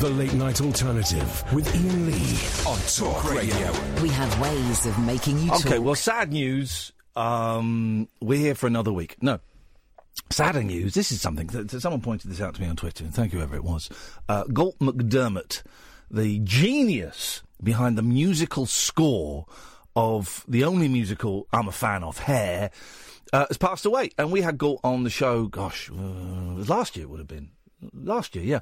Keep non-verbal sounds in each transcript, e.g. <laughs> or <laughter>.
The Late Night Alternative with Iain Lee on Talk Radio. We have ways of making you talk. Okay, well, sad news. Um, we're here for another week. No. Sadder news. This is something that that someone pointed this out to me on Twitter, and thank you, whoever it was. Uh, Galt MacDermot, the genius behind the musical score of the only musical I'm a fan of, Hair, uh, has passed away. And we had Galt on the show, gosh, uh, last year it would have been. Last year, yeah.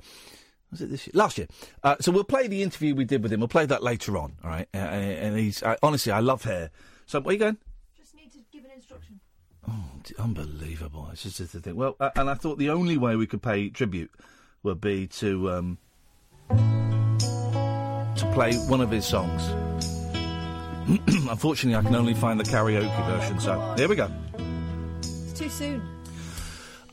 Was it this year? Last year. Uh, so we'll play the interview we did with him. We'll play that later on, all right? Uh, and he's, uh, honestly, I love Hair. So, where are you going? Just need to give an instruction. D- Unbelievable. It's just the thing. Well, uh, and I thought the only way we could pay tribute would be to um, to play one of his songs. <clears throat> Unfortunately, I can only find the karaoke version. So here we go. It's too soon.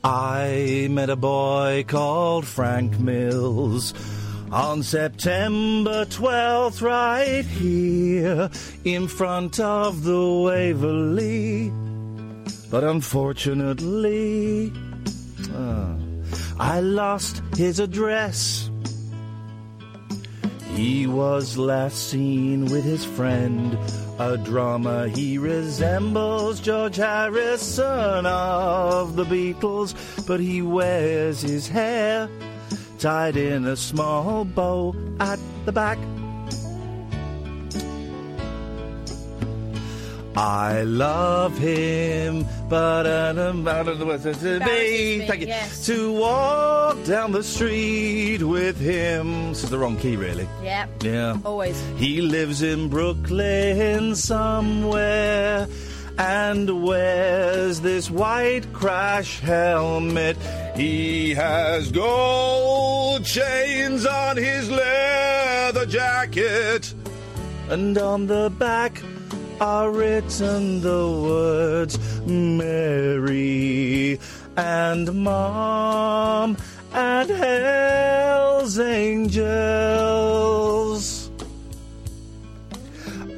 I met a boy called Frank Mills on September 12th, right here in front of the Waverly. But unfortunately, ah, I lost his address. He was last seen with his friend, a drummer. He resembles George Harrison of the Beatles, but he wears his hair tied in a small bow at the back. I love him, but I don't know to be. Thank you. yes. To walk down the street with him. This is the wrong key, really. Yeah. Yeah. Always. He lives in Brooklyn somewhere and wears this white crash helmet. He has gold chains on his leather jacket. And on the back are written the words Mary and Mom and Hell's Angels.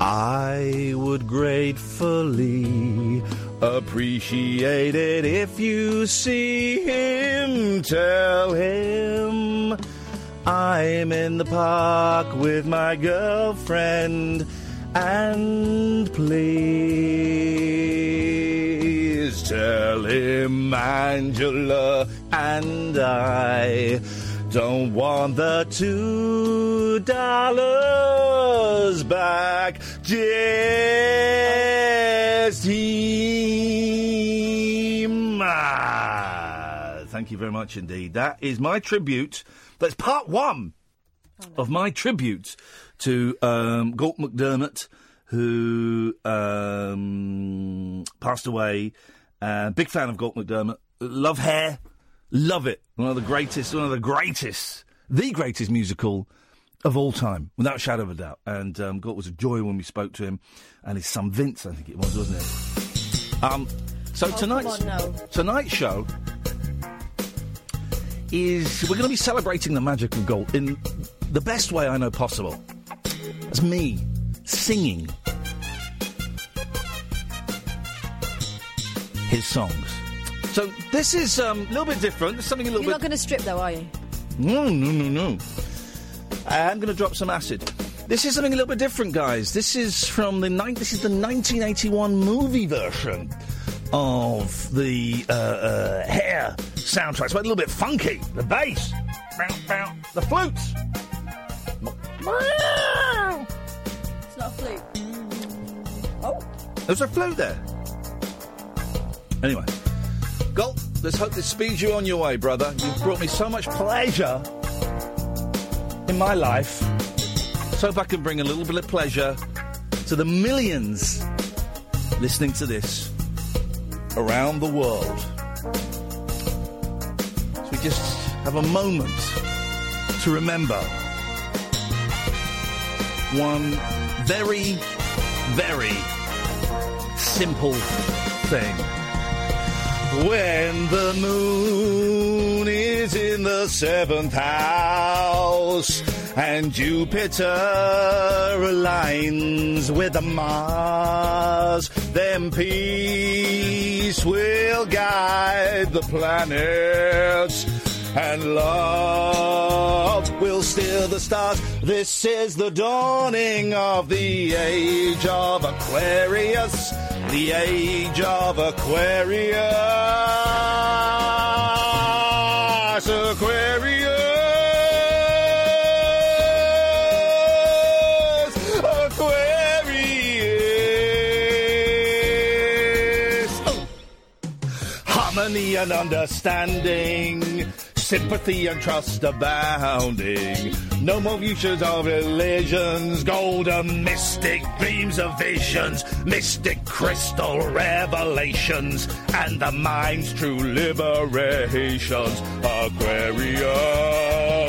I would gratefully appreciate it if you see him. Tell him I'm in the park with my girlfriend. And please tell him Angela and I don't want the two dollars back. Just him. Ah, Thank you very much indeed. That is my tribute. That's part one of my tribute to um, Galt MacDermot, who um, passed away. Uh, big fan of Galt MacDermot. Love hair. Love it. One of the greatest, one of the greatest, the greatest musical of all time, without a shadow of a doubt. And um, Galt was a joy when we spoke to him, and his son Vince, I think it was, wasn't it? Um, so Oh, tonight's on, no. tonight's show is we're going to be celebrating the magic of Galt in the best way I know possible. It's me singing his songs. So this is um, a little bit different. There's something a little bit. You're not going to strip though, are you? No, no, no, no. I'm going to drop some acid. This is something a little bit different, guys. This is from the nine. This is the 1981 movie version of the uh, uh, Hair soundtrack. It's a little bit funky. The bass, bow, bow, the flutes. Flute. Oh. There's a flute there. Anyway, Galt, let's hope this speeds you on your way, brother. You've brought me so much pleasure in my life. So hope I can bring a little bit of pleasure to the millions listening to this around the world. So we just have a moment to remember one very, very simple thing. When the moon is in the seventh house and Jupiter aligns with the Mars, then peace will guide the planets and love will steer the stars. This is the dawning of the age of Aquarius, the age of Aquarius. Aquarius. Harmony and understanding, sympathy and trust abounding. No more futures of illusions, golden mystic beams of visions, mystic crystal revelations, and the mind's true liberations. Aquarius.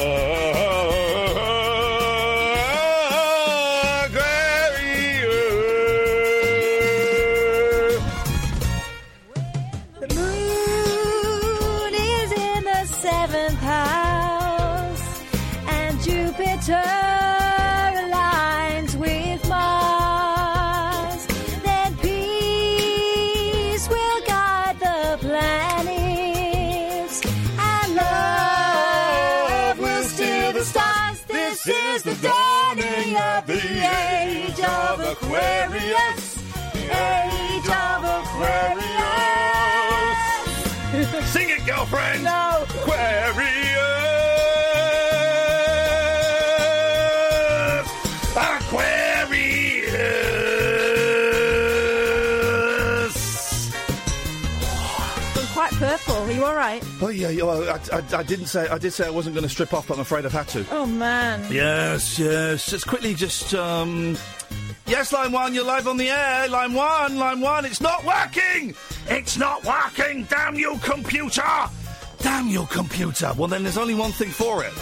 Girlfriend! No. Aquarius! Aquarius! I'm quite purple. Are you all right? Oh yeah, yeah well, I, I, I didn't say I did say I wasn't going to strip off, but I'm afraid I've had to. Oh man. Yes, yes. Just quickly, just um. Yes, line one, you're live on the air. Line one, line one. It's not working. It's not working. Damn you, computer! Damn your computer. Well, then there's only one thing for it.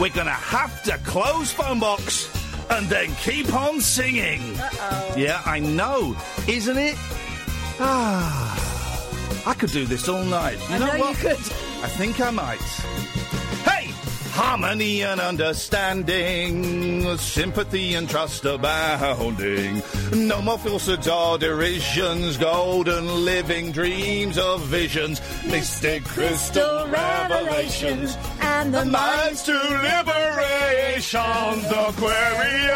We're gonna have to close phone box and then keep on singing. Uh-oh. Yeah, I know, isn't it? Ah, I could do this all night. You I know know what? you could. I think I might. Hey! Harmony and understanding, sympathy and trust abounding. No more falsehoods or derisions, golden living dreams of visions, mystic crystal revelations, and the minds to liberation, Aquarius!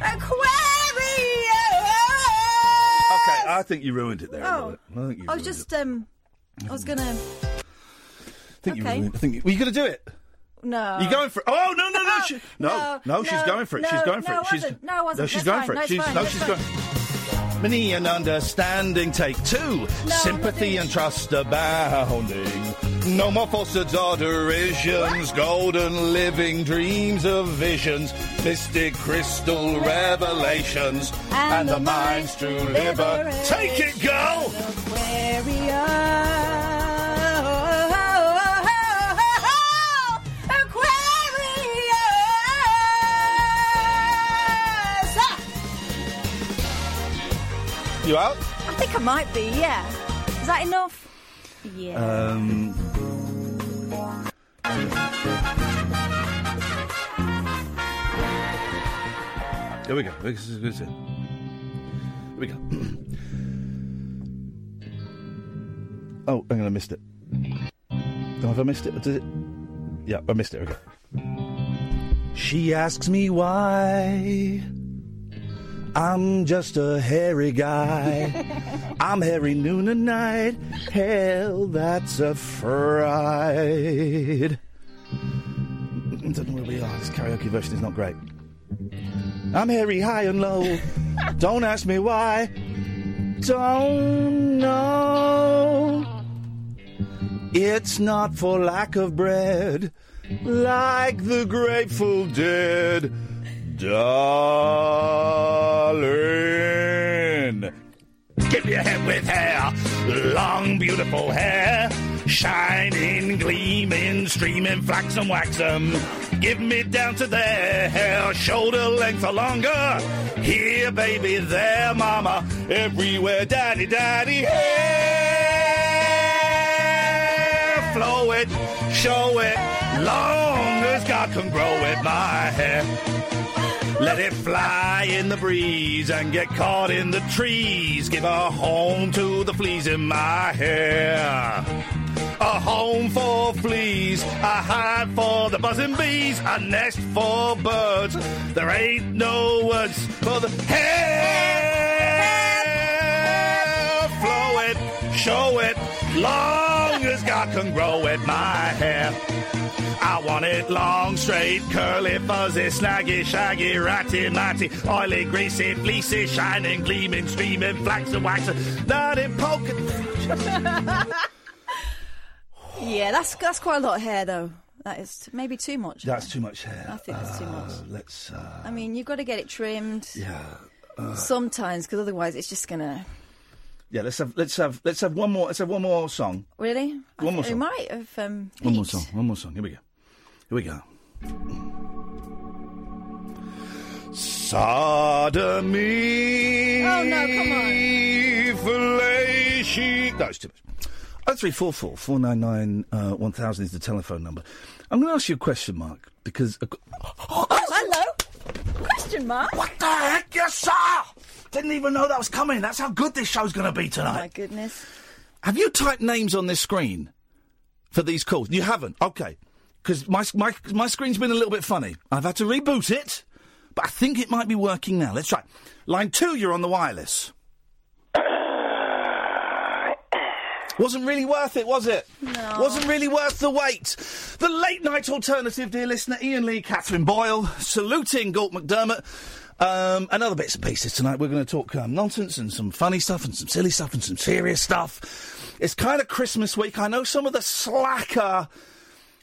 Aquarius. Okay, I think you ruined it there. Oh. little. I think you I was just it. um, I was gonna I think you okay. ruined it. I think you, were you going to do it? no. You going for it? Oh no no no! She, <laughs> no, no, no, she's going for it. she's going for it. She's. No, I wasn't. No, she's going for it. No, she's no, she's going. Harmony and understanding, take two. Sympathy and trust abounding. No more falsehoods or derisions. Golden living dreams of visions. Mystic crystal revelations. And, the mind's true liber. Take it, girl! Aquarius. Ah! You out? I think I might be. Yeah. Is that enough? Yeah. Um. Here we go. This is, this is it. Here we go. <clears throat> oh, hang on, I missed it. Oh, have I missed it? Did it? Yeah, I missed it. Okay. She asks me why. I'm just a hairy guy. <laughs> I'm hairy noon and night. Hell, that's a fright. I don't know where we are. This karaoke version is not great. I'm hairy high and low. <laughs> don't ask me why. Don't know. It's not for lack of bread, like the Grateful Dead. Darling. Give me a head with hair, long, beautiful hair, shining, gleaming, streaming, flaxen, waxen. Give me down to there, shoulder length or longer. Here, baby, there, mama, everywhere, daddy, daddy, hair. Flow it, show it, long as God can grow it, my hair. Let it fly in the breeze and get caught in the trees. Give a home to the fleas in my hair. A home for fleas, a hive for the buzzing bees, a nest for birds. There ain't no words for the hair. Flow it, show it, long God can grow it, my hair. I want it long, straight, curly, fuzzy, snaggy, shaggy, ratty, matty, oily, greasy, fleecy, shining, gleaming, streaming, flaxen, waxen, not in polka. Yeah, that's that's quite a lot of hair, though. That is maybe too much. That's too much hair. I think that's too much. Uh, Let's. Uh, I mean, you've got to get it trimmed yeah. sometimes, because otherwise it's just gonna. Yeah, let's have let's have let's have one more let's have one more song. Really? I One more think We song. might have. Um, One more song. One more song. Here we go. Here we go. Sodomy. Oh, no, come on. Fellatio. No, it's too much. Oh three four four four nine nine uh, one thousand is the telephone number. I'm going to ask you a question, Mark, because uh, Oh, hello. Question mark. what the heck, yes, sir? Didn't even know that was coming. That's how good this show's going to be tonight. Oh, My goodness. Have you typed names on this screen for these calls? You haven't? Okay. Because my, my, my screen's been a little bit funny. I've had to reboot it, but I think it might be working now. Let's try. Line two, you're on the wireless. Wasn't really worth it, was it? No. Wasn't really worth the wait. The late night alternative, dear listener, Iain Lee, Catherine Boyle, saluting Galt MacDermot. Um, and other bits and pieces tonight. We're going to talk um, nonsense and some funny stuff and some silly stuff and some serious stuff. It's kind of Christmas week. I know some of the slacker,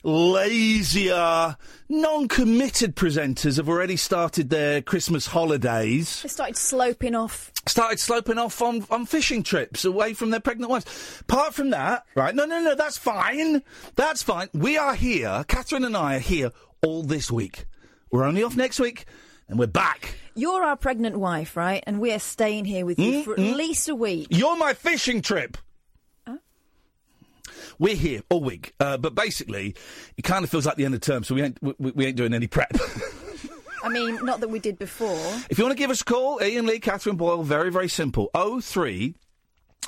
lazier, non-committed presenters have already started their Christmas holidays They started sloping off. started sloping off on, on fishing trips away from their pregnant wives. Apart from that, right? No, no, no, that's fine. That's fine. We are here. Catherine and I are here all this week. We're only off next week, and we're back. You're our pregnant wife, right? And we're staying here with you mm, for at mm. least a week. You're my fishing trip. We're here all week, uh, but basically, it kind of feels like the end of term, so we ain't we, we ain't doing any prep. I mean, not that we did before. If you want to give us a call, Iain Lee, Catherine Boyle, very, very simple. 03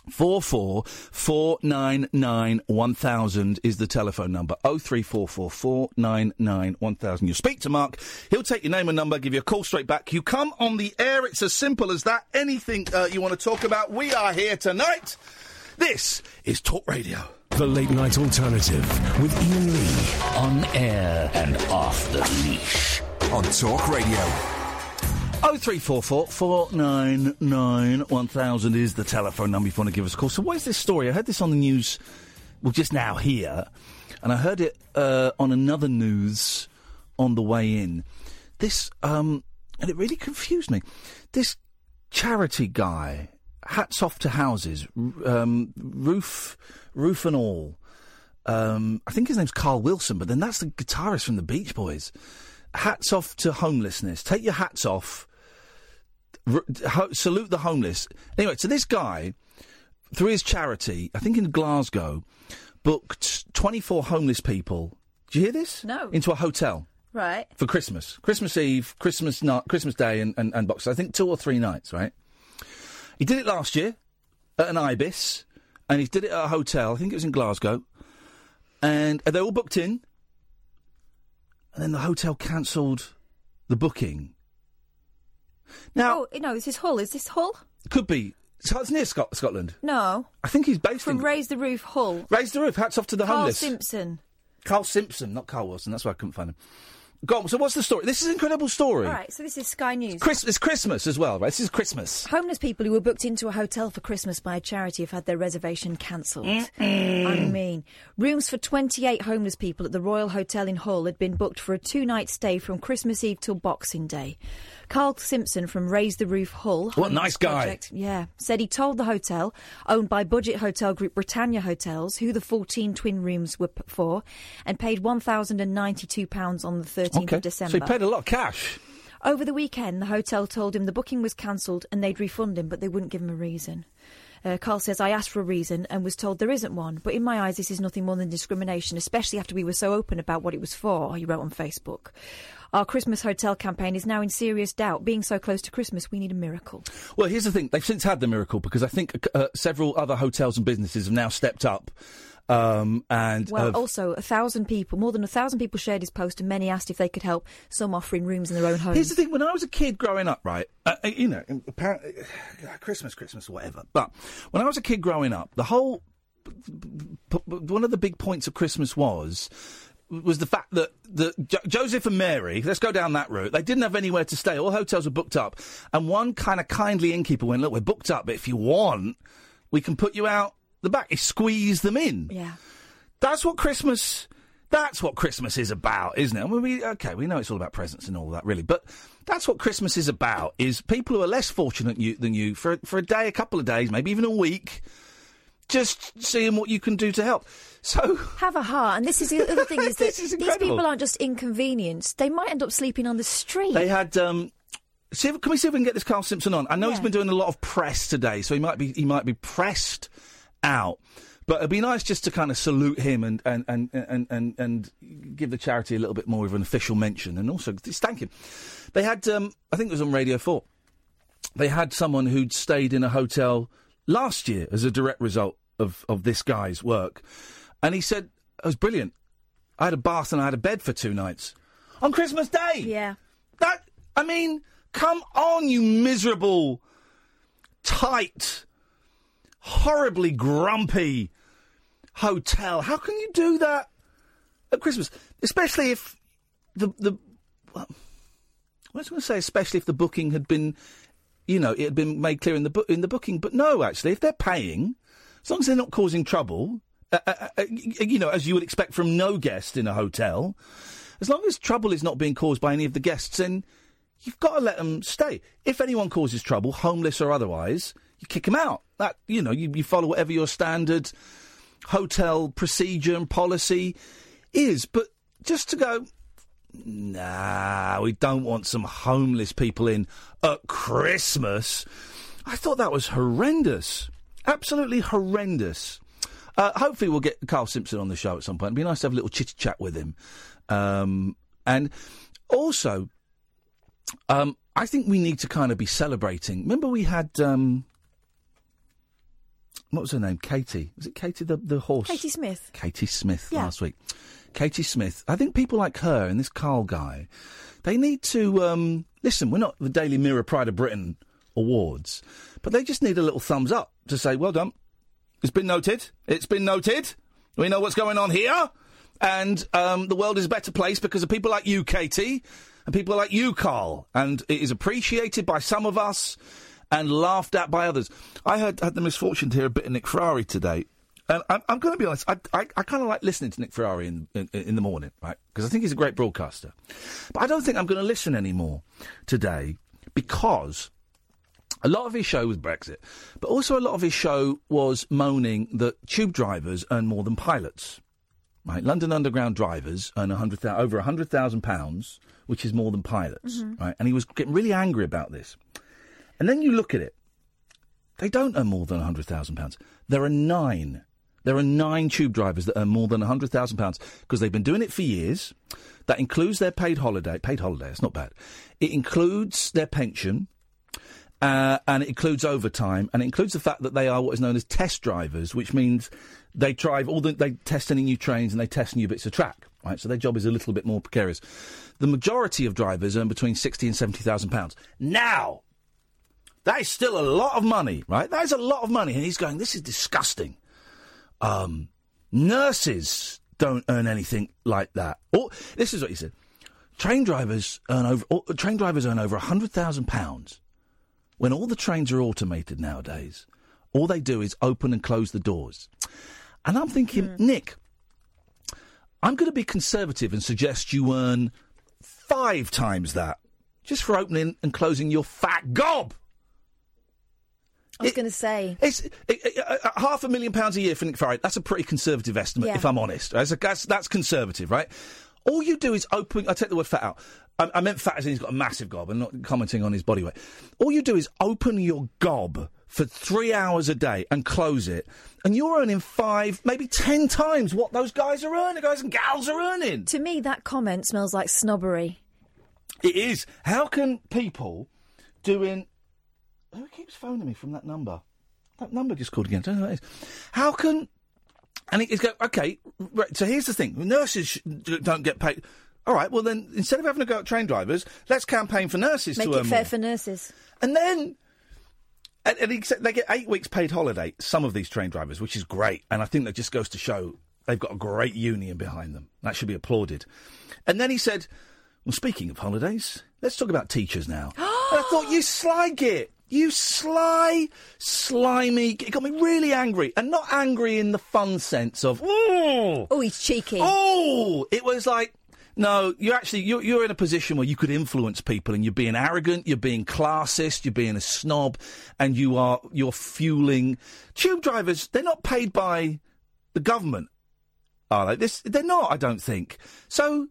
44 499 1000 is the telephone number. 0344 499 1000. You speak to Mark, he'll take your name and number, give you a call straight back. You come on the air, it's as simple as that. Anything uh, you want to talk about, we are here tonight. This is Talk Radio. The Late Night Alternative with Iain Lee. On air and off the leash. On Talk Radio. 0344 499 1000 is the telephone number if you want to give us a call. So, what is this story? I heard this on the news, well, just now here, and I heard it uh, on another news on the way in. This, um, and it really confused me. This charity guy, hats off to houses, um, roof, roof and all. Um, I think his name's Carl Wilson, but then that's the guitarist from the Beach Boys. Hats off to homelessness. Take your hats off. R- ho- salute the homeless. Anyway, so this guy, through his charity, I think in Glasgow, booked 24 homeless people. Did you hear this? No. Into a hotel Right. for Christmas. Christmas Eve, Christmas night, Christmas Day, and, and, and Boxing. I think two or three nights, right? He did it last year at an Ibis, and he did it at a hotel. I think it was in Glasgow. And they all booked in, and then the hotel cancelled the booking. Now, Oh, no, is this Hull? Is this Hull? could be. So it's near Scot- Scotland. No. I think he's based From in. Raise the Roof Hull. Raise the roof. Hats off to the Carl homeless. Simpson. Carl Simpson, not Carl Wilson. That's why I couldn't find him. Go on. So what's the story? This is an incredible story. All right, so this is Sky News. Chris- it's Christmas as well, right? This is Christmas. Homeless people who were booked into a hotel for Christmas by a charity have had their reservation cancelled. I mean, rooms for 28 homeless people at the Royal Hotel in Hull had been booked for a two night stay from Christmas Eve till Boxing Day. Carl Simpson from Raise the Roof Hull. What nice guy. Project, yeah. Said he told the hotel, owned by budget hotel group Britannia Hotels, who the 14 twin rooms were for, and paid £1,092 on the 13th Okay. of December. So he paid a lot of cash. Over the weekend, the hotel told him the booking was cancelled and they'd refund him, but they wouldn't give him a reason. Uh, Carl says, I asked for a reason and was told there isn't one. But in my eyes, this is nothing more than discrimination, especially after we were so open about what it was for, he wrote on Facebook. Our Christmas hotel campaign is now in serious doubt. Being so close to Christmas, we need a miracle. Well, here's the thing. They've since had the miracle because I think uh, several other hotels and businesses have now stepped up. Um, and Well, also, a thousand people, more than a thousand people shared his post, and many asked if they could help, some offering rooms in their own homes. Here's the thing: when I was a kid growing up, right, uh, uh, you know, apparently, Christmas, Christmas, whatever. But when I was a kid growing up, the whole one of the big points of Christmas was was the fact that the jo- Joseph and Mary, let's go down that route. They didn't have anywhere to stay. All hotels were booked up, and one kind of kindly innkeeper went, "Look, we're booked up, but if you want, we can put you out the back." He squeezed them in. Yeah. That's what Christmas. That's what Christmas is about, isn't it? I mean, we, okay, we know it's all about presents and all that, really, but that's what Christmas is about: is people who are less fortunate you, than you for for a day, a couple of days, maybe even a week, just seeing what you can do to help. So Have a heart. And this is the other thing <laughs> is that these people aren't just inconvenienced. They might end up sleeping on the street. they had. Um, see if, can we see if we can get this Carl Simpson on? I know he's been doing a lot of press today, so he might be he might be pressed out. But it'd be nice just to kind of salute him and and, and, and, and and give the charity a little bit more of an official mention, and also just thank him. They had, um, I think it was on Radio Four. They had someone who'd stayed in a hotel last year as a direct result of of this guy's work, and he said it was brilliant. I had a bath and I had a bed for two nights on Christmas Day. yeah. That I mean, come on, you miserable, tight, horribly grumpy hotel. How can you do that at Christmas? Especially if the the well, I was going to say, especially if the booking had been, you know, it had been made clear in the in the booking. But no, actually, if they're paying, as long as they're not causing trouble, uh, uh, uh, you know, as you would expect from no guest in a hotel, as long as trouble is not being caused by any of the guests, then you've got to let them stay. If anyone causes trouble, homeless or otherwise, you kick them out. That you know, you, you follow whatever your standard hotel procedure and policy is. But just to go, nah, we don't want some homeless people in at Christmas. I thought that was horrendous. Absolutely horrendous. Uh, hopefully, we'll get Carl Simpson on the show at some point. It'd be nice to have a little chit chat with him. Um, and also, um, I think we need to kind of be celebrating. Remember, we had. Um, what was her name? Katie. Was it Katie the, the horse? Katie Smith. Katie Smith Yeah. last week. Katie Smith. I think people like her and this Carl guy, they need to um, listen. We're not the Daily Mirror Pride of Britain awards, but they just need a little thumbs up to say, "Well done. It's been noted. It's been noted. We know what's going on here, and um, the world is a better place because of people like you, Katie, and people like you, Carl, and it is appreciated by some of us." And laughed at by others. I had, had the misfortune to hear a bit of Nick Ferrari today, and I'm, I'm going to be honest. I, I, I kind of like listening to Nick Ferrari in, in, in the morning, right? Because I think he's a great broadcaster. But I don't think I'm going to listen anymore today because a lot of his show was Brexit, but also a lot of his show was moaning that tube drivers earn more than pilots. Right, London Underground drivers earn hundred thou- over a hundred thousand pounds, which is more than pilots. Mm-hmm. Right, and he was getting really angry about this. And then you look at it; they don't earn more than a hundred thousand pounds. There are nine. There are nine tube drivers that earn more than a hundred thousand pounds because they've been doing it for years. That includes their paid holiday. Paid holiday, it's not bad. It includes their pension. Uh, and it includes overtime, and it includes the fact that they are what is known as test drivers, which means they drive all the, they test any new trains and they test new bits of track. Right, so their job is a little bit more precarious. The majority of drivers earn between sixty and seventy thousand pounds. Now, that is still a lot of money, right? That is a lot of money, and he's going, "This is disgusting." Um, nurses don't earn anything like that. Or, this is what he said: train drivers earn over or, train drivers earn over hundred thousand pounds when all the trains are automated nowadays. All they do is open and close the doors, and I'm thinking, Nick, I'm going to be conservative and suggest you earn five times that just for opening and closing your fat gob. I was going to say. It's it, it, uh, uh, half a million pounds a year for Nick Ferrari. That's a pretty conservative estimate, Yeah. if I'm honest. That's, a, that's, that's conservative, right? All you do is open. I take the word fat out. I, I meant fat as in he's got a massive gob. I'm not commenting on his body weight. All you do is open your gob for three hours a day and close it, and you're earning five, maybe ten times what those guys are earning, guys and gals are earning. To me, that comment smells like snobbery. It is. How can people doing. Who keeps phoning me from that number? That number just called again. I don't know who it is. How can. And it- it's go, okay, right, so here's the thing nurses sh- don't get paid. All right, well then, instead of having to go at train drivers, let's campaign for nurses Make to it fair more. for nurses. And then, and, and they get eight weeks paid holiday. Some of these train drivers, which is great, and I think that just goes to show they've got a great union behind them. That should be applauded. And then he said, "Well, speaking of holidays, let's talk about teachers now." <gasps> and I thought, you sly git. You sly, slimy. It got me really angry, and not angry in the fun sense of "Oh, Oh, he's cheeky. Oh, it was like. No, you're actually you're, you're in a position where you could influence people, and you're being arrogant, you're being classist, you're being a snob, and you are you're fueling tube drivers. They're not paid by the government, are they? This they're not. I don't think so.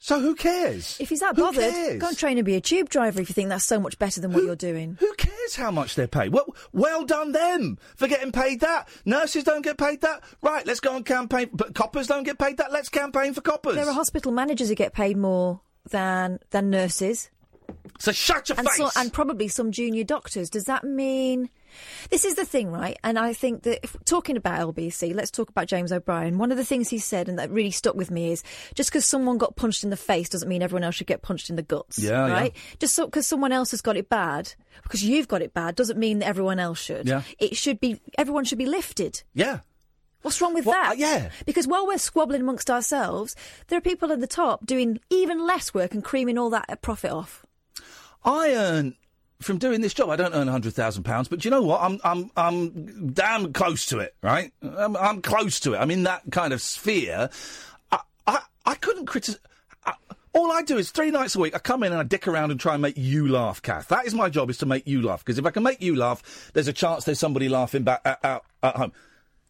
So who cares? If he's that Who bothered, cares? go and train and be a tube driver if you think that's so much better than what you're doing. Who cares how much they're paid? Well, well done them for getting paid that. Nurses don't get paid that. Right, let's go and campaign. But coppers don't get paid that. Let's campaign for coppers. There are hospital managers who get paid more than than nurses. So shut your and face. So, and probably some junior doctors. Does that mean? This is the thing, right? And I think that if talking about LBC, let's talk about James O'Brien. One of the things he said, and that really stuck with me, is just because someone got punched in the face doesn't mean everyone else should get punched in the guts. Yeah, yeah. right. Just because someone else has got it bad, because you've got it bad, doesn't mean that everyone else should. Yeah. It should be. Everyone should be lifted. yeah. What's wrong with Well, that? uh, yeah. Because while we're squabbling amongst ourselves, there are people at the top doing even less work and creaming all that profit off. I earn from doing this job. I don't earn hundred thousand pounds, but you know what? I'm I'm I'm damn close to it. Right? I'm, I'm close to it. I'm in that kind of sphere. I I, I couldn't criticise. All I do is three nights a week. I come in and I dick around and try and make you laugh, Kath. That is my job: is to make you laugh. Because if I can make you laugh, there's a chance there's somebody laughing back at, out at home.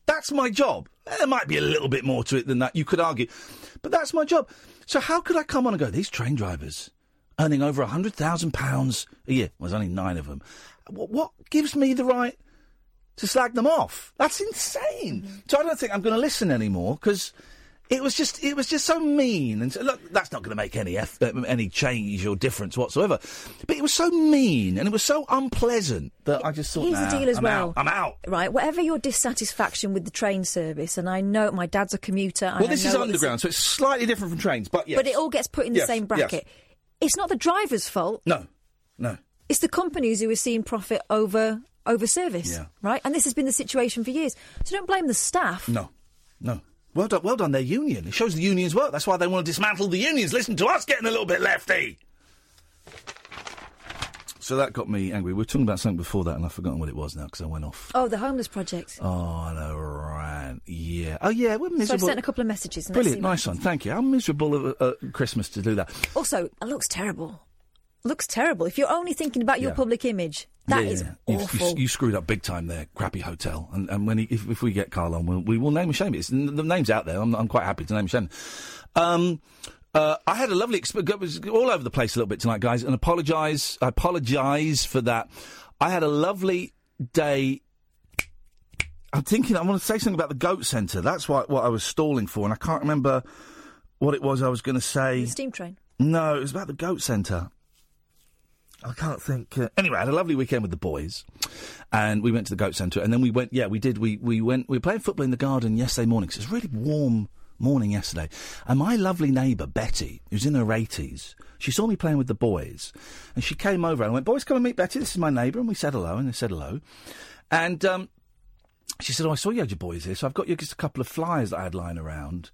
That's my job. There might be a little bit more to it than that. You could argue, but that's my job. So how could I come on and go? These train drivers earning over hundred thousand pounds a year. Well, there's only nine of them. What, what gives me the right to slag them off? That's insane. So I don't think I'm going to listen anymore because it was just it was just so mean. And so, look, that's not going to make any eff- uh, any change or difference whatsoever. But it was so mean and it was so unpleasant that I just thought, Here's nah, the deal as I'm well. out. I'm out. Right, whatever your dissatisfaction with the train service, and I know my dad's a commuter. Well, I this know is underground, so it's slightly different from trains. But yes. But it all gets put in the Yes, same yes. It's not the driver's fault. No, no. It's the companies who are seeing profit over over service. Yeah. Right, and this has been the situation for years. So don't blame the staff. No, no. Well done, well done, their union. It shows the unions work. That's why they want to dismantle the unions. Listen to us getting a little bit lefty. So that got me angry. We were talking about something before that, and I've forgotten what it was now because I went off. Oh, the homeless project. Oh, rant. Yeah. Oh, yeah. We're so I've miserable. sent a couple of messages. And Brilliant. Nice one. Thank you. How miserable of a, a Christmas to do that. Also, it looks terrible. Looks terrible. If you're only thinking about your Yeah. public image, that yeah, is yeah. You- You, awful. you screwed up big time there, crappy hotel. And, and when he, if, if we get Carl on, we'll, we will name and shame it. It's, the name's out there. I'm, I'm quite happy to name and shame. Um, uh, I had a lovely experience. It was all over the place a little bit tonight, guys, and apologise. I apologise for that. I had a lovely day. I'm thinking. I want to say something about the Goat Centre. That's what what I was stalling for, and I can't remember what it was I was going to say. the steam train. No, it was about the Goat Centre. I can't think. Uh, anyway, I had a lovely weekend with the boys, and we went to the Goat Centre, and then we went. Yeah, we did. We we went. We were playing football in the garden yesterday morning. 'cause it was really warm morning yesterday, and my lovely neighbour Betty, who's in her eighties, she saw me playing with the boys, and she came over and went, "Boys, come and meet Betty. This is my neighbour." And we said hello, and they said hello, and um, she said, "Oh, I saw you had your boys here, so I've got you just a couple of flyers that I had lying around."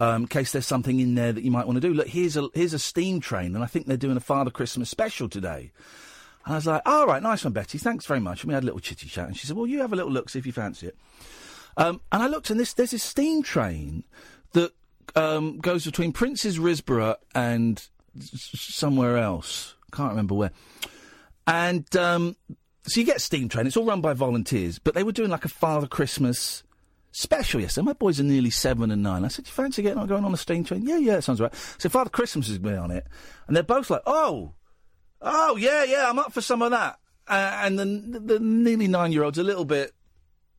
um, in case there's something in there that you might want to do. Look, here's a here's a steam train, and I think they're doing a Father Christmas special today. And I was like, all right, nice one, Betty. Thanks very much. And we had a little chitty chat, and she said, well, you have a little look, see if you fancy it. Um, and I looked, and this there's this steam train that um, goes between Princes Risborough and somewhere else. Can't remember where. And um, so you get steam train. It's all run by volunteers, but they were doing like a Father Christmas special yesterday. My boys are nearly seven and nine. I said, "You fancy getting on going on a steam train?" Yeah, yeah, sounds right. So Father Christmas is going on it, and they're both like, "Oh, oh, yeah, yeah, I'm up for some of that." uh, and the, the nearly nine year old's a little bit.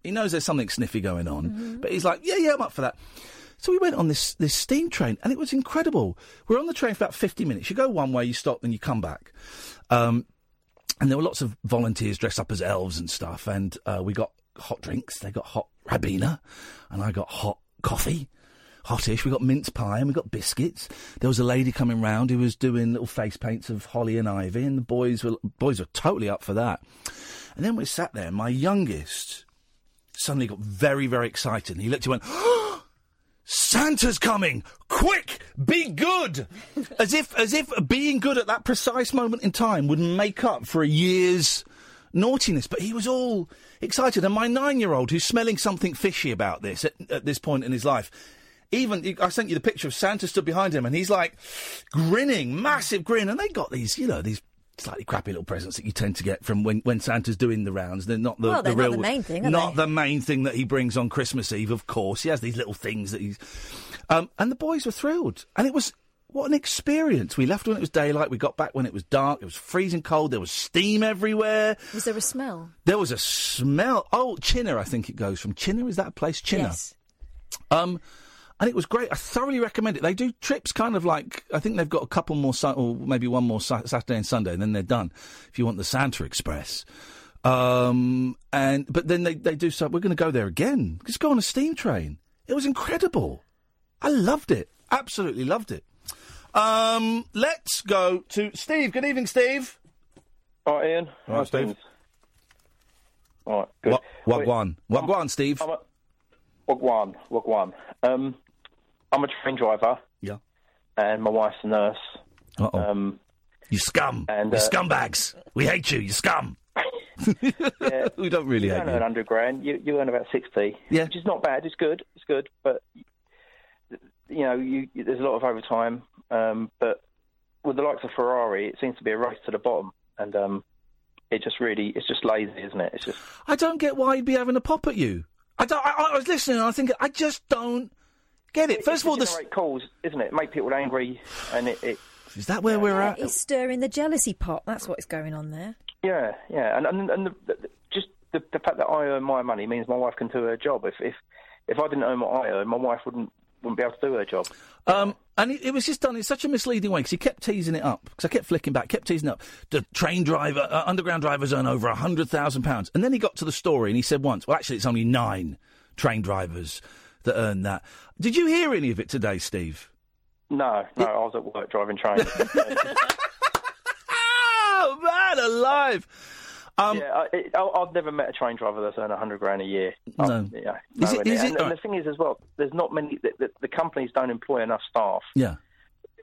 He knows there's something sniffy going on, but he's like, yeah, yeah, I'm up for that. So we went on this this steam train, and it was incredible. We're on the train for about 50 minutes. You go one way, you stop, then you come back. Um, and there were lots of volunteers dressed up as elves and stuff. And uh, we got hot drinks. They got hot Ribena, and I got hot coffee, hottish. We got mince pie and we got biscuits. There was a lady coming round who was doing little face paints of holly and ivy, and the boys were boys were totally up for that. And then we sat there. My youngest suddenly got very very excited. And he looked and went. <gasps> Santa's coming! Quick! Be good! <laughs> As if, as if being good at that precise moment in time would make up for a year's naughtiness. But he was all excited. And my nine-year-old, who's smelling something fishy about this at, at this point in his life, even I sent you the picture of Santa stood behind him, and he's like grinning, massive grin. And they got these, you know, these slightly crappy little presents that you tend to get from when, when Santa's doing the rounds. They're not the, Well, they're the not real, the main thing, not they? the main thing that he brings on Christmas Eve. Of course, he has these little things that he's. Um, and the boys were thrilled, and it was what an experience. We left when it was daylight. We got back when it was dark. It was freezing cold. There was steam everywhere. Was there a smell? There was a smell. Oh, Chinnor, I think it goes from Chinnor. Is that a place? Chinnor. Yes. Um, and it was great. I thoroughly recommend it. They do trips kind of like I think they've got a couple more, Sun- or maybe one more Sa- Saturday and Sunday, and then they're done. If you want the Santa Express, um, and but then they they do so. We're going to go there again. Just go on a steam train. It was incredible. I loved it. Absolutely loved it. Um, let's go to Steve. Good evening, Steve. All right, Iain. All right, Steve. All right, good. What Wagwan? Wagwan, Steve. Wagwan, Wagwan. Um, I'm a train driver. Yeah. And my wife's a nurse. Uh oh. Um, you scum. and, you uh, scumbags. We hate you. You scum. yeah, <laughs> <laughs> we don't really you hate don't you. earn 100 grand. You, you earn about 60. Yeah. Which is not bad. It's good. It's good. But, you know, you, you, there's a lot of overtime. Um, but with the likes of Ferrari, it seems to be a race to the bottom. And um, it just really, it's just lazy, isn't it? It's just. I don't get why he'd be having a pop at you. I, don't, I, I was listening and I think I just don't get it. First of all, it's this generate calls, isn't it? Make people angry, and it, it is that where we're Yeah, at. He's stirring the jealousy pot. That's what's going on there. yeah, yeah, and and, and the, the, just the, the fact that I earn my money means my wife can do her job. If if if I didn't earn what I earn, my wife wouldn't wouldn't be able to do her job. Um, and it, it was just done in such a misleading way because he kept teasing it up. Because I kept flicking back, kept teasing up. The train driver, uh, underground drivers earn over a hundred thousand pounds, and then he got to the story and he said once, "Well, actually, it's only nine train drivers that earn that." Did you hear any of it today, Steve? No, no, I was at work driving trains. <laughs> Oh man, alive! Um, yeah, I, I've never met a train driver that's earned a hundred grand a year. No. Um, yeah, Is it- near. it- and, and the thing is as well, there's not many. The, the, the companies don't employ enough staff Yeah,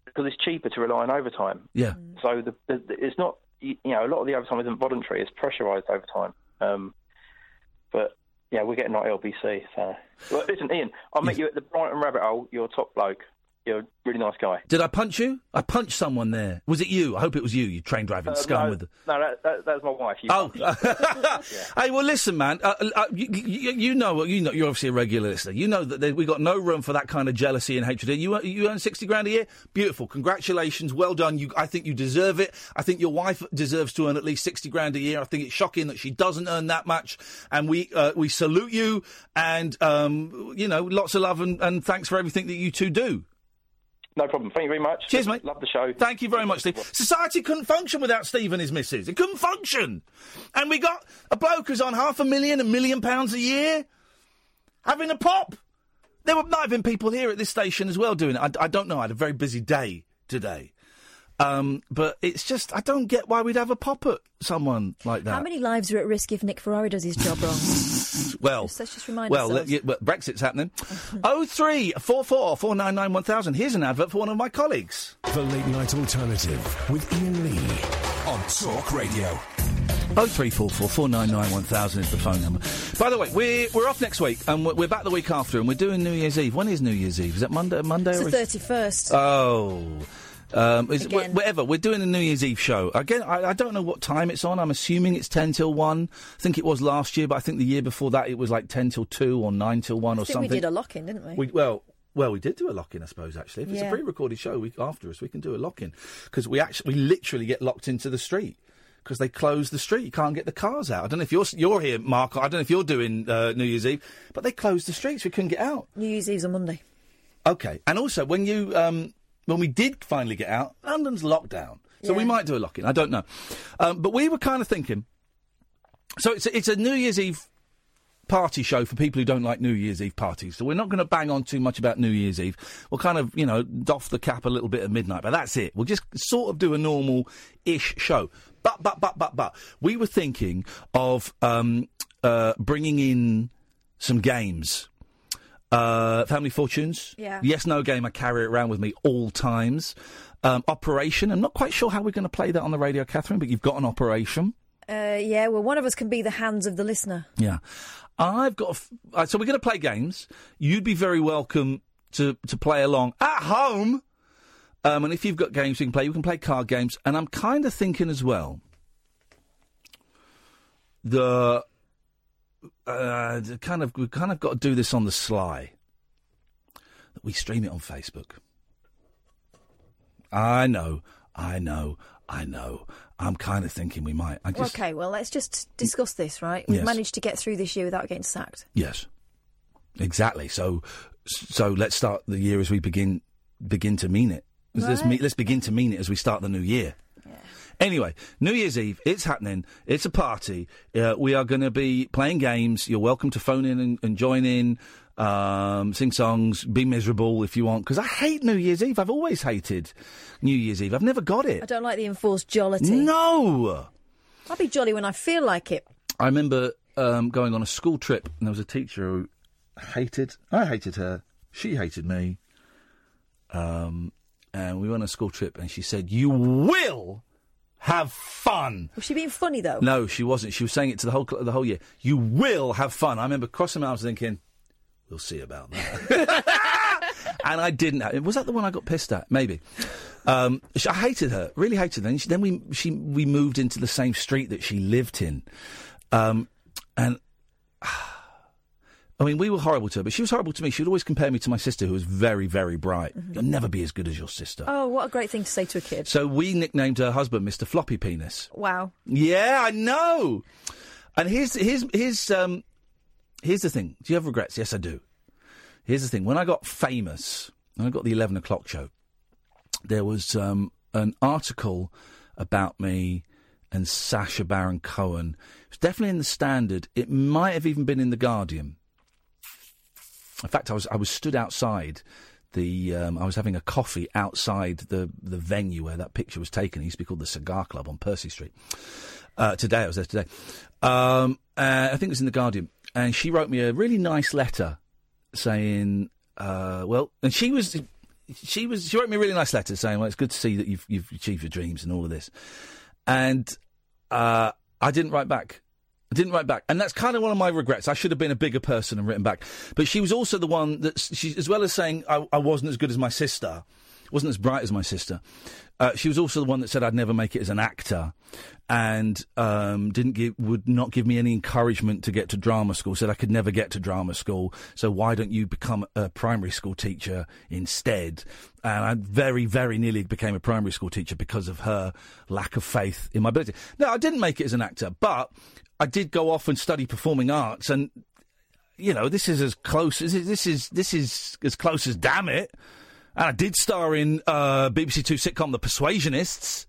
because it's cheaper to rely on overtime. yeah. So the, the, it's not. You you know, a lot of the overtime isn't voluntary; it's pressurised overtime. Um, but yeah, we're getting our LBC. So, well, listen, Iain, I'll meet you at the Brighton Rabbit Hole. You're a top bloke. You're a really nice guy. Did I punch you? I punched someone there. Was it you? I hope it was you. You train driving Uh, scum no, with. The... no, that, that, that was my wife. Oh, <laughs> hey, well, listen, man. Uh, uh, you, you, you know, you know, you're obviously a regular listener. You know that we got no room for that kind of jealousy and hatred. You you earn sixty grand a year. Beautiful, congratulations, well done. You, I think you deserve it. I think your wife deserves to earn at least sixty grand a year. I think it's shocking that she doesn't earn that much, and we uh, we salute you. And um, you know, lots of love and, and thanks for everything that you two do. No problem. Thank you very much. Cheers, mate. Love the show. Thank you very much, Steve. Society couldn't function without Steve and his missus. It couldn't function. And we got a bloke who's on half a million, a million pounds a year, having a pop. There were might have been people here at this station as well doing it. I, I don't know. I had a very busy day today. Um, but it's just, I don't get why we'd have a pop at someone like that. How many lives are at risk if Nick Ferrari does his job wrong? <laughs> Well, Just- let's just remind well, ourselves. let- yeah, well, Brexit's happening. <laughs> Oh three four four four nine nine one thousand. Here's an advert for one of my colleagues. The Late Night Alternative with Iain Lee on Talk Radio. Oh three four four four nine nine one thousand is the phone number. By the way, we're we're off next week and we're, we're back the week after, and we're doing New Year's Eve. When is New Year's Eve? Is that Monday? Monday It's or the is- 31st. Oh. Um, is, wh- whatever. We're doing a New Year's Eve show again. I, I don't know what time it's on. I'm assuming it's ten till one. I think it was last year, but I think the year before that it was like ten till two or nine till one I or something. we did a lock in, didn't we? We, well, well, we did do a lock in, I suppose. Actually, if it's a pre-recorded show, we, after us, we can do a lock in because we actually, we literally get locked into the street because they close the street. You can't get the cars out. I don't know if you're you're here, Mark. I don't know if you're doing uh, New Year's Eve, but they closed the streets. We couldn't get out. New Year's Eve's on Monday. Okay, and also when you um, when we did finally get out, London's locked down, so we might do a lock in. I don't know, um, but we were kind of thinking. So it's a, it's a New Year's Eve party show for people who don't like New Year's Eve parties. So we're not going to bang on too much about New Year's Eve. We'll kind of you know doff the cap a little bit at midnight, but that's it. We'll just sort of do a normal ish show. But but but but but we were thinking of um, uh, bringing in some games. Uh, Family Fortunes. Yeah. Yes, no game. I carry it around with me all times. Um, operation. I'm not quite sure how we're going to play that on the radio, Catherine, but you've got an operation. Uh, yeah, well, one of us can be the hands of the listener. Yeah. I've got. F- uh, so we're going to play games. You'd be very welcome to, to play along at home. Um, and if you've got games you can play, you can play card games. And I'm kind of thinking as well the uh, kind of we've kind of got to do this on the sly. That we stream it on Facebook. I know, I know, I know. I'm kind of thinking we might. I just Okay, well, let's just discuss this, right? We've Yes. managed to get through this year without getting sacked. Yes, exactly. So, so let's start the year as we begin begin to mean it. Let's, Right. let's begin to mean it as we start the new year. Anyway, New Year's Eve, it's happening. It's a party. Uh, we are going to be playing games. You're welcome to phone in and, and join in, um, sing songs, be miserable if you want. Because I hate New Year's Eve. I've always hated New Year's Eve. I've never got it. I don't like the enforced jollity. No. I'll be jolly when I feel like it. I remember um, going on a school trip, and there was a teacher who hated. I hated her. She hated me. Um, and we went on a school trip, and she said, "You will have fun." Was she being funny, though? No, she wasn't. She was saying it to the whole the whole year. You will have fun. I remember crossing my arms, thinking, "We'll see about that." <laughs> and I didn't. have- Was that the one I got pissed at? Maybe. Um, I hated her. Really hated her. And she, then we she we moved into the same street that she lived in, um, and. I mean, we were horrible to her, but she was horrible to me. She would always compare me to my sister, who was very, very bright. You'll never be as good as your sister. Oh, what a great thing to say to a kid. So we nicknamed her husband Mr. Floppy Penis. Wow. Yeah, I know. And here's here's here's um here's the thing. Do you have regrets? Yes, I do. Here's the thing. When I got famous, when I got the eleven o'clock show, there was um, an article about me and Sacha Baron Cohen. It was definitely in the Standard. It might have even been in the Guardian. In fact, I was I was stood outside the um, I was having a coffee outside the the venue where that picture was taken. It used to be called the Cigar Club on Percy Street. Uh, today I was there today. Um, uh, I think it was in the Guardian, and she wrote me a really nice letter saying, uh, "Well," and she was she was she wrote me a really nice letter saying, "Well, it's good to see that you've you've achieved your dreams and all of this," and uh, I didn't write back. I didn't write back, and that's kind of one of my regrets. I should have been a bigger person and written back. But she was also the one that she, as well as saying I, I wasn't as good as my sister, wasn't as bright as my sister. Uh, she was also the one that said I'd never make it as an actor, and um, didn't give would not give me any encouragement to get to drama school. Said I could never get to drama school, so why don't you become a primary school teacher instead? And I very, very nearly became a primary school teacher because of her lack of faith in my ability. No, I didn't make it as an actor, but I did go off and study performing arts, and you know this is as close as this is this is as close as damn it. And I did star in uh, BBC Two sitcom The Persuasionists,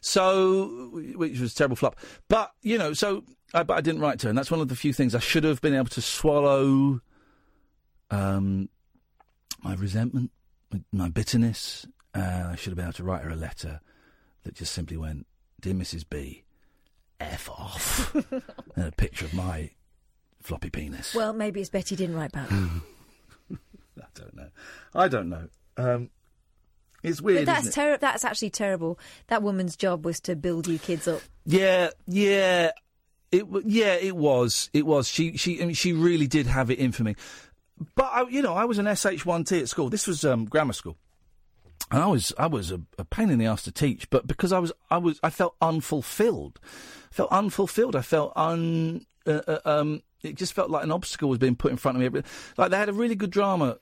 so which was a terrible flop. But you know, so I, but I didn't write to her, and that's one of the few things I should have been able to swallow. Um, my resentment, my bitterness. Uh, I should have been able to write her a letter that just simply went, "Dear Mrs. B, f off," <laughs> and a picture of my floppy penis. Well, maybe it's Betty didn't write back. <laughs> I don't know. I don't know. Um, it's weird. But that's isn't it? terrible. That's actually terrible. That woman's job was to build you kids up. Yeah, yeah. It yeah, it was. It was. She she I mean, she really did have it in for me. But I, you know, I was an SH1T at school. This was um, grammar school. And I was I was a, a pain in the ass to teach, but because I was I was I felt unfulfilled. I felt unfulfilled. I felt un uh, uh, um it just felt like an obstacle was being put in front of me. Like they had a really good drama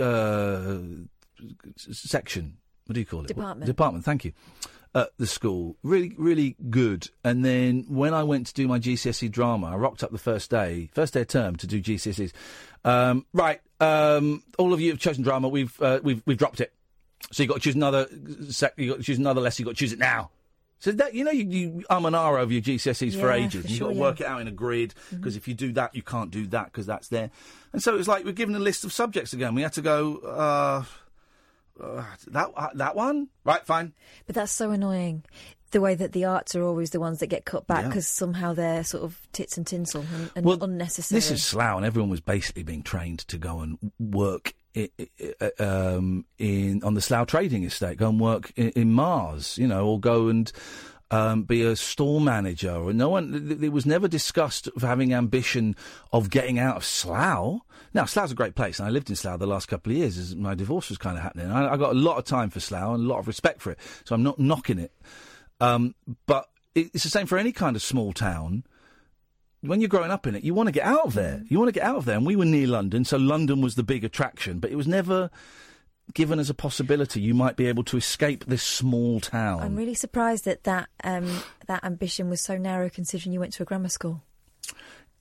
uh, section. What do you call it? Department. Department. Thank you. at the school. Really, really good. And then when I went to do my GCSE drama, I rocked up the first day, first day of term to do GCSEs. Um, right, um, all of you have chosen drama. We've uh, we've we've dropped it. So you've got to choose another. Sec- you got to choose another lesson. You got to choose it now. So that you know you, you um and ah over your GCSEs for ages. for and you've got to yeah. work it out in a grid because if you do that, you can't do that because that's there. And so it was like we're given a list of subjects again. We had to go. Uh, uh, that uh, that one, right? Fine. But that's so annoying. The way that the arts are always the ones that get cut back Yeah. because somehow they're sort of tits and tinsel and, and Well, unnecessary. This is Slough, and everyone was basically being trained to go and work um, in on the Slough Trading Estate, go and work in, in Mars, you know, or go and um, be a store manager. No one, it was never discussed of having ambition of getting out of Slough. Now, Slough's a great place, and I lived in Slough the last couple of years as my divorce was kind of happening. I, I got a lot of time for Slough and a lot of respect for it, so I'm not knocking it. Um, but it, it's the same for any kind of small town when you're growing up in it, you want to get out of there. You want to get out of there. And we were near London, so London was the big attraction, but it was never given as a possibility you might be able to escape this small town. I'm really surprised that that um, that ambition was so narrow, considering you went to a grammar school.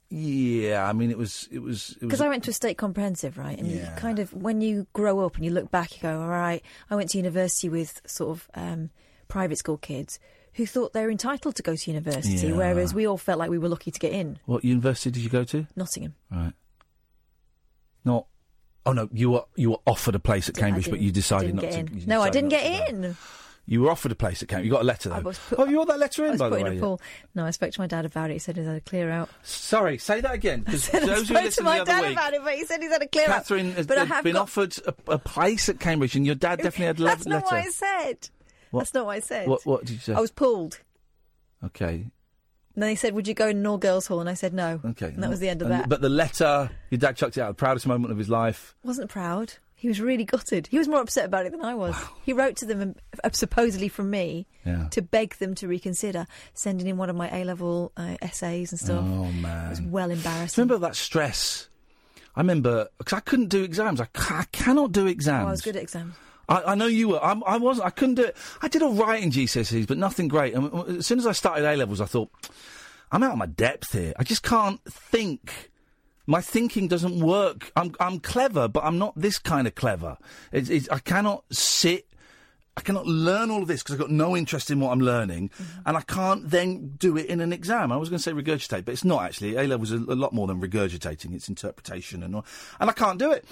yeah, I mean, it was, it was. Because I went to a state comprehensive, right? And you kind of, when you grow up and you look back, you go, all right, I went to university with sort of um, private school kids who thought they were entitled to go to university, Yeah. whereas we all felt like we were lucky to get in. What university did you go to? Nottingham. Right. Not. Oh no, you were you were offered a place at I Cambridge, but you decided not to. you No, I didn't get go. in. You were offered a place at Cambridge. You got a letter though. I put- oh, you got that letter I in, was by the way. in a yeah. No, I spoke to my dad about it. He said he's had a clear out. Sorry, say that again. <laughs> I those who spoke to my dad week, about it, but he said he's had a clear Catherine out. has but I been got- offered a, a place at Cambridge, and your dad <laughs> definitely had a le- That's not what I said. What? That's not what I said. What, what did you say? I was pulled. Okay, And then he said, "Would you go in an all girls hall?" And I said, "No." okay. And that was the end of that. But the letter, your dad chucked it out. The proudest moment of his life. wasn't proud. He was really gutted. He was more upset about it than I was. He wrote to them, uh, supposedly from me, Yeah. to beg them to reconsider sending in one of my A level uh, essays and stuff. Oh man, It was well embarrassing. Remember that stress? I remember because I couldn't do exams. I, ca- I cannot do exams. Oh, I was good at exams. I, I know you were. I'm, I wasn't. I couldn't do it. I did all right in GCSEs, but nothing great. And as soon as I started A levels, I thought, I'm out of my depth here. I just can't think. My thinking doesn't work. I'm I'm clever, but I'm not this kind of clever. It's, it's, I cannot sit. I cannot learn all of this because I've got no interest in what I'm learning, and I can't then do it in an exam. I was going to say regurgitate, but it's not actually. A levels is a, a lot more than regurgitating. It's interpretation and all, and I can't do it.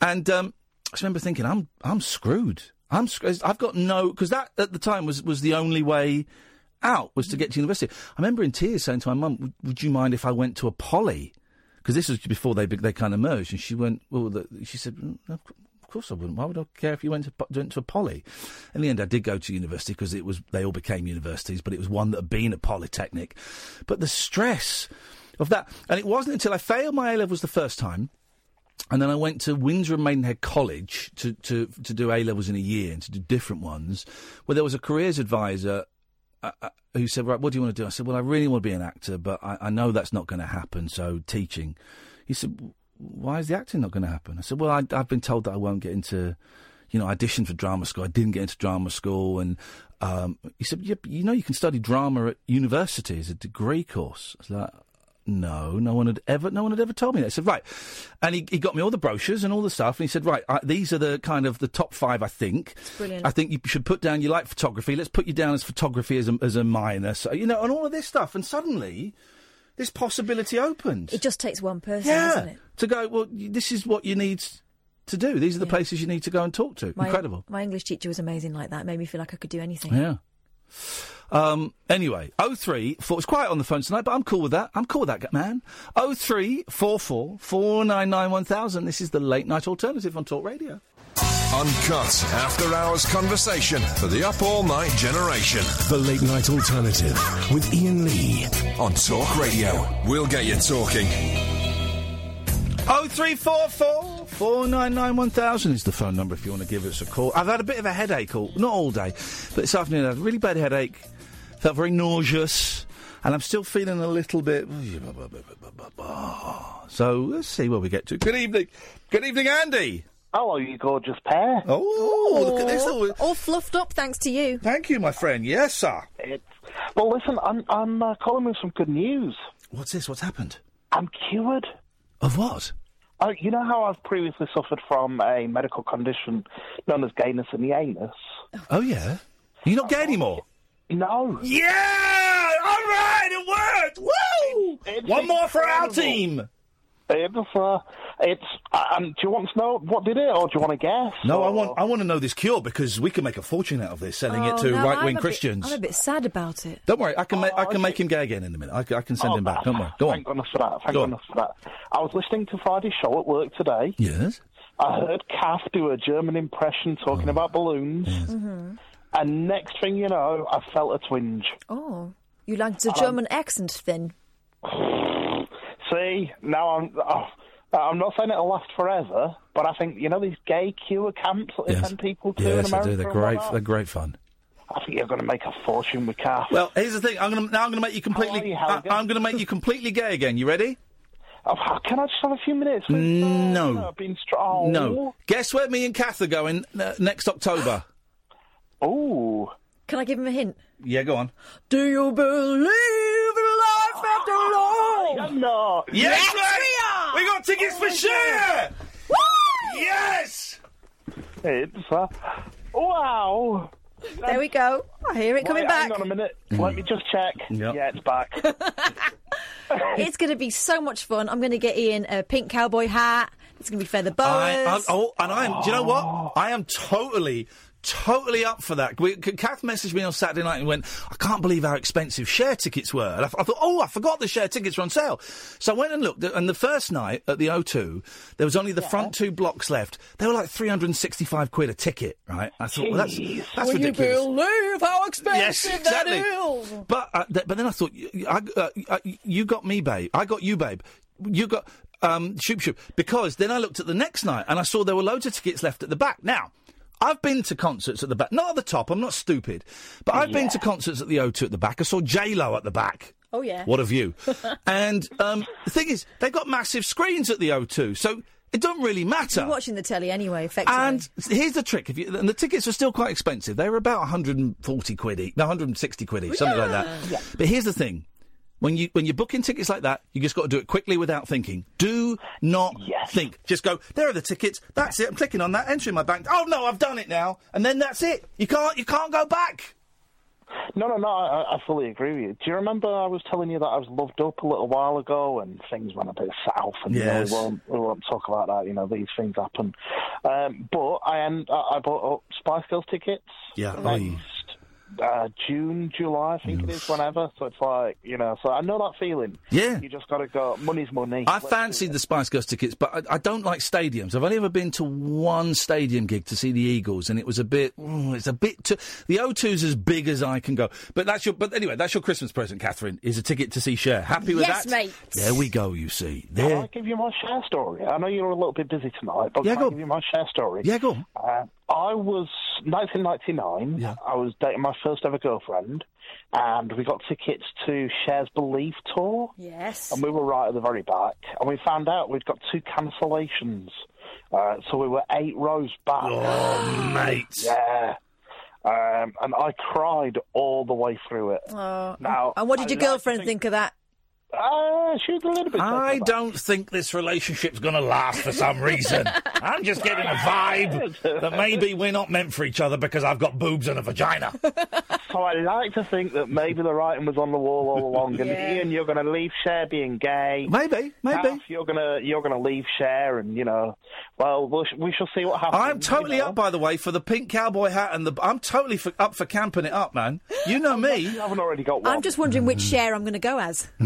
And um, I remember thinking, I'm I'm screwed. I'm sc- I've got no because that at the time was was the only way out was to get to university. I remember in tears saying to my mum, "Would, would you mind if I went to a poly?" Because this was before they they kind of merged, and she went, "Well," the, she said, "Mm, "Of course I wouldn't. Why would I care if you went to went to a poly?" In the end, I did go to university because it was they all became universities, but it was one that had been a polytechnic. But the stress of that, and it wasn't until I failed my A levels the first time. And then I went to Windsor and Maidenhead College to, to, to do A levels in a year and to do different ones, where there was a careers advisor uh, uh, who said, "Right, what do you want to do?" I said, "Well, I really want to be an actor, but I, I know that's not going to happen. So teaching." He said, "Why is the acting not going to happen?" I said, "Well, I, I've been told that I won't get into, you know, audition for drama school. I didn't get into drama school." And um, he said, yeah, "You know, you can study drama at university as a degree course." I was like. No, no one had ever, no one had ever told me that. I said, right, and he, he got me all the brochures and all the stuff, and he said, right, I, these are the kind of the top five, I think. brilliant. I think you should put down you like photography. Let's put you down as photography as a, as a minor, so you know, and all of this stuff. And suddenly, this possibility opened. It just takes one person, yeah, doesn't it? to go. Well, this is what you need to do. These are the places you need to go and talk to. My, Incredible. My English teacher was amazing like that. It made me feel like I could do anything. Yeah. Um, anyway, oh three four. It's quiet on the phone tonight, but I'm cool with that. I'm cool with that, man. Oh three four four four nine nine one thousand. This is the late night alternative on Talk Radio. Uncut after hours conversation for the up all night generation. The Late Night Alternative with Iain Lee. On Talk Radio. We'll get you talking. Oh three four four four nine nine one thousand is the phone number if you want to give us a call. I've had a bit of a headache, all not all day, but this afternoon I had a really bad headache. Felt very nauseous, and I'm still feeling a little bit. So let's see where we get to. Good evening, good evening, Andy. Hello, you gorgeous pair. Oh, look at this. All, all fluffed up thanks to you. Thank you, my friend. Yes, sir. It's, well, listen, I'm, I'm uh, calling with some good news. What's this? What's happened? I'm cured. Of what? Uh, you know how I've previously suffered from a medical condition known as gayness in the anus? Oh, yeah? You're not gay anymore? No. Yeah! All right, it worked! Woo! It's One more for our incredible. team. It's, uh, it's, uh, um, do you want to know what did it, or do you want to guess? No, I want I want to know this cure because we can make a fortune out of this selling it Oh, to no, right wing a bit- Christians. I'm a bit sad about it. Don't worry, I can make I can okay. make him gay again in a minute. I can send Oh, him back. Don't worry. <laughs> Go on. Thank goodness for that. Thank Go on. goodness for that. I was listening to Friday's show at work today. Yes. I heard Kath do a German impression Oh. talking about balloons. And next thing you know, I felt a twinge. Oh, you liked the German accent then? <laughs> See, now I'm. Oh, I'm not saying it'll last forever, but I think you know these gay cure camps that they Yes. send people to in Yes, I America. do. They're great. They're great fun. I think you're going to make a fortune with Kath. Well, here's the thing. I'm gonna now. I'm gonna make you completely. are you, I, Helga? I'm gonna make you completely gay again. You ready? Oh, can I just have a few minutes? With, uh, No. I've been strong. No. Guess where me and Kath are going uh, next October? <gasps> Oh. Can I give him a hint? Yeah, go on. Do you believe in life after all? I'm not. Yes, Yes, mate! we are! We got tickets for sure. Yes. It's uh, wow. There we go. I hear it coming back. Hang on a minute. Let me just check. Yep. Yeah, it's back. <laughs> It's going to be so much fun. I'm going to get Iain a pink cowboy hat. It's going to be feather boas. I, I, oh, and I am. Do you know what? I am totally, totally up for that. We, Kath messaged me on Saturday night and went, "I can't believe how expensive Cher tickets were." And I, I thought, "Oh, I forgot the Cher tickets were on sale." So I went and looked. And the first night at the O2, there was only the front two blocks left. They were like three hundred and sixty-five quid a ticket. Right? I thought, well, that's Jeez. that's Will you believe how expensive Yes, exactly. that is? But uh, th- but then I thought, I, uh, uh, you got me, babe. I got you, babe. You got um, shoop shoop. Because then I looked at the next night and I saw there were loads of tickets left at the back. Now. I've been to concerts at the back, not at the top. I'm not stupid, but I've been to concerts at the O2 at the back. I saw J Lo at the back. Oh, yeah. What a view! <laughs> and um, the thing is, they've got massive screens at the O2, so it doesn't really matter. You're watching the telly anyway, effectively. And here's the trick: if you, and the tickets are still quite expensive. They were about 140 quid each, no, 160 quid each, something like that. But here's the thing: when you when you're booking tickets like that, you just got to do it quickly without thinking. Do not Yes. think. Just go. There are the tickets. That's it. I'm clicking on that, entering my bank. Oh no, I've done it now, and then that's it. You can't you can't go back. no, no, no. I, I fully agree with you. Do you remember I was telling you that I was loved up a little while ago and things went a bit south and Yes. you know, we, won't, we won't talk about that. You know, these things happen. Um, but I end, I I bought up Spice Girls tickets. Yeah. next, uh, June, July, I think it is, whenever. So it's like, you know, so I know that feeling. Yeah. You just got to go, money's money. I Let's fancied the Spice Girls tickets, but I, I don't like stadiums. I've only ever been to one stadium gig to see the Eagles, and it was a bit. ooh, it's a bit. Too, the O2's as big as I can go. But that's your. But anyway, that's your Christmas present, Catherine. Is a ticket to see Cher. Happy with Yes, that? mate. There we go. You see. Can There. I give you my Cher story? I know you're a little bit busy tonight, but Yeah, can go I give you my Cher story? Yeah, go. Uh, I was 1999. Yeah. I was dating my first ever girlfriend, and we got tickets to Cher's Belief tour, yes. and we were right at the very back. And we found out we'd got two cancellations, uh, so we were eight rows back. Oh, mate. Yeah. Um, and I cried all the way through it. Oh. Now, and what did your like to girlfriend think- think of that? Uh, a little bit. I don't think this relationship's going to last for some reason. <laughs> I'm just getting a vibe that maybe we're not meant for each other because I've got boobs and a vagina. <laughs> So I like to think that maybe the writing was on the wall all along, and Yeah. Iain, you're going to leave Cher being gay. Maybe, maybe. Kath, you're gonna you're gonna leave Cher, and you know, well, we'll we shall see what happens. I'm totally you know. up, by the way, for the pink cowboy hat and the. I'm totally for, up for camping it up, man. You know me, <laughs> You haven't already got one. I'm just wondering which Cher I'm going to go as. <laughs>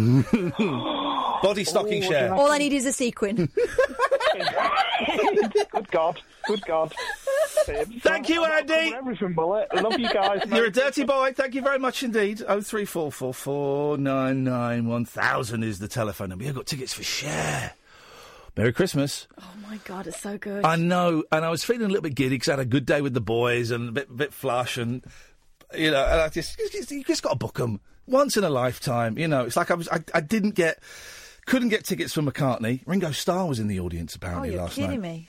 body stocking Oh, Cher. All I need is a sequin. <laughs> good God, good God. <laughs> Thank you, Andy. Everything, Bullet. I love you guys. You're a dirty boy. Thank you very much indeed. Oh three four four four nine nine one thousand is the telephone number. You've got tickets for Cher. Merry Christmas. oh my god, it's so good. I know, and I was feeling a little bit giddy because I had a good day with the boys and a bit, bit flush, and you know, and I just, you just, you just got to book them once in a lifetime. You know, it's like I was, I, I didn't get, couldn't get tickets for McCartney. Ringo Starr was in the audience oh, apparently you're last kidding night. me.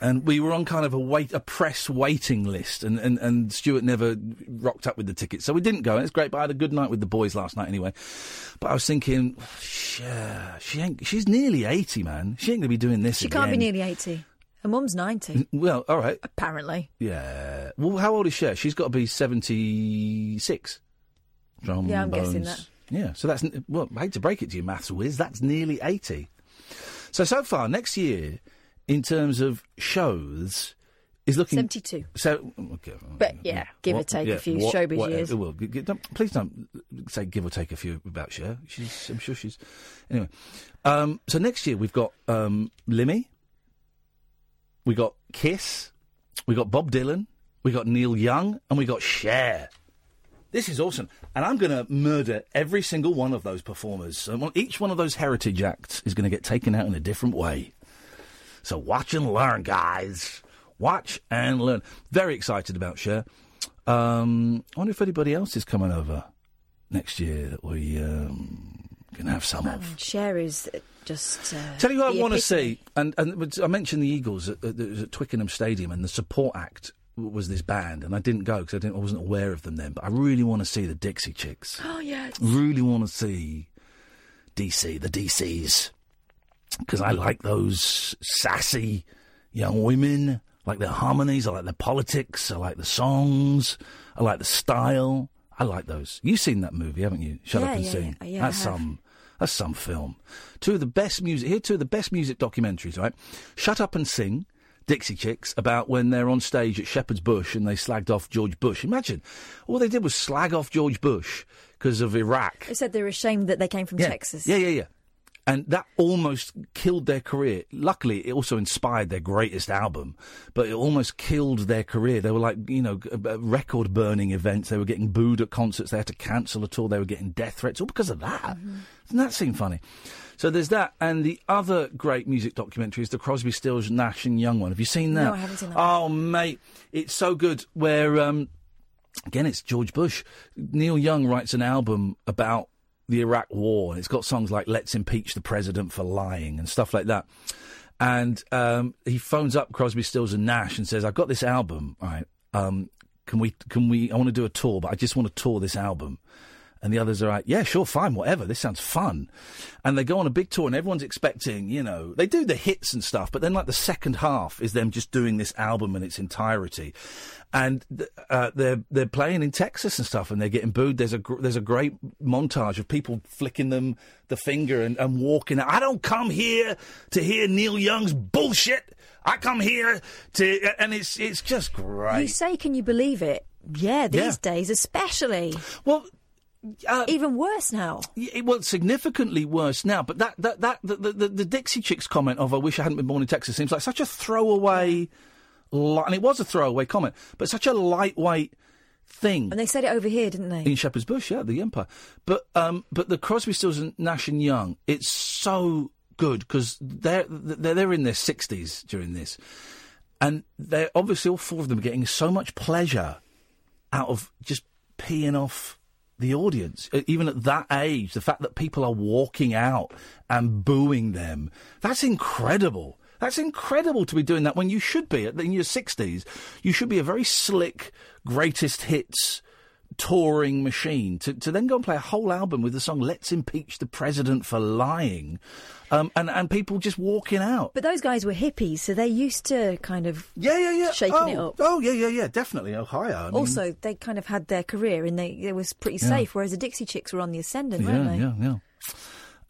And we were on kind of a wait, a press waiting list, and, and, and Stuart never rocked up with the tickets, so we didn't go. And it's great, but I had a good night with the boys last night anyway. But I was thinking, she ain't, she's nearly eighty, man. She ain't gonna be doing this. She can't be nearly 80. Her mum's 90, Well, all right, apparently. yeah. Well, how old is she? She's got to be seventy-six. Drum Yeah, I'm guessing bones. that. Yeah, so that's well. I hate to break it to you, maths whiz. That's nearly eighty. So so far next year, in terms of shows, is looking 72. So, okay, But yeah, give or take yeah, a few what- showbiz whatever, years. Well, g- g- don't, please don't say give or take a few about Cher. She's, I'm sure she's. Anyway, um, so next year we've got um, Limmy, we got Kiss, we got Bob Dylan, we got Neil Young, and we got Cher. This is awesome, and I'm going to murder every single one of those performers. So each one of those heritage acts is going to get taken out in a different way. So watch and learn, guys. Watch and learn. Very excited about Cher. Um, I wonder if anybody else is coming over next year that we um, can have some of. Cher is just. Uh, Tell you what I want to see, and and I mentioned the Eagles at, at, at Twickenham Stadium, and the support act was this band, and I didn't go because I didn't, I wasn't aware of them then. But I really want to see the Dixie Chicks. <gasps> Oh, yeah. Really want to see DC, the DCs, because I like those sassy young women. I like their harmonies. I like their politics. I like the songs. I like the style. I like those. You've seen that movie, haven't you? Shut Yeah, up and yeah, sing. yeah. That's some. That's some film. Two of the best music. Here, are two of the best music documentaries. Right, Shut Up and Sing, Dixie Chicks, about when they're on stage at Shepherd's Bush and they slagged off George Bush. Imagine all they did was slag off George Bush because of Iraq. They said they were ashamed that they came from Yeah. Texas. Yeah, yeah, yeah. And that almost killed their career. Luckily, it also inspired their greatest album, but it almost killed their career. They were like, you know, record burning events. They were getting booed at concerts. They had to cancel a tour. They were getting death threats, all because of that. Doesn't that seem funny? So there's that. And the other great music documentary is the Crosby, Stills, Nash and Young one. Have you seen that? No, I haven't seen that Oh, mate. It's so good. Where, um, again, it's George Bush. Neil Young writes an album about the Iraq War, and it's got songs like "Let's Impeach the President for Lying" and stuff like that. And um, he phones up Crosby, Stills, and Nash and says, "I've got this album. All right, um, can we? Can we? I want to do a tour, but I just want to tour this album." And the others are like, yeah, sure, fine, whatever. This sounds fun. And they go on a big tour, and everyone's expecting, you know, they do the hits and stuff, but then like the second half is them just doing this album in its entirety. And uh, they're they're playing in Texas and stuff, and they're getting booed. There's a gr- there's a great montage of people flicking them the finger and, and walking. out. I don't come here to hear Neil Young's bullshit. I come here to, and it's it's just great. You say, can you believe it? Yeah, these days, especially. Well, even worse now. Yeah, well, significantly worse now. But that that that the, the, the Dixie Chicks comment of "I wish I hadn't been born in Texas" seems like such a throwaway, li- and it was a throwaway comment, but such a lightweight thing. And they said it over here, didn't they? In Shepherd's Bush, yeah, the Empire. But um, but the Crosby, Stills, and Nash and Young, it's so good because they're they're they're in their sixties during this, and they're obviously all four of them are getting so much pleasure out of just peeing off the audience, even at that age. The fact that people are walking out and booing them, that's incredible. That's incredible to be doing that when you should be in your 60s. You should be a very slick, greatest hits touring machine. To, to then go and play a whole album with the song Let's Impeach the President for Lying, um, and, and people just walking out. But those guys were hippies, so they used to kind of yeah, yeah, yeah, shaking oh, it up. Oh, yeah, yeah, yeah, definitely. Ohio. I mean- also, they kind of had their career and they it was pretty Yeah. safe, whereas the Dixie Chicks were on the ascendant, yeah, weren't they? yeah, yeah.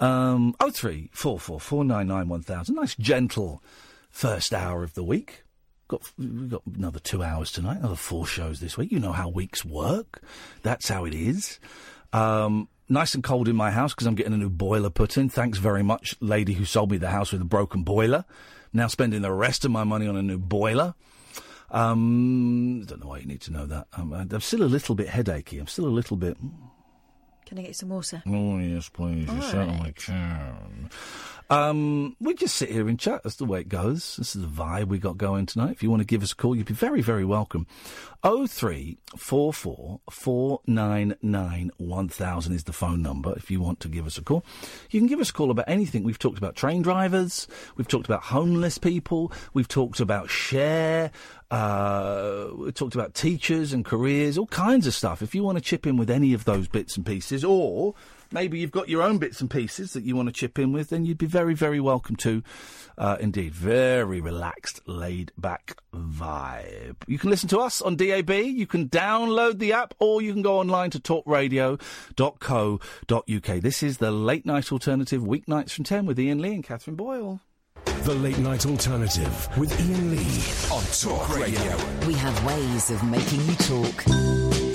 Um, oh three four four four nine nine one thousand. Nice gentle first hour of the week. Got we've got another two hours tonight. Another four shows this week. You know how weeks work. That's how it is. Um, nice and cold in my house because I'm getting a new boiler put in. Thanks very much, lady who sold me the house with a broken boiler. Now spending the rest of my money on a new boiler. Um, don't know why you need to know that. Um, I'm still a little bit headachy. I'm still a little bit. Can I get some water? Oh yes, please. You All certainly right. can. Um, we just sit here and chat. That's the way it goes. This is the vibe we got going tonight. If you want to give us a call, you'd be very, very welcome. Oh three four four four nine nine one thousand is the phone number. If you want to give us a call, you can give us a call about anything. We've talked about train drivers. We've talked about homeless people. We've talked about Cher. Uh, we talked about teachers and careers, all kinds of stuff. If you want to chip in with any of those bits and pieces, or maybe you've got your own bits and pieces that you want to chip in with, then you'd be very, very welcome to. Uh, indeed, very relaxed, laid back vibe. You can listen to us on DAB, you can download the app, or you can go online to talkradio.co.uk. This is the late night alternative, weeknights from 10 with Iain Lee and Catherine Boyle. The Late Night Alternative with Iain Lee on Talk Radio. We have ways of making you talk.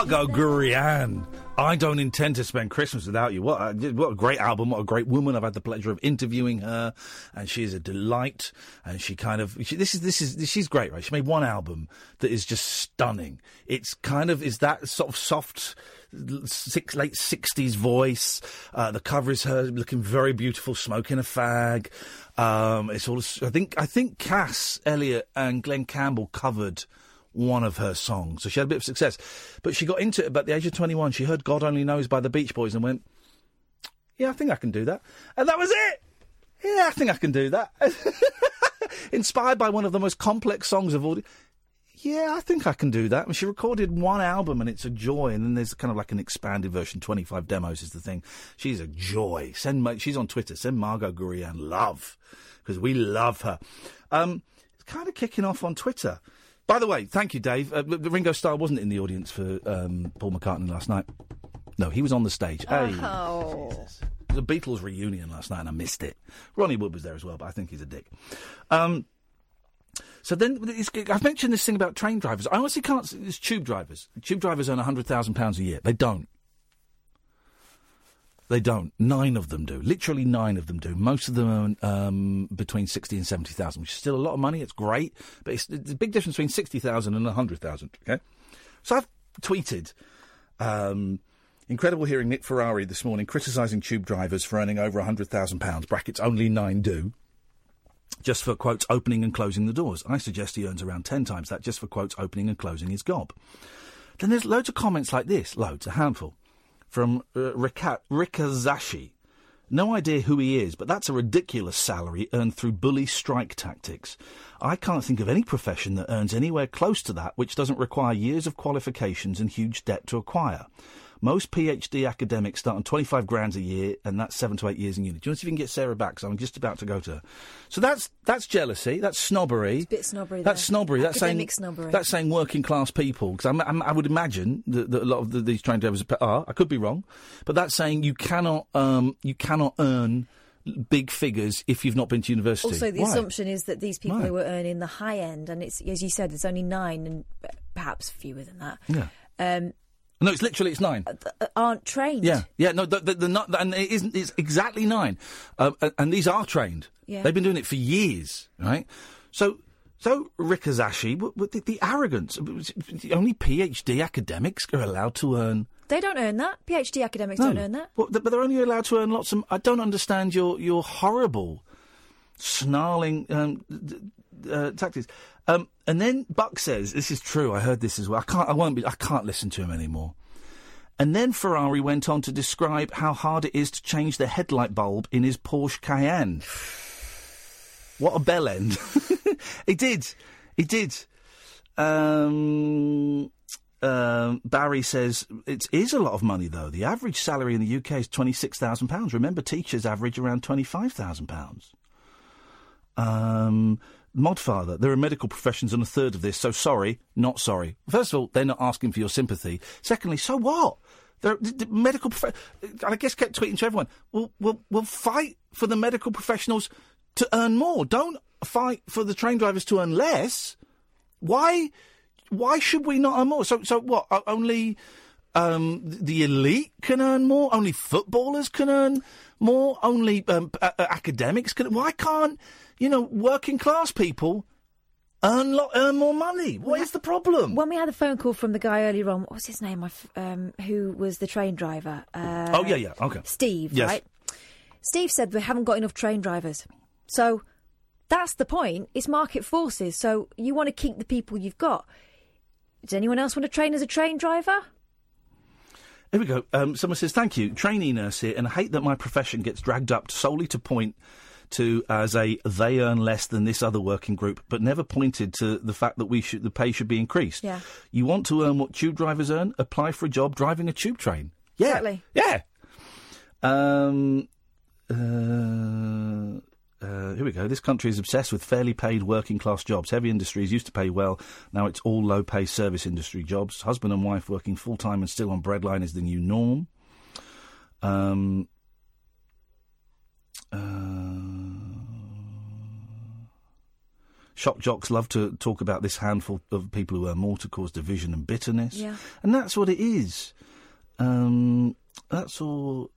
Margo Guryan. I don't intend to spend Christmas without you. What a, what a great album! What a great woman! I've had the pleasure of interviewing her, and she is a delight. And she kind of she, this is this is she's great, right? She made one album that is just stunning. It's kind of is that sort of soft six, late sixties voice. Uh, the cover is her looking very beautiful, smoking a fag. Um, it's all. I think I think Cass Elliot and Glen Campbell covered one of her songs. So she had a bit of success. But she got into it about the age of 21. She heard God Only Knows by the Beach Boys and went, Yeah, I think I can do that. And that was it. Yeah, I think I can do that. <laughs> Inspired by one of the most complex songs of all. Yeah, I think I can do that. And she recorded one album and it's a joy. And then there's kind of like an expanded version. 25 demos is the thing. She's a joy. Send She's on Twitter. Send Margo Guryan love because we love her. Um, it's kind of kicking off on Twitter. By the way, thank you, Dave. Uh, the Ringo Starr wasn't in the audience for um, Paul McCartney last night. No, he was on the stage. Hey. Oh. It was a Beatles reunion last night and I missed it. Ronnie Wood was there as well, but I think he's a dick. Um, so then, it's, I've mentioned this thing about train drivers. I honestly can't. see- It's tube drivers. Tube drivers earn £100,000 a year. They don't. They don't. Nine of them do. Literally nine of them do. Most of them earn um, between 60 and 70,000, which is still a lot of money. It's great. But it's, it's a big difference between 60,000 and 100,000, okay? So I've tweeted. Um, incredible hearing Nick Ferrari this morning criticising tube drivers for earning over £100,000. Brackets only nine do. Just for quotes opening and closing the doors. I suggest he earns around 10 times that just for quotes opening and closing his gob. Then there's loads of comments like this, loads, a handful, from uh, Rika- Rikazashi, No idea who he is, but that's a ridiculous salary earned through bully strike tactics. I can't think of any profession that earns anywhere close to that which doesn't require years of qualifications and huge debt to acquire. Most PhD academics start on 25 grand a year, and that's seven to eight years in uni. Do you want to see if you can get Sarah back? 'Cause I'm just about to go to her. So that's that's jealousy. That's snobbery. It's a bit snobbery. That's there. snobbery. That's saying snobbery. that's saying working class people. Because I would imagine that, that a lot of the, these train drivers are. I could be wrong, but that's saying you cannot um, you cannot earn big figures if you've not been to university. Also, the Why? assumption is that these people Why? who are earning the high end, and it's as you said, there's only nine, and perhaps fewer than that, Yeah. um, No, it's literally it's nine. th- aren't trained. Yeah, yeah, no, the, the, the, not, and it isn't. It's exactly nine, um, and, and these are trained. Yeah. they've been doing it for years, right? So, so Rikazashi, w- w- the, the arrogance. Only PhD academics are allowed to earn. They don't earn that. PhD academics No. don't earn that. Well, but they're only allowed to earn lots of. I don't understand your your horrible, snarling um, uh, tactics. Um, and then Buck says, "This is true. I heard this as well. I can't. I won't be. I can't listen to him anymore." And then Ferrari went on to describe how hard it is to change the headlight bulb in his Porsche Cayenne. What a bell end! <laughs> he did. He did. Um, um, Barry says it is a lot of money though. The average salary in the UK is twenty six thousand pounds. Remember, teachers average around twenty five thousand pounds. Um, Modfather, there are medical professions on a third of this, so sorry, not sorry. First of all, they're not asking for your sympathy. Secondly, so what? There, the, the medical prof- I guess kept tweeting to everyone. We'll, we'll, we'll fight for the medical professionals to earn more. Don't fight for the train drivers to earn less. Why? Why should we not earn more? So, so what? Only um, the elite can earn more. Only footballers can earn more. Only um, a- academics can. Why can't you know working class people earn lo- earn more money? What is the problem? When we had a phone call from the guy earlier on, what was his name? I f- Um, who was the train driver? Uh, oh yeah, yeah. Okay. Steve, Yes. right? Steve said we haven't got enough train drivers. So that's the point. It's market forces. So you want to keep the people you've got. Does anyone else want to train as a train driver? Here we go. Um, someone says, "Thank you, trainee nurse here," and I hate that my profession gets dragged up solely to point to as a they earn less than this other working group, but never pointed to the fact that we should the pay should be increased. Yeah. You want to earn what tube drivers earn? Apply for a job driving a tube train. Yeah. Exactly. Yeah. Um. Uh, uh, here we go. This country is obsessed with fairly paid working class jobs. Heavy industries used to pay well. Now it's all low pay service industry jobs. Husband and wife working full time and still on breadline is the new norm. Um, shock jocks love to talk about this handful of people who earn more to cause division and bitterness. Yeah. And that's what it is. Um, that's all.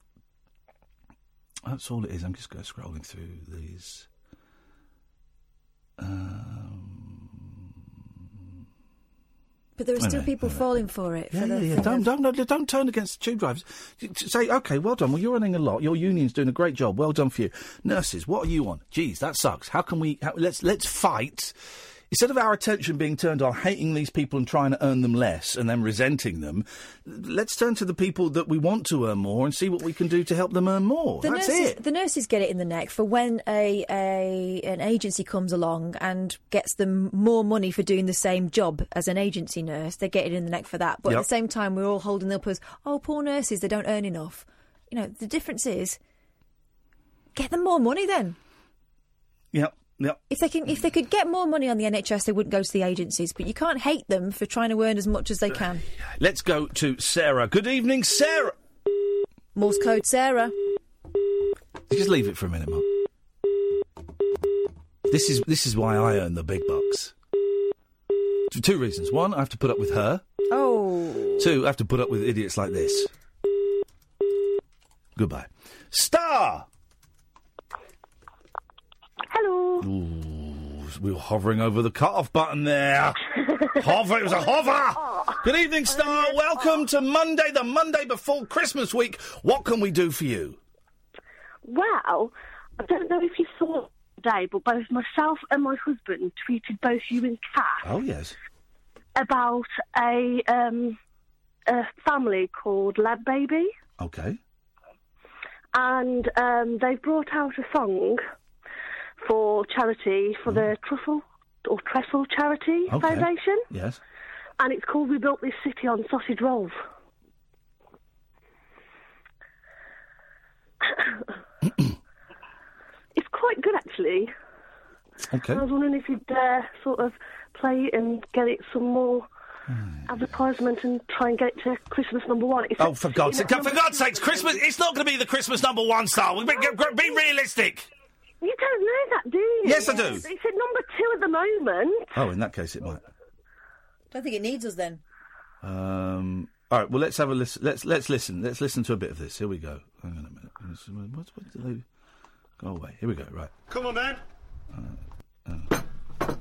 That's all it is. I'm just going scrolling through these. But there are still Anyway, people falling for it. Yeah, for yeah, yeah. Don't, don't, no, don't turn against tube drivers. Say, okay, well done. Well, you're earning a lot. Your union's doing a great job. Well done for you. Nurses, what are you on? Geez, that sucks. How can we? How, let's let's fight. Instead of our attention being turned on hating these people and trying to earn them less and then resenting them, let's turn to the people that we want to earn more and see what we can do to help them earn more. The That's nurses, it. the nurses get it in the neck for when a, a an agency comes along and gets them more money for doing the same job as an agency nurse. They get it in the neck for that. But at the same time, we're all holding up as oh, poor nurses, they don't earn enough. You know, the difference is get them more money then. Yep, yep. If they can, if they could get more money on the NHS, they wouldn't go to the agencies. But you can't hate them for trying to earn as much as they uh, can. Let's go to Sarah. Good evening, Sarah. Morse code, Sarah. Just leave it for a minute, Mark. This is this is why I earn the big bucks. For two reasons. One, I have to put up with her. Oh, Two, I have to put up with idiots like this. Goodbye. Star! Hello. Ooh, we were hovering over the cut-off button there. <laughs> hover, it was a hover! Good evening, Star. Welcome to Monday, the Monday before Christmas week. What can we do for you? Well, I don't know if you saw today, but both myself and my husband tweeted both you and Kat Oh, yes. about a um, a family called LadBaby, Okay. and um, they've brought out a song for charity for the Truffle or Trestle Charity Okay. Foundation, Yes. and it's called "We Built This City on Sausage Rolls." <coughs> it's quite good, actually. Okay. I was wondering if you'd uh, sort of play and get it some more advertisement and try and get it to Christmas number one. It's Oh, for God's sake! For God's sakes, Christmas! It's not going to be the Christmas number one star. Be, be realistic. You don't know that, do you? Yes, I do. It's at number two at the moment. Oh, in that case, it might. Don't think it needs us then. Um, all right. Well, let's have a listen. Let's let's listen. Let's listen to a bit of this. Here we go. Hang on a minute. Uh, what, what do they? Go away. Here we go. Right. Come on, man. Here's, uh,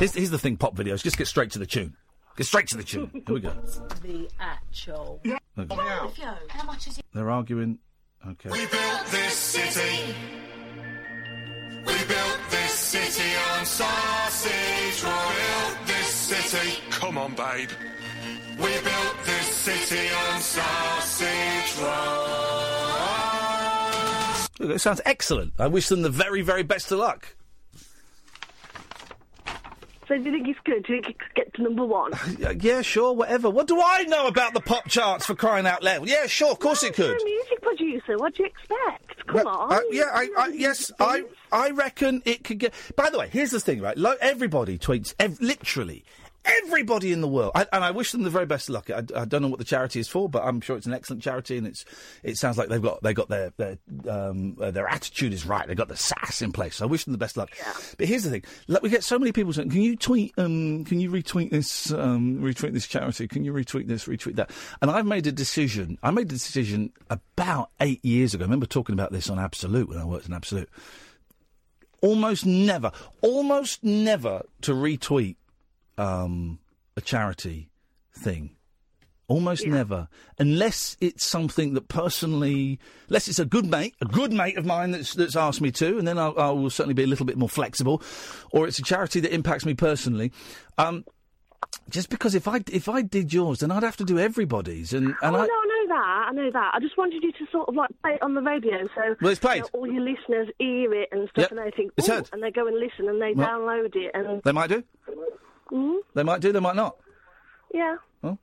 uh. here's the thing. Pop videos. Just get straight to the tune. Get straight to the tune. Here we go. <laughs> The actual. Okay. How much is it? They're arguing. Okay. We built this city. We built this city on sausage roll. Built this city. Come on, babe. We built this city on sausage roll. Look, it sounds excellent. I wish them the very, very best of luck. So do you think it's good? Do you think it could get to number one? <laughs> Yeah, yeah, sure, whatever. What do I know about the pop charts for crying out loud? Yeah, sure, of course it could. You're a music producer. What do you expect? Come Well, on. uh, yeah, I, I, yes, I, I reckon it could get. By the way, here's the thing, right? Lo- everybody tweets, ev- literally everybody in the world, I, and I wish them the very best of luck. I, I don't know what the charity is for, but I'm sure it's an excellent charity, and it's. It sounds like they've got they got their their um, uh, their attitude is right. They've got the sass in place. So I wish them the best of luck. But here's the thing: like, we get so many people saying, "Can you tweet? Um, can you retweet this? Um, retweet this charity? Can you retweet this? Retweet that?" And I've made a decision. I made a decision about eight years ago. I remember talking about this on Absolute when I worked in Absolute. Almost never, almost never to retweet um, a charity thing. Almost never, unless it's something that personally, unless it's a good mate, a good mate of mine that's that's asked me to, and then I'll, I will certainly be a little bit more flexible, or it's a charity that impacts me personally. Um, just because if I if I did yours, then I'd have to do everybody's, and and oh, I. no, I know that. I know that. I just wanted you to sort of like play it on the radio so Well, it's played. you know, all your listeners hear it and stuff Yep, and they think, and they go and listen and they Well- download it and. They might do. Mhm. They might do. They might not. Yeah. <laughs>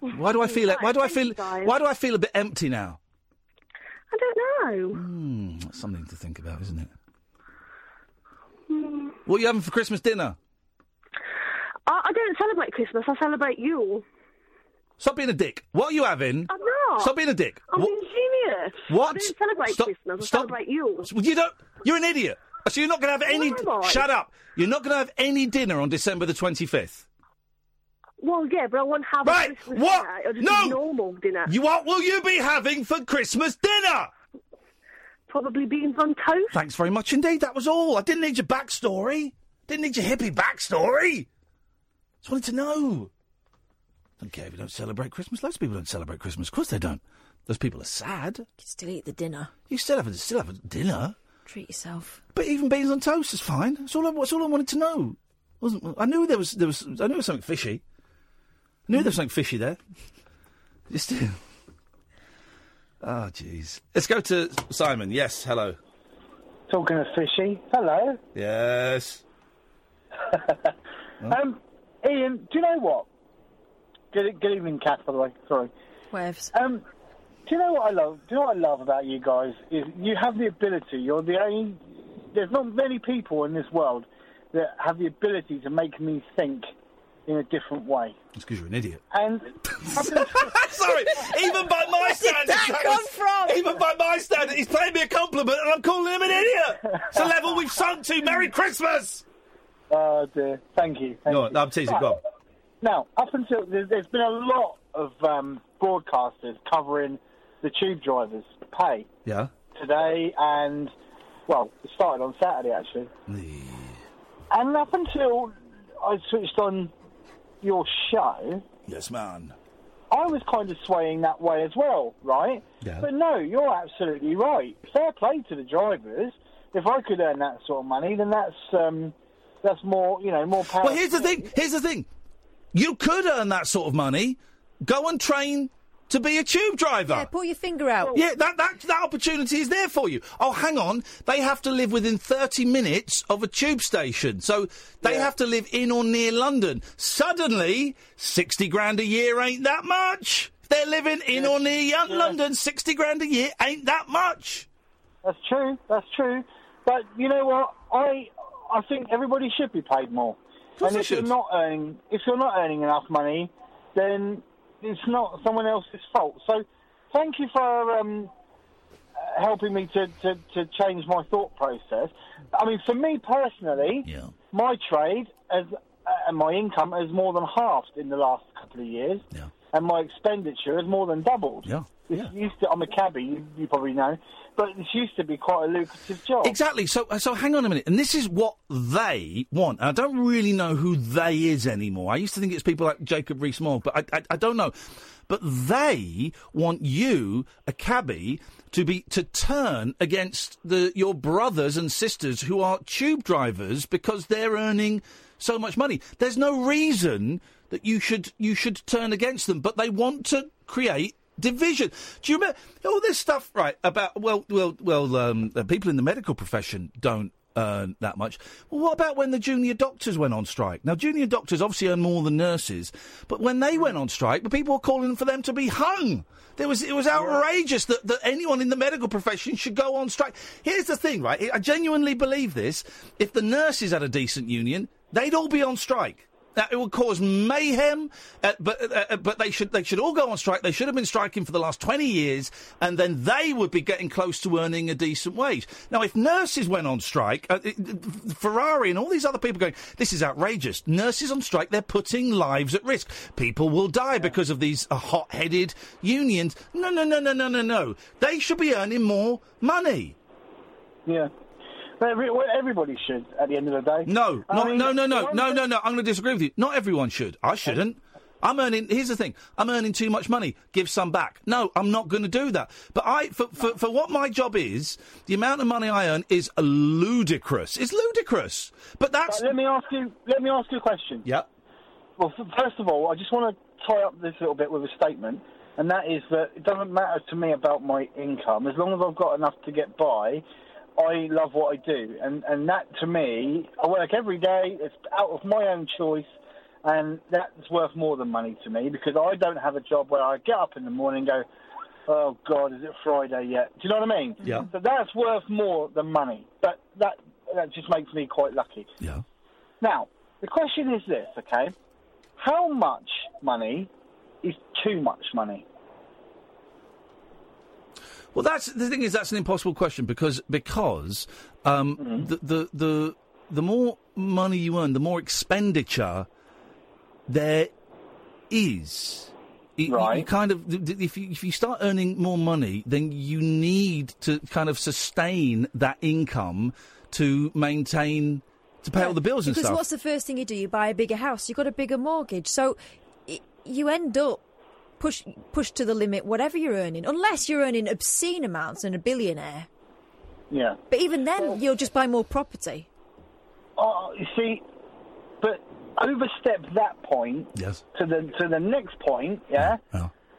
Why do I feel it? Why do I feel? Why do I feel a bit empty now? I don't know. Hmm, that's something to think about, isn't it? Hmm. What are you having for Christmas dinner? I, I don't celebrate Christmas. I celebrate Yule. Stop being a dick. What are you having? I'm not. Stop being a dick. I'm What- being serious. What? I don't celebrate Stop- Christmas. I stop- celebrate Yule. You don't. You're an idiot. Oh, so you're not going to have any. Why? Shut up. You're not going to have any dinner on December the 25th. Well, yeah, but I won't have Right, a Christmas what? dinner. It'll just No! be normal dinner. You what will you be having for Christmas dinner? Probably beans on toast. Thanks very much indeed. That was all. I didn't need your backstory. Didn't need your hippie backstory. Just wanted to know. Don't care if you don't celebrate Christmas. Loads of people don't celebrate Christmas. Of course they don't. Those people are sad. You can still eat the dinner. You still have a, still have a dinner. Treat yourself. But even beans on toast is fine. That's all. I, that's all I wanted to know. Wasn't I knew there was there was I knew there was something fishy. I knew there was something fishy there. <laughs> Just. Oh, jeez. Let's go to Simon. Yes, hello. Talking of fishy. Hello. Yes. <laughs> Um, Iain, do you know what? Good, good evening, Kath. By the way, sorry. Waves. Um, do you know what I love? Do you know what I love about you guys is you have the ability. You're the only. There's not many people in this world that have the ability to make me think in a different way. It's because you're an idiot. And <laughs> sorry, even by my standards, that was- even by my standards, he's paying me a compliment, and I'm calling him an idiot. It's a level we've sunk to. Merry Christmas. Oh dear. Thank you. Thank Go you. no, I'm teasing. Right. Go on. Now, up until there's, there's been a lot of um, broadcasters covering the tube drivers' pay Yeah. today, and well, it started on Saturday actually. And up until I switched on your show, Yes, man. I was kind of swaying that way as well, right? Yeah. But no, you're absolutely right. Fair play to the drivers. If I could earn that sort of money, then that's um, that's more, you know, more power. Well, here's the thing. Here's the thing. You could earn that sort of money. Go and train to be a tube driver. Yeah, pull your finger out. Yeah, that, that that opportunity is there for you. Oh, hang on, they have to live within thirty minutes of a tube station, so they have to live in or near London. Suddenly, sixty grand a year ain't that much. If they're living in or near young London, sixty grand a year ain't that much. That's true. That's true. But you know what? I I think everybody should be paid more. and if you're not earning, if you're not earning enough money, then it's not someone else's fault. So, thank you for um, helping me to, to, to change my thought process. I mean, for me personally, my trade has, uh, and my income has more than halved in the last couple of years, and my expenditure has more than doubled. Yeah. This used to, I'm a cabbie, you, you probably know, but this used to be quite a lucrative job. Exactly. So, uh, so hang on a minute. And this is what they want. And I don't really know who they is anymore. I used to think it's people like Jacob Rees-Mogg, but I, I, I don't know. But they want you, a cabbie, to be to turn against the your brothers and sisters who are tube drivers because they're earning so much money. There's no reason that you should you should turn against them, but they want to create division. Do you remember all this stuff, right? About well, well, well, um, people in the medical profession don't earn that much. Well, what about when the junior doctors went on strike? Now, junior doctors obviously earn more than nurses, but when they went on strike, the people were calling for them to be hung. There was it was outrageous that, that anyone in the medical profession should go on strike. Here's the thing, right? I genuinely believe this. If the nurses had a decent union, they'd all be on strike. Now, it would cause mayhem, uh, but uh, uh, but they should they should all go on strike. They should have been striking for the last twenty years, and then they would be getting close to earning a decent wage. Now, if nurses went on strike, uh, it- Ferrari and all these other people going, this is outrageous. Nurses on strike, they're putting lives at risk. People will die because of these uh, hot-headed unions. No, no, no, no, no, no, no. They should be earning more money. Yeah. Every, everybody should at the end of the day. No, I no, mean, no, no, no, no, no, no. I'm going to disagree with you. Not everyone should. I shouldn't. I'm earning. Here's the thing. I'm earning too much money. Give some back. No, I'm not going to do that. But I, for, for for what my job is, the amount of money I earn is ludicrous. It's ludicrous. But that's. let me ask you. Let me ask you a question. Yeah. Well, f- first of all, I just want to tie up this little bit with a statement, and that is that it doesn't matter to me about my income as long as I've got enough to get by. I love what I do, and and that to me, I work every day. It's out of my own choice, and that's worth more than money to me because I don't have a job where I get up in the morning and go, "Oh God, is it Friday yet?" Do you know what I mean? Yeah. So that's worth more than money, but that that just makes me quite lucky. Yeah. Now the question is this, okay? How much money is too much money? Well, that's the thing is that's an impossible question because because um, Mm-hmm. the, the the the more money you earn, the more expenditure there is. You- you- You kind of if you if you start earning more money, then you need to kind of sustain that income to maintain to pay all the bills and because stuff. what's the first thing you do? You buy a bigger house. You got a bigger mortgage, so i you end up push pushed to the limit. Whatever you're earning, unless you're earning obscene amounts and a billionaire. Yeah. But even then, you'll just buy more property. Oh, you see, but overstep that point yes. to the to the next point. Yeah.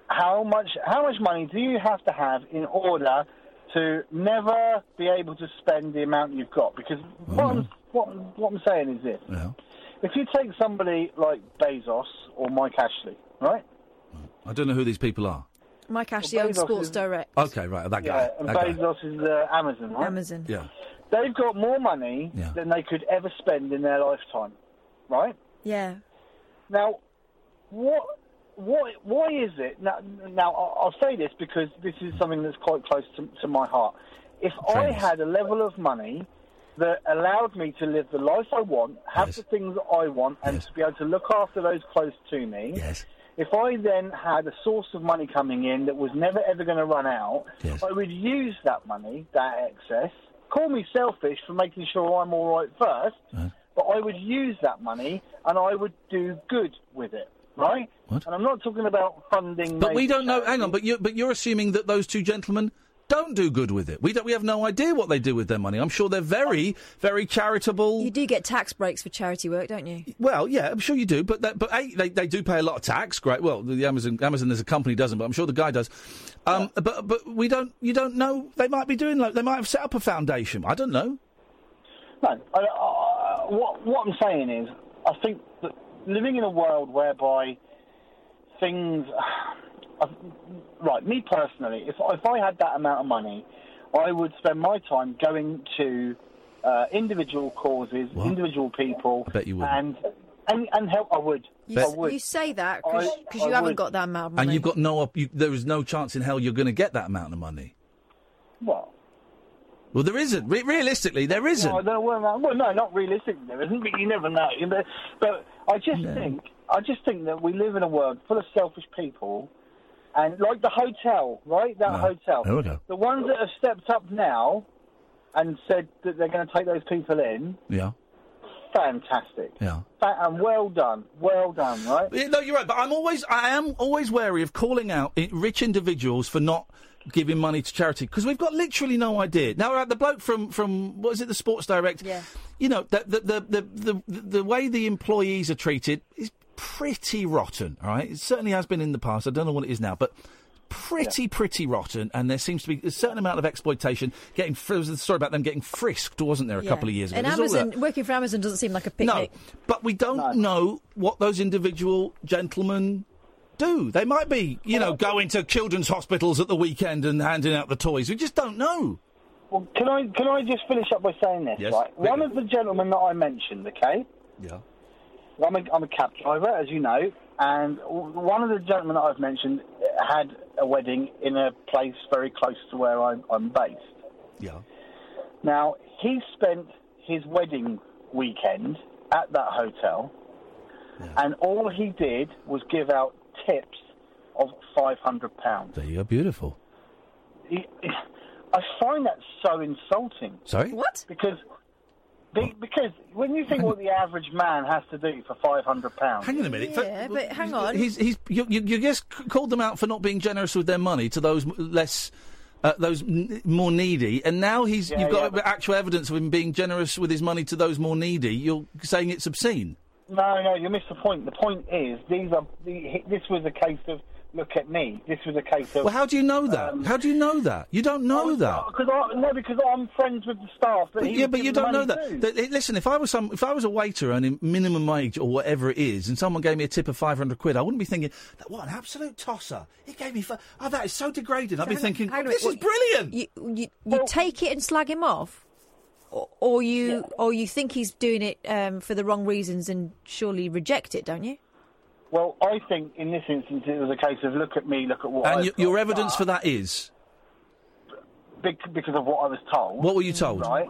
How much how much money do you have to have in order to never be able to spend the amount you've got? Because what, I'm, mm-hmm. what, what I'm saying is this: Yeah. if you take somebody like Bezos or Mike Ashley, right? I don't know who these people are. Mike Ashley owns Bezos Sports is- Direct. Okay, right, that guy. Yeah, and that guy. Bezos is uh, Amazon, right? Amazon. Yeah. They've got more money than they could ever spend in their lifetime, right? Yeah. Now, what, what, why is it? Now, now I'll I'll say this because this is something that's quite close to, to my heart. If I had a level of money that allowed me to live the life I want, have the things that I want, and to be able to look after those close to me, yes. If I then had a source of money coming in that was never ever going to run out, I would use that money, that excess. Call me selfish for making sure I'm all right first, uh-huh. but I would use that money and I would do good with it, right? And I'm not talking about funding. But we don't know. Hang on, but you but you're assuming that those two gentlemen don't do good with it. We don't. We have no idea what they do with their money. I'm sure they're very, very charitable. You do get tax breaks for charity work, don't you? Well, yeah, I'm sure you do, but that, but A, they, they do pay a lot of tax. Great. Well, the Amazon Amazon as a company doesn't, but I'm sure the guy does. Um, But but we don't. You don't know. They might be doing like they might have set up a foundation. I don't know. No, I, I, what what I'm saying is, I think that living in a world whereby things, I- right, me personally, if if I had that amount of money, I would spend my time going to uh, individual causes, individual people, bet you would. and and and help. I would. You, I s- would. you say that because you I haven't would. got that amount of money. And you've got no. You, there is no chance in hell you're going to get that amount of money. What? Well, there isn't. Re- realistically, there isn't. Well, I don't know where that- well, no, not realistically, There isn't, but you never know. Know, But I just think, I just think that we live in a world full of selfish people, and like the hotel, right? That No. hotel. There we go. The ones that have stepped up now and said that they're going to take those people in, Yeah. fantastic. Yeah. Fa- and well done, well done, right? Yeah, No, you're right. But I'm always, I am always wary of calling out rich individuals for not giving money to charity because we've got literally no idea. Now, right, the bloke from from what is it, the Sports Direct? Yeah. You know, the the the the the, the, the way the employees are treated is pretty rotten. All right, it certainly has been in the past. I don't know what it is now, but. Pretty, pretty rotten, and there seems to be a certain amount of exploitation. Getting there was a story about them getting frisked, wasn't there, a Yeah. couple of years ago? And There's. Amazon, working for Amazon doesn't seem like a picnic. No, but we don't know what those individual gentlemen do. They might be, you know, going to children's hospitals at the weekend and handing out the toys. We just don't know. Well, can I can I just finish up by saying this? Yes, right, one of the gentlemen that I mentioned, okay. Yeah. I'm a, I'm a cab driver, as you know, and one of the gentlemen that I've mentioned had a wedding in a place very close to where I'm, I'm based. Yeah. Now, he spent his wedding weekend at that hotel, and all he did was give out tips of £500. There you go. Beautiful. He- <laughs> I find that so insulting. Sorry? What? Because be, because when you think what the average man has to do for five hundred pounds, hang on a minute. Yeah, but hang on. He's he's you, you, you just called them out for not being generous with their money to those less. Uh, those n- more needy, and now he's Yeah, you've got yeah, actual evidence of him being generous with his money to those more needy. You're saying it's obscene. No, no, you missed the point. The point is, these are the, this was a case of look at me. This was a case of. Well, how do you know that? Um, how do you know that? You don't know that. Because I, no, because I'm friends with the staff. That But, yeah, but you don't know that. to. That- Listen, if I was some, if I was a waiter earning minimum wage or whatever it is, and someone gave me a tip of five hundred quid, I wouldn't be thinking, "That what an absolute tosser! He gave me, fi- oh, that is so degrading." I'd be thinking, Hang on a "This is brilliant." You, you, you take it and slag him off, or, or you, or you think he's doing it um, for the wrong reasons and surely reject it, don't you? Well, I think in this instance it was a case of look at me, look at what. and I've y- your evidence but for that is because of what I was told. what were you told? Right.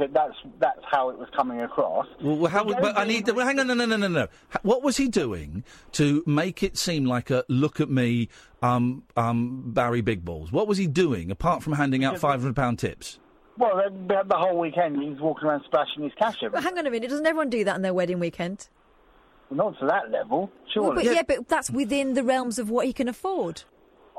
That that's that's how it was coming across. Well, well, how, But but I need. Well, hang on, no, no, no, no, no. What was he doing to make it seem like a look at me, um, um, Barry Big Balls? What was he doing apart from handing out five hundred pound tips? Well, the, the whole weekend he was walking around splashing his cash every. But hang on a minute, doesn't everyone do that on their wedding weekend? Not to that level, Well, but yeah. but that's within the realms of what he can afford.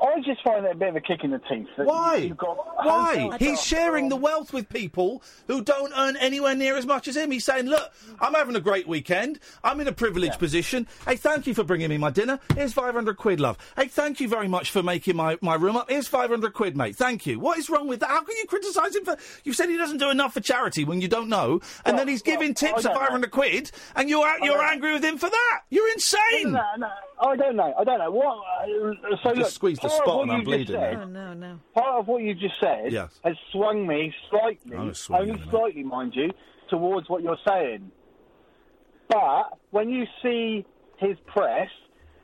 I just find that a bit of a kick in the teeth. Why? You've got Why? He's sharing the wealth with people who don't earn anywhere near as much as him. He's saying, "Look, I'm having a great weekend. I'm in a privileged position. Hey, thank you for bringing me my dinner. Here's 500 quid, love. Hey, thank you very much for making my, my room up. Here's 500 quid, mate. Thank you. What is wrong with that? How can you criticise him for? You said he doesn't do enough for charity when you don't know, and then he's giving tips of don't know. 500 quid, and you're you're angry with him for that. You're insane. No, no, I don't know. I don't know. What? Uh, so Just look, squeezed the spot and I'm bleeding said- now. Oh no, no. Part of what you just said Yes. has swung me slightly, swung only mate. slightly, mind you, towards what you're saying. But when you see his press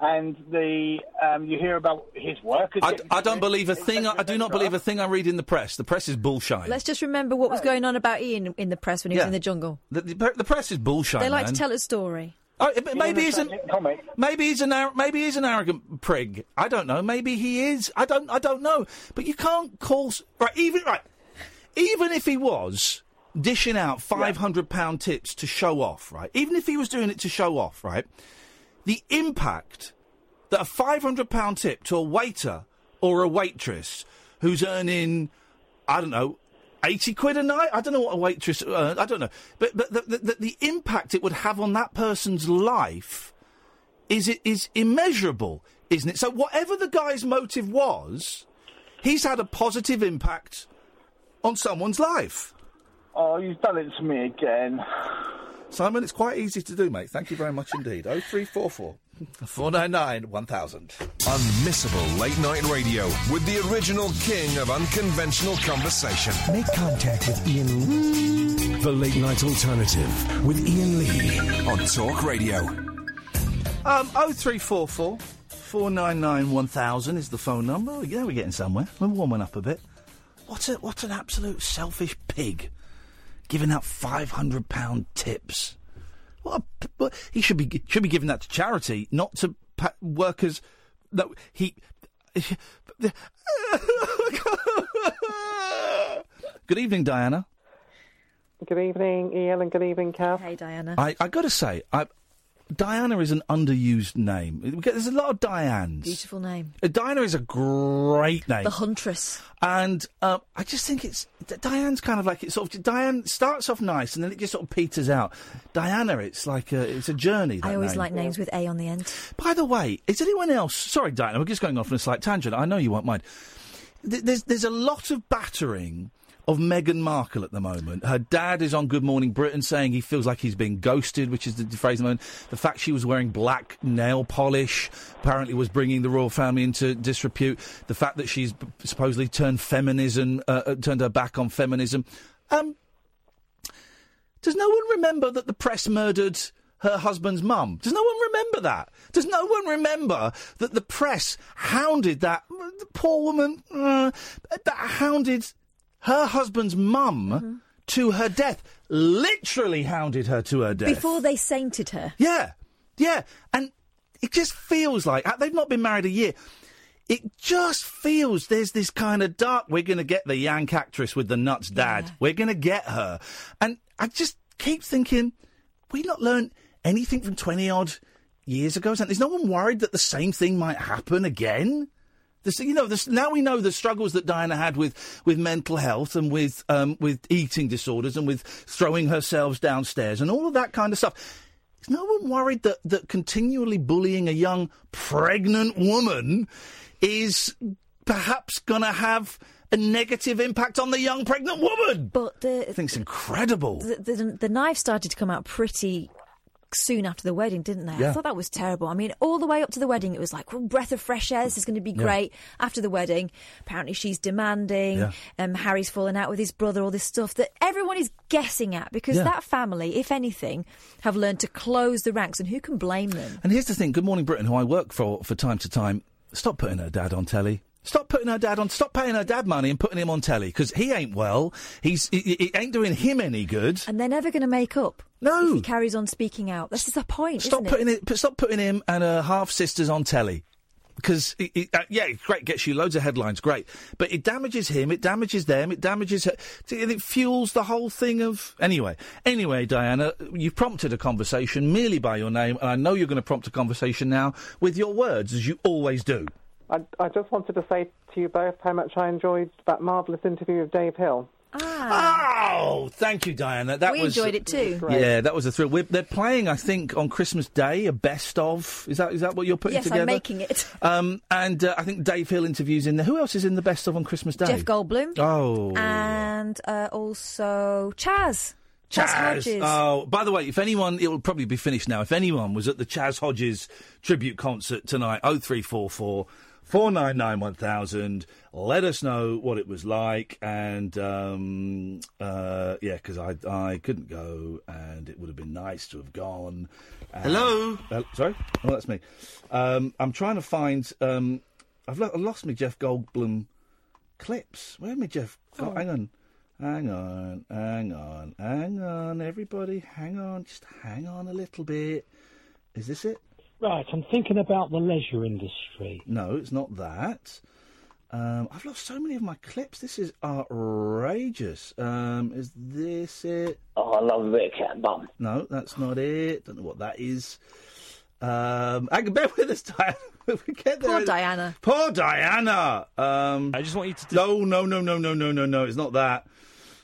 and the um, you hear about his work, I, I don't believe a thing. I, I do not believe a thing I read in the press. The press is bullshit. Let's just remember what was going on about Iain in the press when he was in the jungle. The, the, the press is bullshit. they like man. to tell a story. Oh, maybe he's an comic. maybe he's an maybe he's an arrogant prig. I don't know. Maybe he is. I don't. I don't know. But you can't call right. Even right. Even if he was dishing out five hundred pound tips to show off, right? Even if he was doing it to show off, right? The impact that a five hundred pound tip to a waiter or a waitress who's earning, I don't know, 80 quid a night? I don't know what a waitress, uh, I don't know. But, but the, the, the, impact it would have on that person's life is, it is immeasurable, isn't it? So whatever the guy's motive was, he's had a positive impact on someone's life. Oh, you've done it to me again. Simon, it's quite easy to do, mate. Thank you very much indeed. 0344 499 1000. Unmissable late night radio with the original king of unconventional conversation. Make contact with Iain Lee. The Late Night Alternative with Iain Lee on Talk Radio. Um, 0344 499 1000 is the phone number. Yeah, we're getting somewhere. We're warming up a bit. What, a, what an absolute selfish pig. Giving out £500 tips. What, a, what he should be should be giving that to charity, not to pa- workers. No, he. <laughs> Good evening, Diana. Good evening, Iain, and good evening, Kath. Hey, Diana. I, I got to say, I, Diana is an underused name. There's a lot of Dianes. Beautiful name. Uh, Diana is a great name. The Huntress. And um, I just think it's Diane's kind of like it sort of Diane starts off nice and then it just sort of peters out. Diana, it's like a, it's a journey. I always name. like names with A on the end. By the way, is anyone else? Sorry, Diana, we're just going off on a slight tangent. I know you won't mind. Th- There's there's a lot of battering of Meghan Markle at the moment. Her dad is on Good Morning Britain saying he feels like he's being ghosted, which is the phrase at the moment. The fact she was wearing black nail polish apparently was bringing the royal family into disrepute. The fact that she's supposedly turned feminism, uh, uh, turned her back on feminism. Um, does no one remember that the press murdered her husband's mum? Does no one remember that? Does no one remember that the press hounded that poor woman, uh, that hounded her husband's mum to her death? Literally hounded her to her death. Before they sainted her. Yeah, yeah, and it just feels like uh, they've not been married a year. It just feels there's this kind of dark. We're going to get the Yank actress with the nuts dad. We're going to get her, and I just keep thinking, we not learned anything from twenty odd years ago. Is no one worried that the same thing might happen again? This, you know, this, now we know the struggles that Diana had with, with mental health and with um, with eating disorders and with throwing herself downstairs and all of that kind of stuff. Is no one worried that, that continually bullying a young pregnant woman is perhaps going to have a negative impact on the young pregnant woman? But the, I think it's incredible. The, the, the knife started to come out pretty soon after the wedding, didn't they? I thought that was terrible. I mean, all the way up to the wedding, it was like, well, breath of fresh air. This is going to be Yeah. great. After the wedding, apparently she's demanding. Yeah. Um, Harry's fallen out with his brother. All this stuff that everyone is guessing at because Yeah. that family, if anything, have learned to close the ranks, and who can blame them? And here's the thing: Good Morning Britain, who I work for for time to time, stop putting her dad on telly. Stop putting her dad on. Stop paying her dad money and putting him on telly because he ain't well. He's it, it ain't doing him any good. And they're never going to make up. No. If he carries on speaking out. This is the point. Stop putting it. it. Stop putting him and her half sisters on telly. Because uh, yeah, great, gets you loads of headlines, great, but it damages him, it damages them, it damages her, and it fuels the whole thing of anyway. Anyway, Diana, you've prompted a conversation merely by your name, and I know you're going to prompt a conversation now with your words, as you always do. I, I just wanted to say to you both how much I enjoyed that marvellous interview with Dave Hill. Ah. Oh, thank you, Diana. That was we was enjoyed it too. Yeah, that was a thrill. We're, they're playing, I think, on Christmas Day a best of. Is that is that what you're putting Yes, together? I'm making it. <laughs> Um, and uh, I think Dave Hill interviews in there. Who else is in the best of on Christmas Day? Jeff Goldblum. Oh, And uh, also Chas. Chas, Hodges. Oh, by the way, if anyone, it will probably be finished now. If anyone was at the Chas Hodges tribute concert tonight, 0344 499 1000, let us know what it was like. And, um, uh, yeah, because I, I couldn't go and it would have been nice to have gone. And- Hello? Uh, sorry? Oh, that's me. Um, I'm trying to find, um, I've, lo- lost me Jeff Goldblum clips. Where me Jeff? Oh, hang on. Hang on, hang on, hang on, everybody, hang on, just hang on a little bit. Is this it? Right, I'm thinking about the leisure industry. No, it's not that. Um, I've lost so many of my clips. This is outrageous. Um, is this it? Oh, I love a bit of cat bum. No, that's not it. Don't know what that is. Um, hang on, <laughs> bear with us, Diane. <laughs> we get there. Poor Diana. Poor Diana. Um, I just want you to. No, no, no, no, no, no, no, no. It's not that.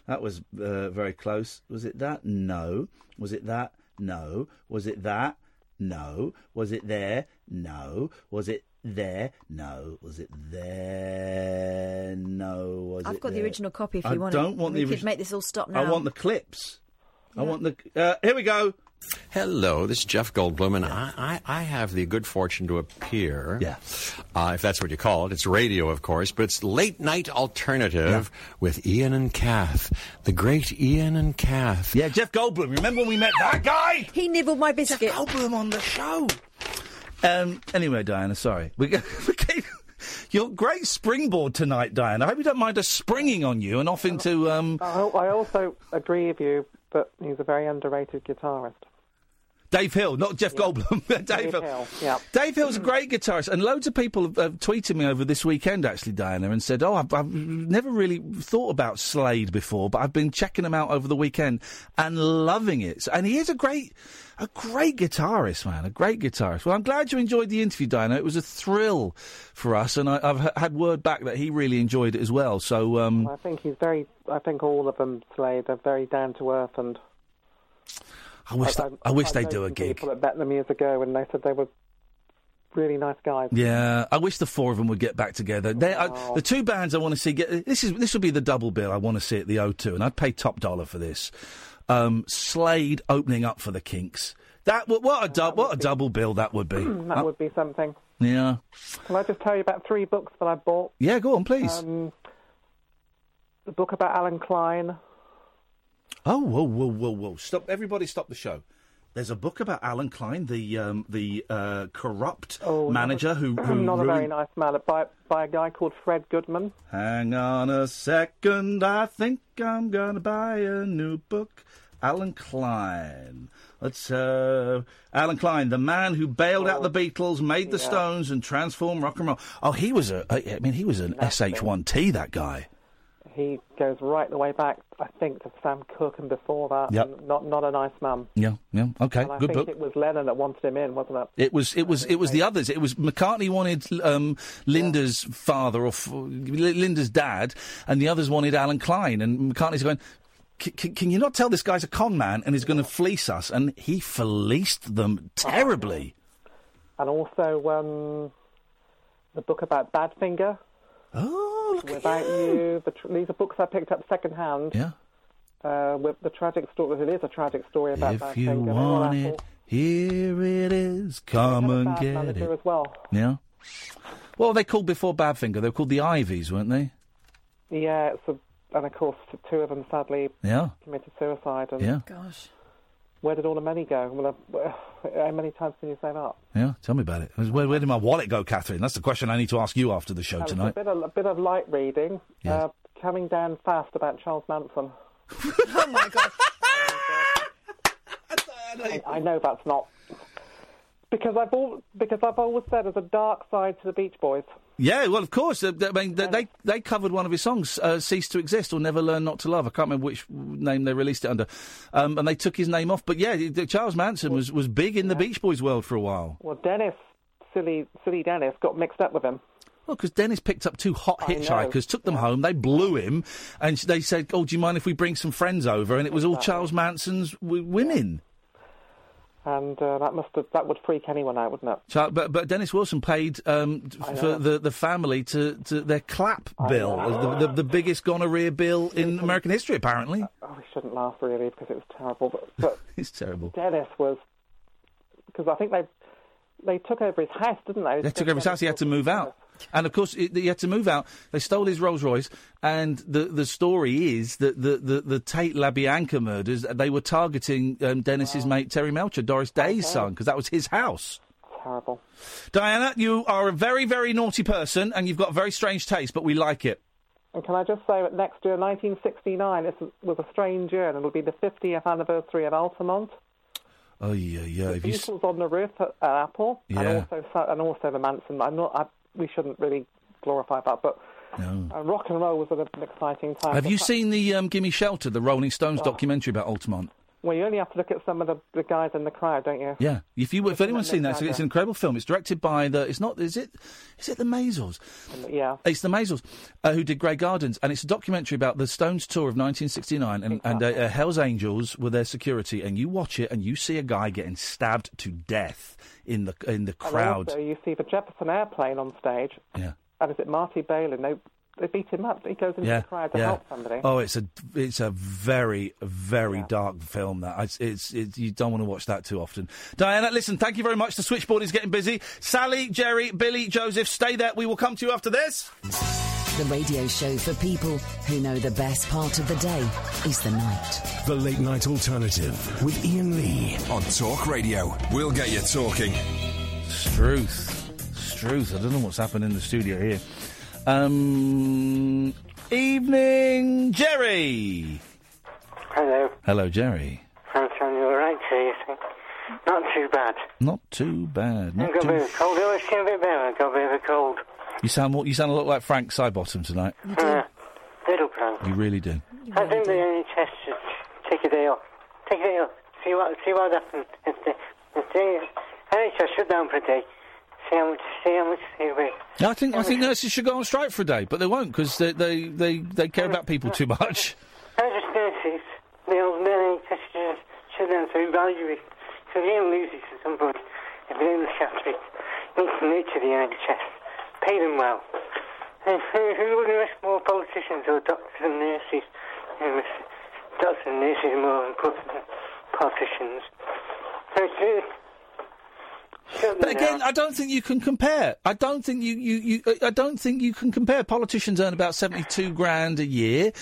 That was uh, very close. Was it that? No. Was it that? No. Was it that? No. Was it there? No. Was it there? No. Was it there? No. Was I've got the original copy if I you want it. I don't it. want we the could original. make this all stop now. I want the clips. I want the. Uh, here we go. Hello, this is Jeff Goldblum, and I, I, I have the good fortune to appear. Yeah. Uh, if that's what you call it. It's radio, of course, but it's late night alternative with Iain and Kath. The great Iain and Kath. Yeah, Jeff Goldblum. Remember when we met that guy? He nibbled my biscuit. Goldblum on the show. Um. Anyway, Diana, sorry. We, go- <laughs> we keep. Your great springboard tonight, Diana. I hope you don't mind us springing on you and off into. Um, I, I also agree with you, but he's a very underrated guitarist. Dave Hill, not Jeff Goldblum. <laughs> Dave, Dave Hill. Hill, yeah. Dave Hill's a great guitarist, and loads of people have, have tweeted me over this weekend, actually, Diana, and said, "Oh, I've, I've never really thought about Slade before, but I've been checking him out over the weekend and loving it." And he is a great, a great guitarist, man, a great guitarist. Well, I'm glad you enjoyed the interview, Diana. It was a thrill for us, and I, I've had word back that he really enjoyed it as well. So, um, I think he's very. I think all of them, Slade, are very down to earth, and I wish, that, I, wish they do a gig. People that met them years ago, and they said they were really nice guys. Yeah, I wish the four of them would get back together. They, I, the two bands I want to see get this is this would be the double bill I want to see at the O2, and I'd pay top dollar for this. Um, Slade opening up for the Kinks. That what a dou- what a double bill that would be. <clears throat> that Uh, would be something. yeah, Can I just tell you about three books that I bought? yeah. Go on, please. Um, the book about Allen Klein. Oh, whoa, whoa, whoa, whoa! Stop! Everybody, stop the show. There's a book about Allen Klein, the um, the uh, corrupt manager who, <clears throat> who not a very ruined- nice man, by, by a guy called Fred Goodman. Hang on a second, I think I'm gonna buy a new book. Allen Klein. Let's uh Allen Klein, the man who bailed out the Beatles, made the yeah. Stones, and transformed rock and roll. Oh, he was a. I mean, he was an SH1T. That guy. He goes right the way back, I think, to Sam Cooke and before that. Yep. Not not a nice man. Yeah, yeah. Okay, and I good think book. it was Lennon that wanted him in, wasn't it? It was it was it was the others. It was McCartney wanted um, Linda's father or f- Linda's dad, and the others wanted Allen Klein. And McCartney's going, "C- c- can you not tell this guy's a con man and he's going to fleece us? And he fleeced them terribly. And also um, the book about Badfinger. Oh, look Without you. The tr- these are books I picked up secondhand. Yeah. Uh, with the tragic story. It is a tragic story about If Badfinger. you They're all want Apple. it, here it is. Come and get it. as well. Yeah. What were they called before Badfinger? They were called the Iveys, weren't they? Yeah, it's a, and of course two of them sadly Yeah. committed suicide. And Yeah. Gosh. Where did all the money go? Well, uh, <sighs> how many times can you say that? Yeah. Tell me about it. Where, where did my wallet go, Catherine? That's the question I need to ask you after the show tonight. A bit of, a bit of light reading. Yes. Uh, coming down fast about Charles Manson. <laughs> oh my god. <laughs> I, I know that's not because I've all, because I've always said there's a dark side to the Beach Boys. Yeah, well, of course. Uh, I mean, they, they they covered one of his songs, uh, "Cease to Exist" or "Never Learn Not to Love." I can't remember which name they released it under, um, and they took his name off. But yeah, Charles Manson was, was big in the Beach Boys world for a while. Well, Dennis, silly silly Dennis, got mixed up with him. Well, because Dennis picked up two hot hitchhikers, took them home, they blew him, and they said, "Oh, do you mind if we bring some friends over?" And it was all Charles Manson's w- women. And uh, that must have, that would freak anyone out, wouldn't it? But but Dennis Wilson paid um, for the, the family to, to their clap bill, the, the, the biggest gonorrhea bill in American history, apparently. Oh, we shouldn't laugh really because it was terrible. But, but <laughs> It's terrible. Dennis was because I think they they took over his house, didn't they? They took over his house. He had to move out, and of course he he had to move out. They stole his Rolls Royce, and the the story is that the the, the Tate LaBianca murders they were targeting um, Dennis's mate Terry Melcher, Doris Day's son, because that was his house. Terrible. Diana, you are a very very naughty person, and you've got very strange taste, but we like it. And can I just say that next year, 1969, this was a strange year, and it'll be the 50th anniversary of Altamont. Oh yeah, yeah. If you s- Beatles on the roof at, at Apple, Yeah. and also and also the Manson. I'm not. We shouldn't really glorify that, but No. uh, rock and roll was an exciting time. have you seen the um, Gimme Shelter, the Rolling Stones documentary about Altamont? Well, you only have to look at some of the, the guys in the crowd, don't you? Yeah, if you if anyone's seen that, it's, it's an incredible film. It's directed by the. It's not. Is it? Is it the Maysles? Yeah. It's the Maysles uh, who did Grey Gardens, and it's a documentary about the Stones tour of 1969 and, and uh, uh, Hell's Angels were their security. And you watch it, and you see a guy getting stabbed to death in the in the And crowd. also, you see the Jefferson Airplane on stage. Yeah. And is it Marty Balin? They, they beat him up. He goes into yeah, the crowd to yeah. help somebody. Oh, it's a it's a very very dark film. That it's, it's it's you don't want to watch that too often. Diana, listen, thank you very much. The switchboard is getting busy. Sally, Jerry, Billy, Joseph, stay there. We will come to you after this. The radio show for people who know the best part of the day is the night. The Late Night Alternative with Iain Lee on Talk Radio. We'll get you talking. Struth. Struth. I don't know what's happened in the studio here. Um, evening, Jerry. Hello. Hello, Jerry. I'm telling you, all right, Chase. Not too bad. Not too bad. I've Not got a bit too. of a cold. Oh, it's getting a bit better. I've got a bit of a cold. You sound more, you sound a lot like Frank Sidebottom tonight. Uh, little prank. You really do. I think the NHS should take a day off. Take a day off. See what see what happens. If the, if the NHS shut down for a day. See how much. See how much they wait. I think I think nurses should go on strike for a day, but they won't because they, they, they, they care about people too much. Just nurses. The old NHS should just shut down to evaluate. So they don't lose it at some point. If they don't look after it, need to nurture the NHS. Pay them well. And who, who would invest more politicians or doctors and nurses? Um, doctors and nurses are more important than politicians. So it's, shut But again, down. I don't think you can compare. I don't think you, you, you uh, I don't think you can compare. Politicians earn about seventy-two grand a year.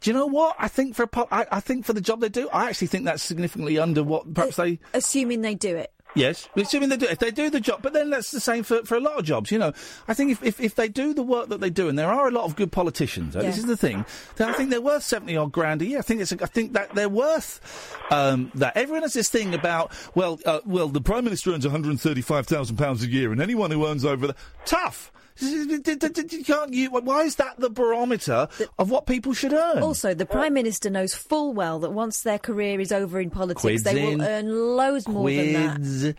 Do you know what? I think for a pol- I, I think for the job they do, I actually think that's significantly under what perhaps they. Assuming they do it. Yes, assuming they do. If they do the job, but then that's the same for, for a lot of jobs. You know, I think if, if, if they do the work that they do, and there are a lot of good politicians, uh, this is the thing. Then I think they're worth seventy odd grand a year. I think it's. A, I think that they're worth um, that. Everyone has this thing about well, uh, well, the prime minister earns one hundred and thirty-five thousand pounds a year, and anyone who earns over the tough. You can't you, why is that the barometer of what people should earn? Also, the Prime Minister knows full well that once their career is over in politics, Quids they in, will earn loads more than that. Quids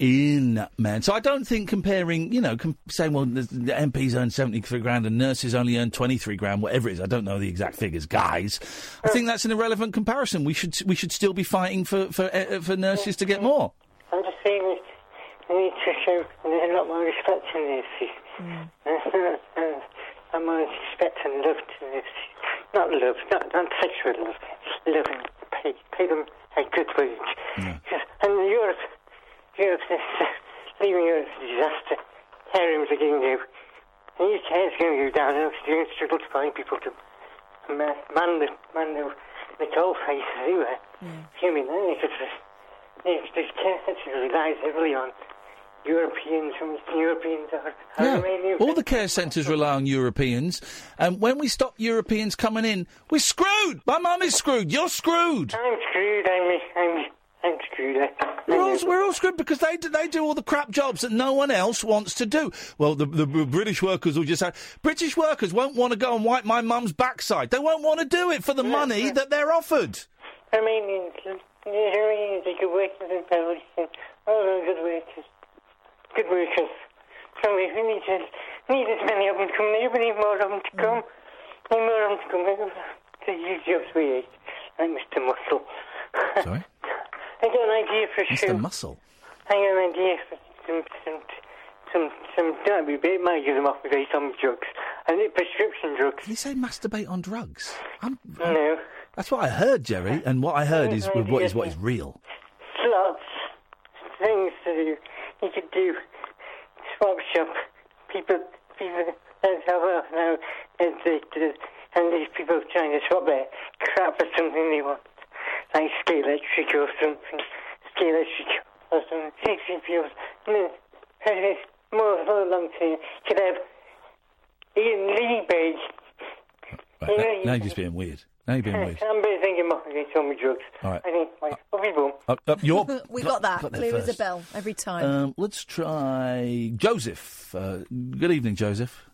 in, man. So I don't think comparing, you know, com- saying, well, the, the MPs earn 73 grand and nurses only earn 23 grand, whatever it is. I don't know the exact figures, guys. I think that's an irrelevant comparison. We should we should still be fighting for for, uh, for nurses to get more. I'm just saying that we need to show a lot more respect to nurses. And more respect and love to nurses. Not love, not, not sexual love. Love and pay, pay them a good wage. Yes, And Europe, Europe is uh, leaving Europe a disaster. Harems are getting new. The UK is going to go down and it's going to struggle to find people to man, man the, man the, the coal face everywhere. You mean, then if it's if this care centre relies heavily on Europeans from Europeans or Yeah. Romanian. All the care centres rely on Europeans, and when we stop Europeans coming in, we're screwed. My mum is screwed. You're screwed. I'm screwed. I'm I'm I'm screwed. I, We're all, we're all screwed because they do, they do all the crap jobs that no one else wants to do. Well, the, the British workers will just say, British workers won't want to go and wipe my mum's backside. They won't want to do it for the money that they're offered. Romanians, the Romanians are good workers in Belarus and all are good workers. Good workers. So we we need as many of them to come. We need more of them to come. Mm. We need more of them to come. Use jobs we. Like Mr. Muscle. <laughs> Sorry? I got an idea for a show. Mr. Muscle. I got an idea for some some some some don't be big might give them off with some drugs. I need prescription drugs. Did he say masturbate on drugs? I'm, No. That's what I heard, Jerry, and what I heard is what is what is real. Slots. Things to do. You could do swap shop. People people that's how well now and they, and these people trying to swap their crap for something they want. Like ski electric or something. Ski electric or something. Sixty fuels. No. More more long time. Could have Iain Lee. Right, now, now you're just being weird. Now you're being. <laughs> I'm busy thinking more than so many drugs. All right. I think, like, what people. Uh, uh, you're, <laughs> we got that. got there Clear as a bell every time. Um, let's try Joseph. Uh, good evening, Joseph.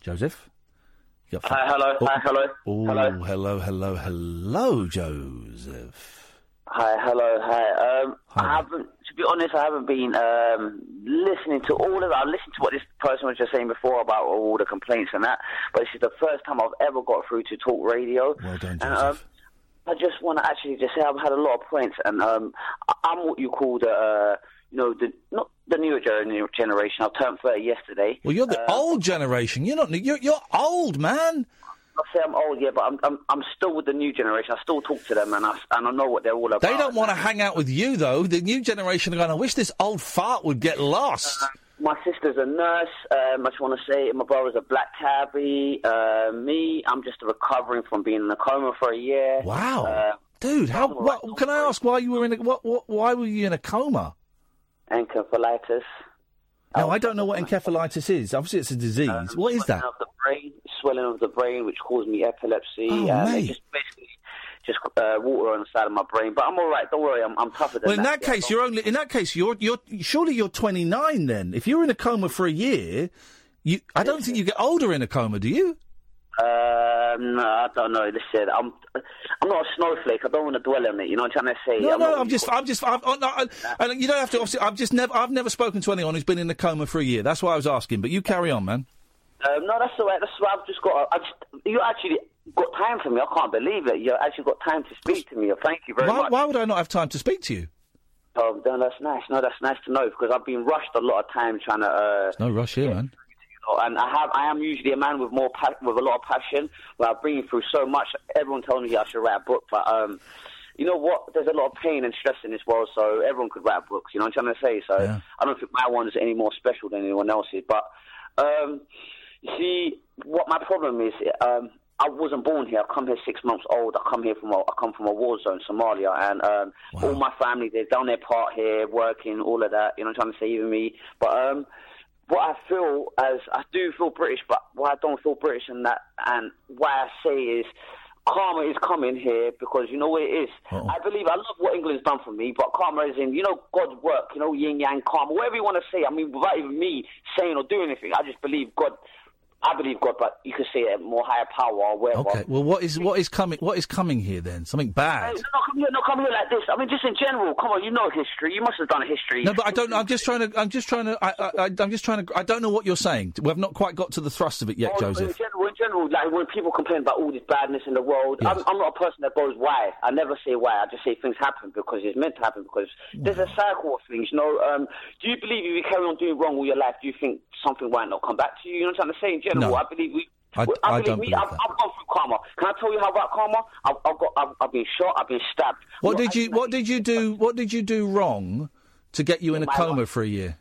Joseph, Hi, hello, hi, hello, Oh, hello. hello, hello, hello, Joseph. Hi, hello, hi. Um, I haven't, to be honest, I haven't been um, listening to all of. I listened to what this person was just saying before about all the complaints and that, but this is the first time I've ever got through to talk radio. Well done, And, um, I just want to actually just say I've had a lot of points, and um, I'm what you call the, uh, you know, the not the newer generation. I turned 30 yesterday. Well, you're the Uh, old generation. You're not. You're, you're old, man. I say I'm old, yeah, but I'm, I'm I'm still with the new generation. I still talk to them, and I and I know what they're all about. They don't want to hang out with you, though. The new generation are going. I wish this old fart would get lost. My sister's a nurse. Um, I just want to say my brother's a black cabbie. Uh, me, I'm just recovering from being in a coma for a year. Wow, Uh, dude. How? What, can I ask why you were in? A, what, what? Why were you in a coma? encephalitis. No, I don't know what encephalitis is. Obviously, it's a disease. what is that? Of the brain, swelling of the brain, which caused me epilepsy. Oh, um, mate. just basically just uh, water on the side of my brain. But I'm all right. Don't worry. I'm, I'm tougher than Well, in that yeah. case, you're only. In that case, you're. You're surely you're 29 then. If you're in a coma for a year, you. I don't think you get older in a coma, do you? Um, no, I don't know. Listen, I'm, I'm not a snowflake. I don't want to dwell on it. You know what I'm trying to say? No, I'm no, I'm just, I'm just, I'm, oh, no, I, and you don't have to. Obviously, I've just never, I've never spoken to anyone who's been in a coma for a year. That's why I was asking. But you carry on, man. Um, no, that's all right. That's why I've just got. I just, you actually got time for me. I can't believe it. You actually got time to speak to me. Thank you very Why, much. why would I not have time to speak to you? Oh, no, that's nice. No, that's nice to know because I've been rushed a lot of times trying to. Uh, No rush here, man. Know, and I have. I am usually a man with more pa- with a lot of passion. Where I've been through so much. Everyone tells me I should write a book, but um, you know what? There's a lot of pain and stress in this world, so everyone could write books. You know what I'm trying to say? So I don't think my one is any more special than anyone else's. But um, you see, what my problem is, um, I wasn't born here. I come here six months old. I come here from a, I come from a war zone, Somalia, and um, all my family they've done their part here, working, all of that. You know, what I'm trying to say even me. But um, what I feel as I do feel British, but why I don't feel British and that, and why I say is. Karma is coming here because you know what it is. I believe I love what England's done for me, but karma is in you know God's work, you know yin yang karma, whatever you want to say. I mean, without even me saying or doing anything, I just believe God. I believe God, but you could say a more higher power or whatever. Okay. Well, what is what is coming? What is coming here then? Something bad? No, come here, no, come here like this. I mean, just in general. Come on, you know history. You must have done history. No, but I don't. I'm just trying to. I'm just trying to. I, I, I'm just trying to. I don't know what you're saying. We've not quite got to the thrust of it yet, Oh, In Joseph. general, in general, like when people complain about all this badness in the world, I'm, I'm not a person that goes why. I never say why. I just say things happen because it's meant to happen. Because there's a cycle of things. You know, um, do you believe if you carry on doing wrong all your life, do you think something might not come back to you? You know what I'm trying to say? In general, No. I believe we. I- I believe don't we, believe I've, that. I've gone through karma. Can I tell you how about karma? I've, I've got. I've, I've been shot. I've been stabbed. What did you What did you do? What did you do wrong to get you in a coma for a year?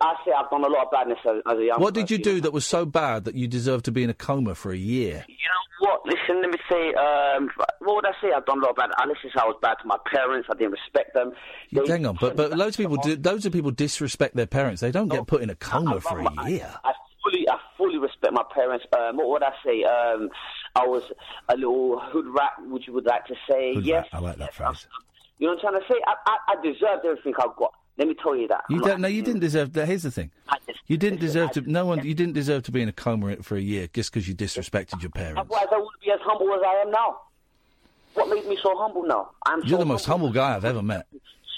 I say I've done a lot of badness as, as a young. What did you do that was so bad that you deserve to be in a coma for a year? You know what? Listen, let me say. Um, what would I say? I've done a lot of bad. I listen, I was bad to my parents. I didn't respect them. They- Hang on, but but loads of people do, loads of people disrespect their parents. They don't get put in a coma for a year. I fully, I fully respect my parents. Um, what would I say? Um, I was a little hood rat, which you would like to say. Hood yes. rat, I like that phrase. You know what I'm trying to say? I, I, I deserved everything I've got. Let me tell you that. You I'm don't. not- No, you didn't deserve. that- Here's the thing. You didn't deserve to. No one. You didn't deserve to be in a coma for a year just because you disrespected your parents. Otherwise, I wouldn't be as humble as I am now. What made me so humble now? I'm You're so the most humble guy I've ever met.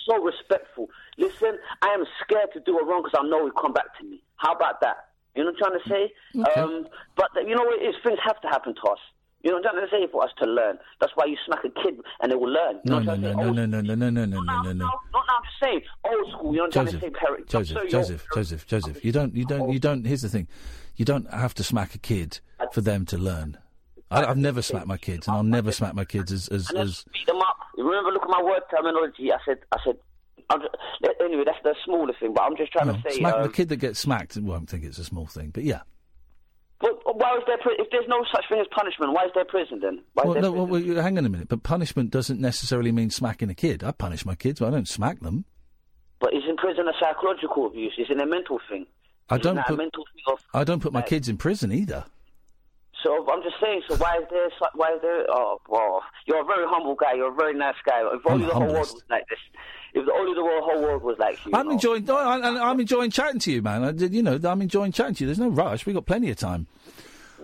so respectful. Listen, I am scared to do it wrong because I know it'll come back to me. How about that? You know what I'm trying to say? Okay. Um, but th- you know what it is? Things have to happen to us. You know what I'm trying to say? For us to learn. That's why you smack a kid and they will learn. You No, know no, no, no, no, no, no, no, no, no, no, no, no. Not now, I'm saying. Old school. You know what I'm Joseph, trying to say? Parent. Joseph, So Joseph, Joseph, Joseph. You don't, you don't, you don't. Here's the thing: you don't have to smack a kid for them to learn. I, I've never smacked my kids, and I'll never smack my kids as as, as beat them up. You remember, look at my word terminology. I said, I said. Just, anyway, that's the smaller thing, but I'm just trying no, to say. smack um, the kid that gets smacked won't think it's a small thing, but yeah. but why is there? Pri- if there's no such thing as punishment, why is there prison then? Why is Well, there no, prison? well, hang on a minute. But punishment doesn't necessarily mean smacking a kid. I punish my kids, but I don't smack them. But isn't prison a psychological abuse? Isn't it a mental thing? I Isn't don't put a mental thing of, I don't put my like- kids in prison either. So I'm just saying. So why is there? Why is there? Oh, well, you're a very humble guy. You're a very nice guy. If only I'm the whole world was like this. If only the whole world was like you. I'm enjoying. No, I, I'm enjoying chatting to you, man. I, did- you know, I'm enjoying chatting to you. There's no rush. We've got plenty of time.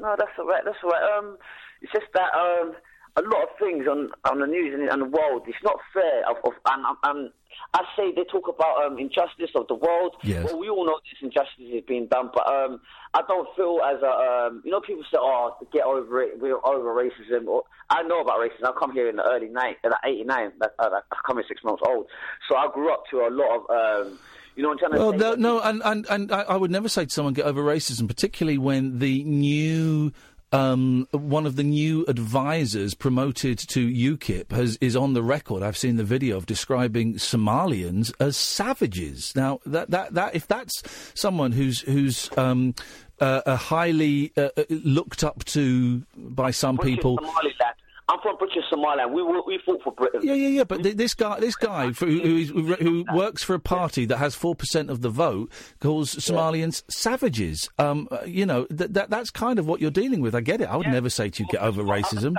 no, that's all right. That's all right. Um, it's just that um, a lot of things on on the news and, and the world. It's not fair. Of, of and, and I say they talk about um, injustice of the world. Yes. Well, we all know this injustice is being done, but um, I don't feel as a um, you know people say, "Oh, get over it. We're over racism." Or, I know about racism. I come here in the early night, in '89. Uh, I come here six months old, so I grew up to a lot of. Um, you know what I'm trying to Well, say? no, no, and and, and I would never say to someone get over racism, particularly when the new. Um, one of the new advisors promoted to UKIP has, is on the record. I've seen the video of describing Somalians as savages. Now, that, that, that if that's someone who's who's um, uh, a highly uh, uh, looked up to by some people. I'm from British Somaliland. We we fought for Britain. Yeah, yeah, yeah. But th- this guy, this guy for, who, who, is- who, works for a party that has four percent of the vote, calls Somalians savages. Um, uh, you know, th- that that's kind of what you're dealing with. I get it. I would never say to you get over racism.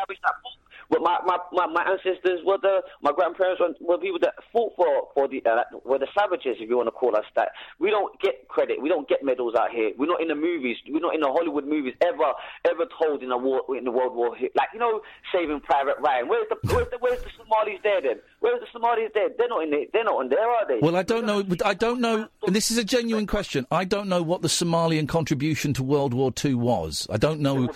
But my, my, my, my ancestors were the my grandparents were, were people that fought for for the uh, were the savages if you want to call us that. We don't get credit. We don't get medals out here. We're not in the movies. We're not in the Hollywood movies ever ever told in the war in the World War like you know Saving Private Ryan. Where's the where's the, where's the Somalis there then? Where's the Somalis there? They're not in it. They're not in there, are they? Well, I don't know. I don't know. And this is a genuine question. I don't know what the Somalian contribution to World War Two was. I don't know.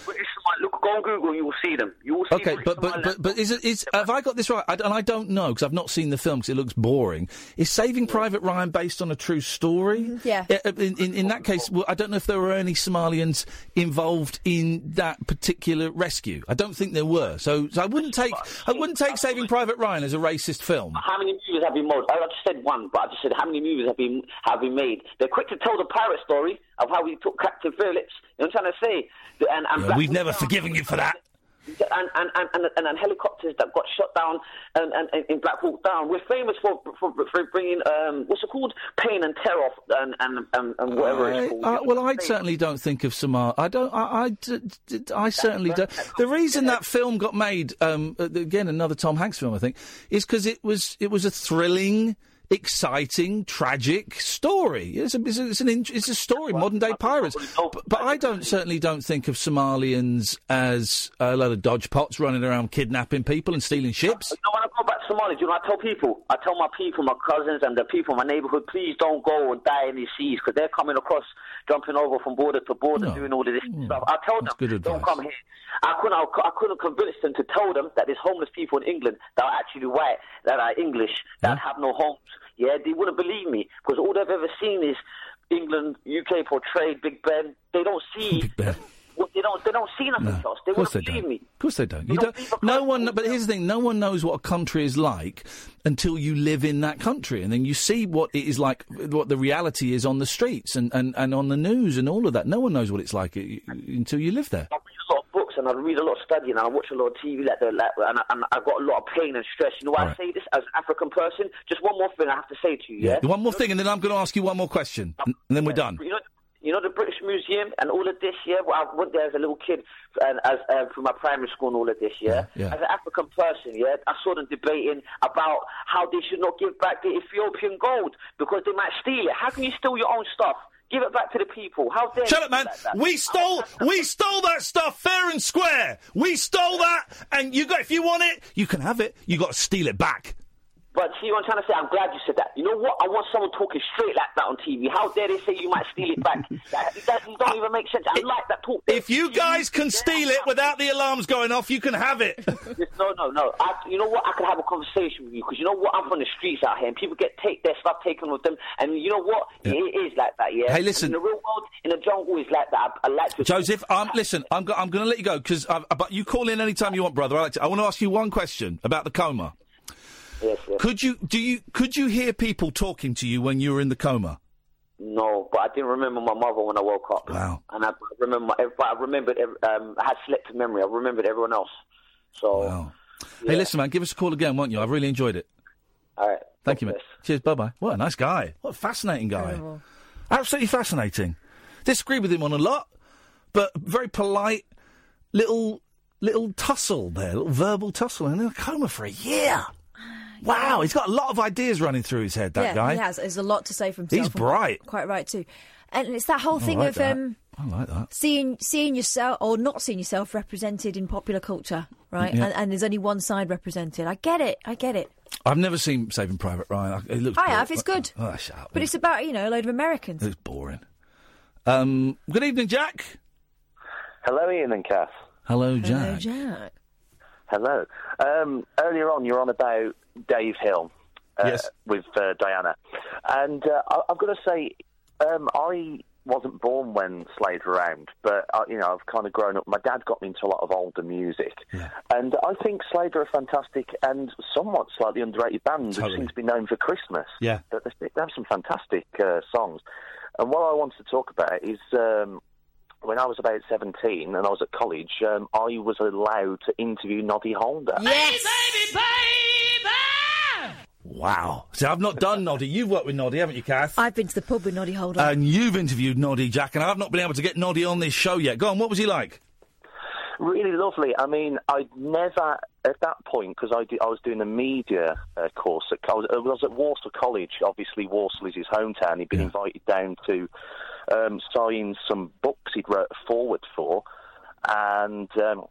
British Somali- Look, go on Google. You will see them. You will see. Okay, but but, but but is it is have I got this right? I, and I don't know because I've not seen the film because it looks boring. Is Saving Private Ryan based on a true story? Yeah. Uh, In, in, in that case, well, I don't know if there were any Somalians involved in that particular rescue. I don't think there were. So, so I wouldn't take I wouldn't take Saving Private Ryan as a racist film. How many movies have been made? I just said one, but I just said how many movies have been have been made. They're quick to tell the pirate story of how we took Captain Phillips. You know what I'm trying to say? And, and Yeah, we've never forgiven you for that. And and, and, and, and, helicopters that got shot down and, and, in Black Hawk Down. We're famous for for, for bringing um, what's it called pain and terror and and, and, and whatever I- it's called. uh, well, I certainly don't think of Samar. I don't. I, I d- I certainly don't. The reason that film got made, um, again, another Tom Hanks film, I think, is because it was it was a thrilling, exciting, tragic story. It's a it's, a, it's an in- it's a story, modern day pirates. But, but I don't certainly don't think of Somalians as a lot of dodge pots running around kidnapping people and stealing ships. You know, I go back to Somalia, do you know, I tell people, I tell my people, my cousins, and the people in my neighborhood, please don't go and die in these seas because they're coming across, jumping over from border to border, doing all of this stuff. I tell them, don't come here. I couldn't, I couldn't convince them to tell them that there's homeless people in England that are actually white, that are English, that have no homes. Yeah, they wouldn't believe me because all they've ever seen is England, UK portrayed Big Ben. They don't see. <laughs> Big Ben. Well, They don't. They don't see nothing else. They Of course they believe don't. me. Of course they don't. You don't. No one. But here's the thing: no one knows what a country is like until you live in that country, and then you see what it is like, what the reality is on the streets and, and, and on the news and all of that. No one knows what it's like uh, until you live there. I read a lot of books and I read a lot of study and I watch a lot of TV like like, and, I, and I've got a lot of pain and stress. You know why All I say this as an African person? Just one more thing I have to say to you. Yeah. One more thing, and then I'm going to ask you one more question, and and then we're done. You know, you know the British Museum and all of this. Yeah, well, I went there as a little kid and as uh, through my primary school and all of this. Yeah. Yeah. As an African person, yeah, I saw them debating about how they should not give back the Ethiopian gold because they might steal it. How can you steal your own stuff? Give it back to the people. How dare Shut you up, man! do like that? We stole, we stole that stuff fair and square. We stole that, and you got. If you want it, you can have it. You got to steal it back. But see what I'm trying to say? I'm glad you said that. You know what? I want someone talking straight like that on TV. How dare they say you might steal it back? <laughs> that, that don't even make sense. I like that talk. If you guys can steal it without the alarms going off, you can have it. <laughs> No, no, no. I, you know what? I could have a conversation with you because you know what? I'm from the streets out here, and people get take their stuff taken with them. And you know what? It is like that. Yeah. Hey, listen. In the real world, in the jungle, is like that. I, I like to. Joseph, um, listen, I'm, go- I'm going to let you go because, but you call in any time you want, brother. I, like to, I want to ask you one question about the coma. Yes, yes. Could you do you could you hear people talking to you when you were in the coma? No, but I didn't remember my mother when I woke up. Wow. And I remember, but I remembered. Um, I had selective memory. I remembered everyone else. So. Hey, listen, man, give us a call again, won't you? I've really enjoyed it. All right. Thank you, mate. Cheers. Bye bye. What a nice guy. What a fascinating guy. Absolutely fascinating. Disagree with him on a lot, but very polite little little tussle there, little verbal tussle, and in a coma for a year. Wow, he's got a lot of ideas running through his head. That yeah, guy. he has. There's a lot to say from himself. He's bright. Quite right too. and it's that whole I thing like of that. um, I like that. seeing seeing yourself or not seeing yourself represented in popular culture, right? Yeah. And, and there's only one side represented. I get it. I get it. I've never seen Saving Private Ryan. It looks. I boring. have. It's good. Oh, shut up. But it's about you know a load of Americans. It's boring. Um, good evening, Jack. Hello, Iain and Kath. Hello, Jack. Hello, Jack. Hello. Um, earlier on, you're on about Dave Hill uh, Yes. with uh, Diana, and uh, I- I've got to say, um, I wasn't born when Slade were around, but uh, you know, I've kind of grown up. My dad got me into a lot of older music, and I think Slade are a fantastic and somewhat slightly underrated band who Totally. seem to be known for Christmas. Yeah. But they, they have some fantastic uh, songs, and what I wanted to talk about is. Um, when I was about 17 and I was at college, um, I was allowed to interview Noddy Holder. Yes. baby, baby. Wow. See, I've not done Noddy. You've worked with Noddy, haven't you, Kath? I've been to the pub with Noddy Holder. And you've interviewed Noddy, Jack, and I've not been able to get Noddy on this show yet. Go on, what was he like? Really lovely. I mean, I'd never, at that point, because I, di- I was doing a media uh, course, at, I, was, I was at Walsall College. Obviously, Walsall is his hometown. He'd been invited down to um, sign some books he'd wrote a forward for. And um,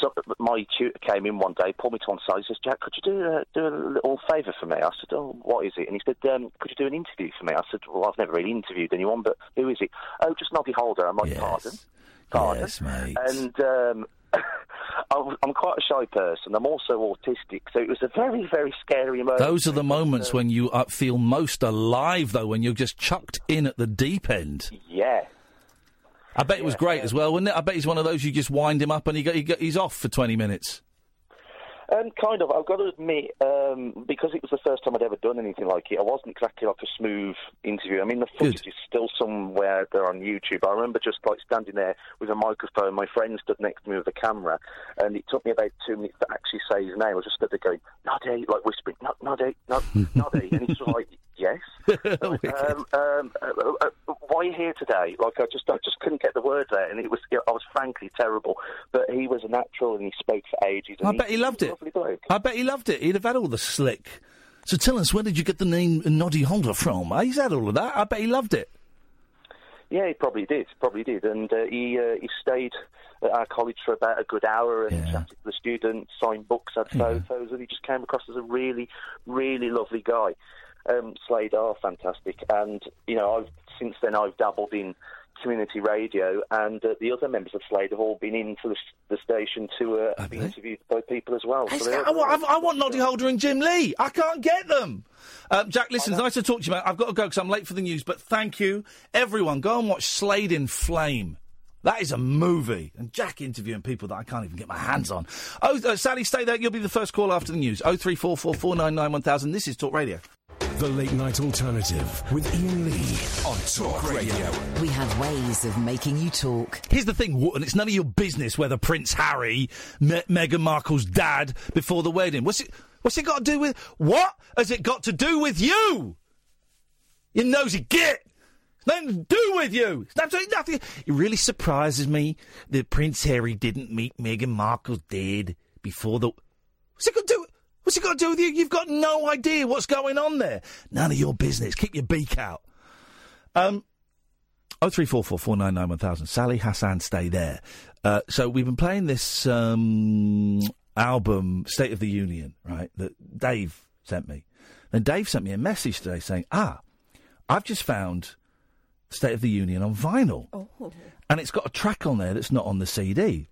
so, my tutor came in one day, pulled me to one side, he says, Jack, could you do a, do a little favour for me? I said, oh, what is it? And he said, um, could you do an interview for me? I said, well, I've never really interviewed anyone, but who is it? Oh, just Noddy Holder. I'm like, pardon? Pardon? Yes, mate. And um, <laughs> I'm I'm quite a shy person. I'm also autistic, so it was a very, very scary moment. Those are the moments when you uh, feel most alive, though, when you're just chucked in at the deep end. Yeah. I bet it was great as well, wasn't it? I bet he's one of those you just wind him up and he go, he go, he's off for 20 minutes. Um, kind of. I've got to admit, um, because it was the first time I'd ever done anything like it, I wasn't exactly like a smooth interview. I mean, the footage is still somewhere there on YouTube. I remember just like standing there with a microphone. My friend stood next to me with a camera, and it took me about two minutes to actually say his name. I just stood there going, Noddy, like whispering, "Nod- Noddy, Nod- <laughs> Noddy. and he's like, yes. <laughs> um, um, uh, uh, uh, why are you here today? Like, I just, I just couldn't get the words out, and it was, I was frankly terrible. But he was a natural, and he spoke for ages. And I bet he loved it. I bet he loved it. He'd have had all the slick. So tell us, where did you get the name Noddy Holder from? Uh, He's had all of that. I bet he loved it. Yeah, he probably did. Probably did. And uh, he uh, he stayed at our college for about a good hour and chatted to the students, signed books, had photos, and he just came across as a really, really lovely guy. Um, Slade are fantastic, and you know, I've since then I've dabbled in community radio, and uh, the other members of Slade have all been into the, the station to uh, be interviewed by people as well. So they're- I want, I want Noddy Holder and Jim Lea. I can't get them. Um, Jack, listen, it's nice to talk to you, mate. I've got to go because I'm late for the news, but thank you. Everyone, go and watch Slade in Flame. That is a movie. And Jack interviewing people that I can't even get my hands on. Oh, uh, Sally, stay there. You'll be the first call after the news. Oh three four four four nine nine one thousand. This is Talk Radio. The Late Night Alternative with Iain Lee on Talk Radio. We have ways of making you talk. Here's the thing, Wharton, it's none of your business whether Prince Harry met Meghan Markle's dad before the wedding. What's it, what's it got to do with... What has it got to do with you? You nosy git! It's nothing to do with you. It's absolutely nothing. It really surprises me that Prince Harry didn't meet Meghan Markle's dad before the... What's it got to do... What's it got to do with you? You've got no idea what's going on there. None of your business. Keep your beak out. Um, Oh three four four four nine nine one thousand. Sally Hassan, stay there. Uh, so we've been playing this um, album, State of the Union, right? That Dave sent me. Then Dave sent me a message today saying, "Ah, I've just found State of the Union on vinyl, and it's got a track on there that's not on the CD."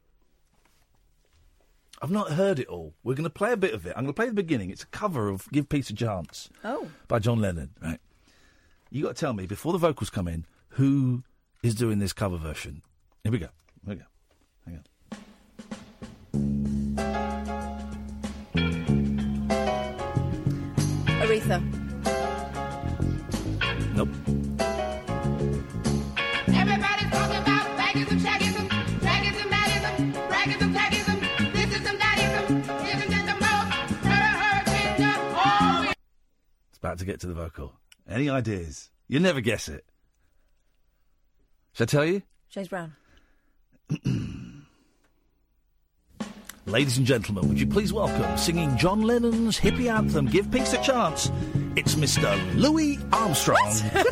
I've not heard it all. We're going to play a bit of it. I'm going to play the beginning. It's a cover of "Give Peace a Chance." Oh. by John Lennon, right? You got to tell me before the vocals come in who is doing this cover version. Here we go. Here we go. Hang on. Aretha. It's about to get to the vocal. Any ideas? You'll never guess it. Shall I tell you? James Brown. <clears throat> Ladies and gentlemen, would you please welcome singing John Lennon's hippie anthem, Give Peace a Chance? It's Mr. Louis Armstrong. <laughs>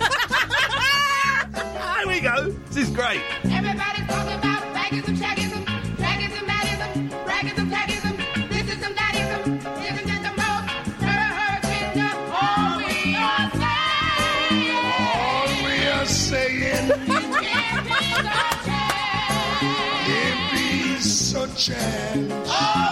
There we go. This is great. Everybody's talking about peace a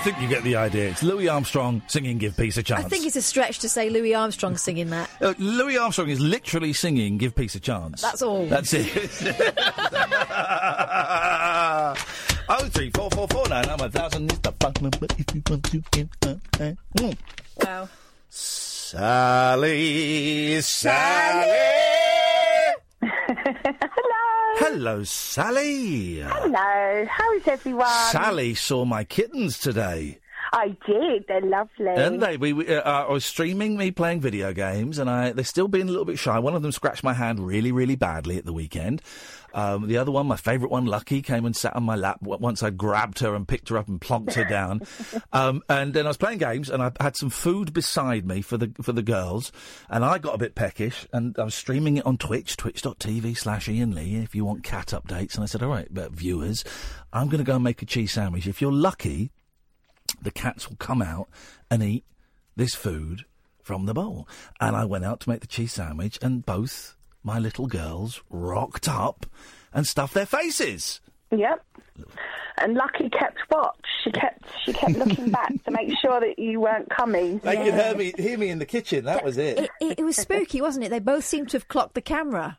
think you get the idea. It's Louis Armstrong singing "Give Peace a Chance." I think it's a stretch to say Louis Armstrong singing that. <laughs> Uh, Louis Armstrong is literally singing "Give Peace a Chance." That's all. That's it. <laughs> oh three four four four nine. I'm a thousand. Is the phone number if you want to get uh, uh, mm. Wow. Sally, Sally. Hello, Hello, Sally. Hello, how is everyone? Sally saw my kittens today. I did. They're lovely. And they, we, we uh, I was streaming me playing video games, and I they're still being a little bit shy. One of them scratched my hand really, really badly at the weekend. Um, the other one, my favourite one, Lucky, came and sat on my lap once I grabbed her and picked her up and plonked her down. <laughs> Um, and then I was playing games, and I had some food beside me for the for the girls, and I got a bit peckish, and I was streaming it on Twitch, twitch.tv slash Iain Lee, if you want cat updates. And I said, all right, but viewers, I'm going to go and make a cheese sandwich. If you're lucky, the cats will come out and eat this food from the bowl. And I went out to make the cheese sandwich, and both my little girls rocked up and stuffed their faces. Yep. And Lucky kept watch. She kept she kept looking <laughs> back to make sure that you weren't coming. They could hear me, hear me in the kitchen. That was it. It, it, it was spooky, wasn't it? They both seemed to have clocked the camera.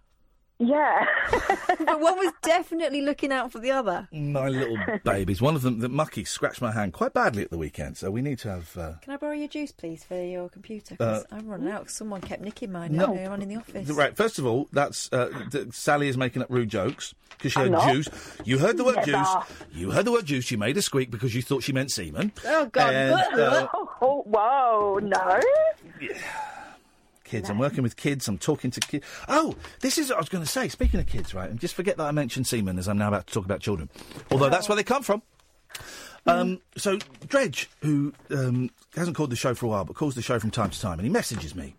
Yeah. <laughs> but one was definitely looking out for the other. My little <laughs> babies. One of them, the mucky, scratched my hand quite badly at the weekend, so we need to have. Uh, Can I borrow your juice, please, for your computer? 'Cause Uh, I'm running out. Someone kept nicking mine No. earlier on in the office. Right, first of all, that's uh, th- Sally is making up rude jokes because she I'm heard not. juice. You heard the word Never. juice. You heard the word juice. You made a squeak because you thought she meant semen. Oh God! And, uh, <laughs> oh, whoa! No. Kids. I'm working with kids. I'm talking to kids. Oh, this is what I was going to say. Speaking of kids, right? And just forget that I mentioned semen as I'm now about to talk about children. Although that's where they come from. Um, so Dredge, who um, hasn't called the show for a while, but calls the show from time to time, and he messages me,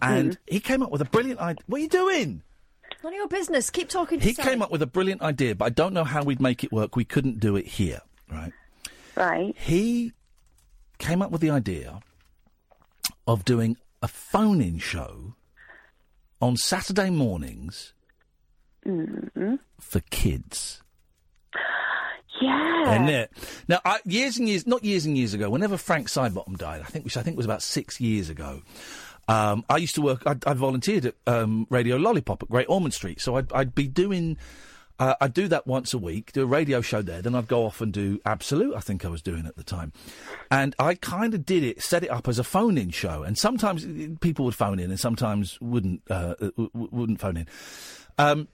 and he came up with a brilliant idea. What are you doing? None of your business. Keep talking to He came up with a brilliant idea, but I don't know how we'd make it work. We couldn't do it here, right? Right. He came up with the idea of doing a phone-in show on Saturday mornings mm for kids. Yeah. Isn't it? Now, I, years and years, not years and years ago, whenever Frank Sidebottom died, I think, which I think was about six years ago, um, I used to work, I, I volunteered at um, Radio Lollipop at Great Ormond Street. So I'd, I'd be doing, uh, I'd do that once a week, do a radio show there, then I'd go off and do Absolute, I think I was doing at the time. And I kind of did it, set it up as a phone in show. And sometimes people would phone in and sometimes wouldn't, uh, uh, w- wouldn't phone in. Um,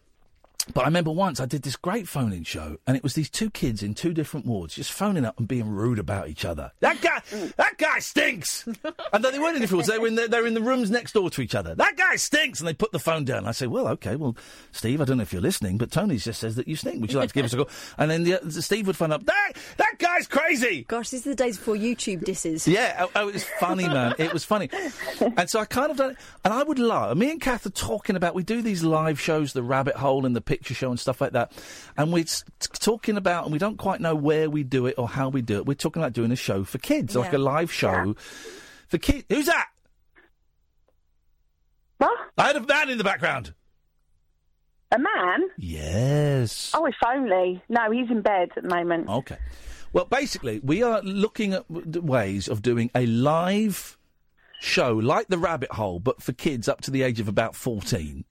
but I remember once I did this great phone-in show, and it was these two kids in two different wards just phoning up and being rude about each other. That guy, that guy stinks. <laughs> and then they weren't in different wards; they were in the, they were in the rooms next door to each other. That guy stinks, and they put the phone down. I say, "Well, okay, well, Steve, I don't know if you're listening, but Tony just says that you stink. Would you like to give us a call?" <laughs> And then the, uh, Steve would phone up. That that guy's crazy. Gosh, these are the days before YouTube disses. Yeah, oh, oh, it was funny, man. It was funny. And so I kind of done it. And I would love, me and Kath are talking about, we do these live shows, the rabbit hole and the picture show and stuff like that. And we're t- talking about, and we don't quite know where we do it or how we do it. We're talking about doing a show for kids, like a live show for kids. Who's that? What? I had a man in the background. A man? Yes. Oh, if only. No, he's in bed at the moment. Okay. Well, basically, we are looking at w- ways of doing a live show like the Rabbit Hole, but for kids up to the age of about 14.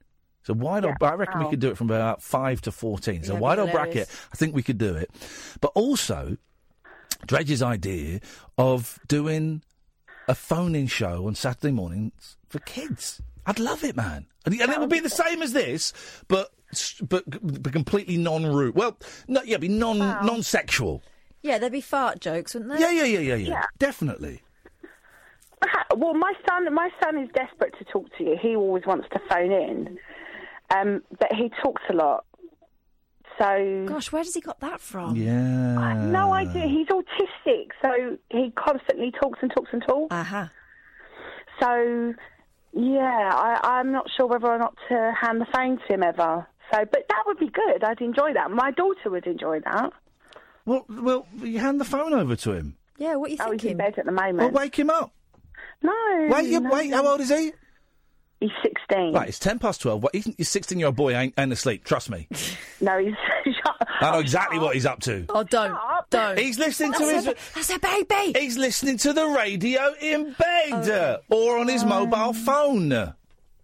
So wide old, I reckon we could do it from about 5 to 14. So Yeah, wide be old bracket. I think we could do it. But also, Dredge's idea of doing a phone-in show on Saturday mornings for kids. I'd love it, man. And, and it would be the same as this, but but, but completely non-root. Well, no, yeah, be non non-sexual. Yeah, there'd be fart jokes, wouldn't there? Yeah, yeah, yeah, yeah, yeah. Yeah. Definitely. Well, my son, my son is desperate to talk to you. He always wants to phone in, um, but he talks a lot. So, gosh, where does he got that from? Yeah. no idea. He's autistic, so he constantly talks and talks and talks. Uh huh. So, yeah, I, I'm not sure whether or not to hand the phone to him ever. So, but that would be good. I'd enjoy that. My daughter would enjoy that. Well, well, you hand the phone over to him. Yeah, what are you Oh, he's in bed at the moment. Well, wake him up. No. Wait, no. wait. How old is he? He's 16. Right, it's ten past twelve. What, he's, your sixteen-year-old boy ain't, ain't asleep. Trust me. <laughs> No, he's. <laughs> I know exactly what he's up to. Oh, don't, don't. He's listening to That's his. a- that's a baby. He's listening to the radio in bed uh, or on his mobile phone. No,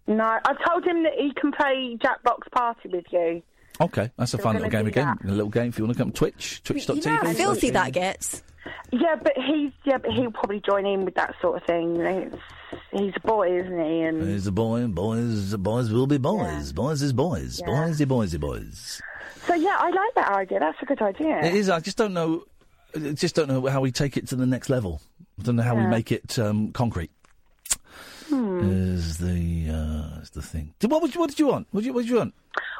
I told him that he can play Jackbox Party with you. Okay, that's a We're fun little game do again. A little game if you want to come. Twitch, twitch.tv. You know how filthy that gets. Yeah, but he's yeah, but he'll probably join in with that sort of thing. It's, he's a boy, isn't he? And He's a boy, and boys, boys will be boys. Boys is boys. Yeah. Boysy, boysy, boys. so yeah, I like that idea. That's a good idea. It is. I just don't know. I just don't know how we take it to the next level. I don't know how we make it um, concrete. Hmm. Is the uh, is the thing? What, would you, what did you want? What did you, what did you want?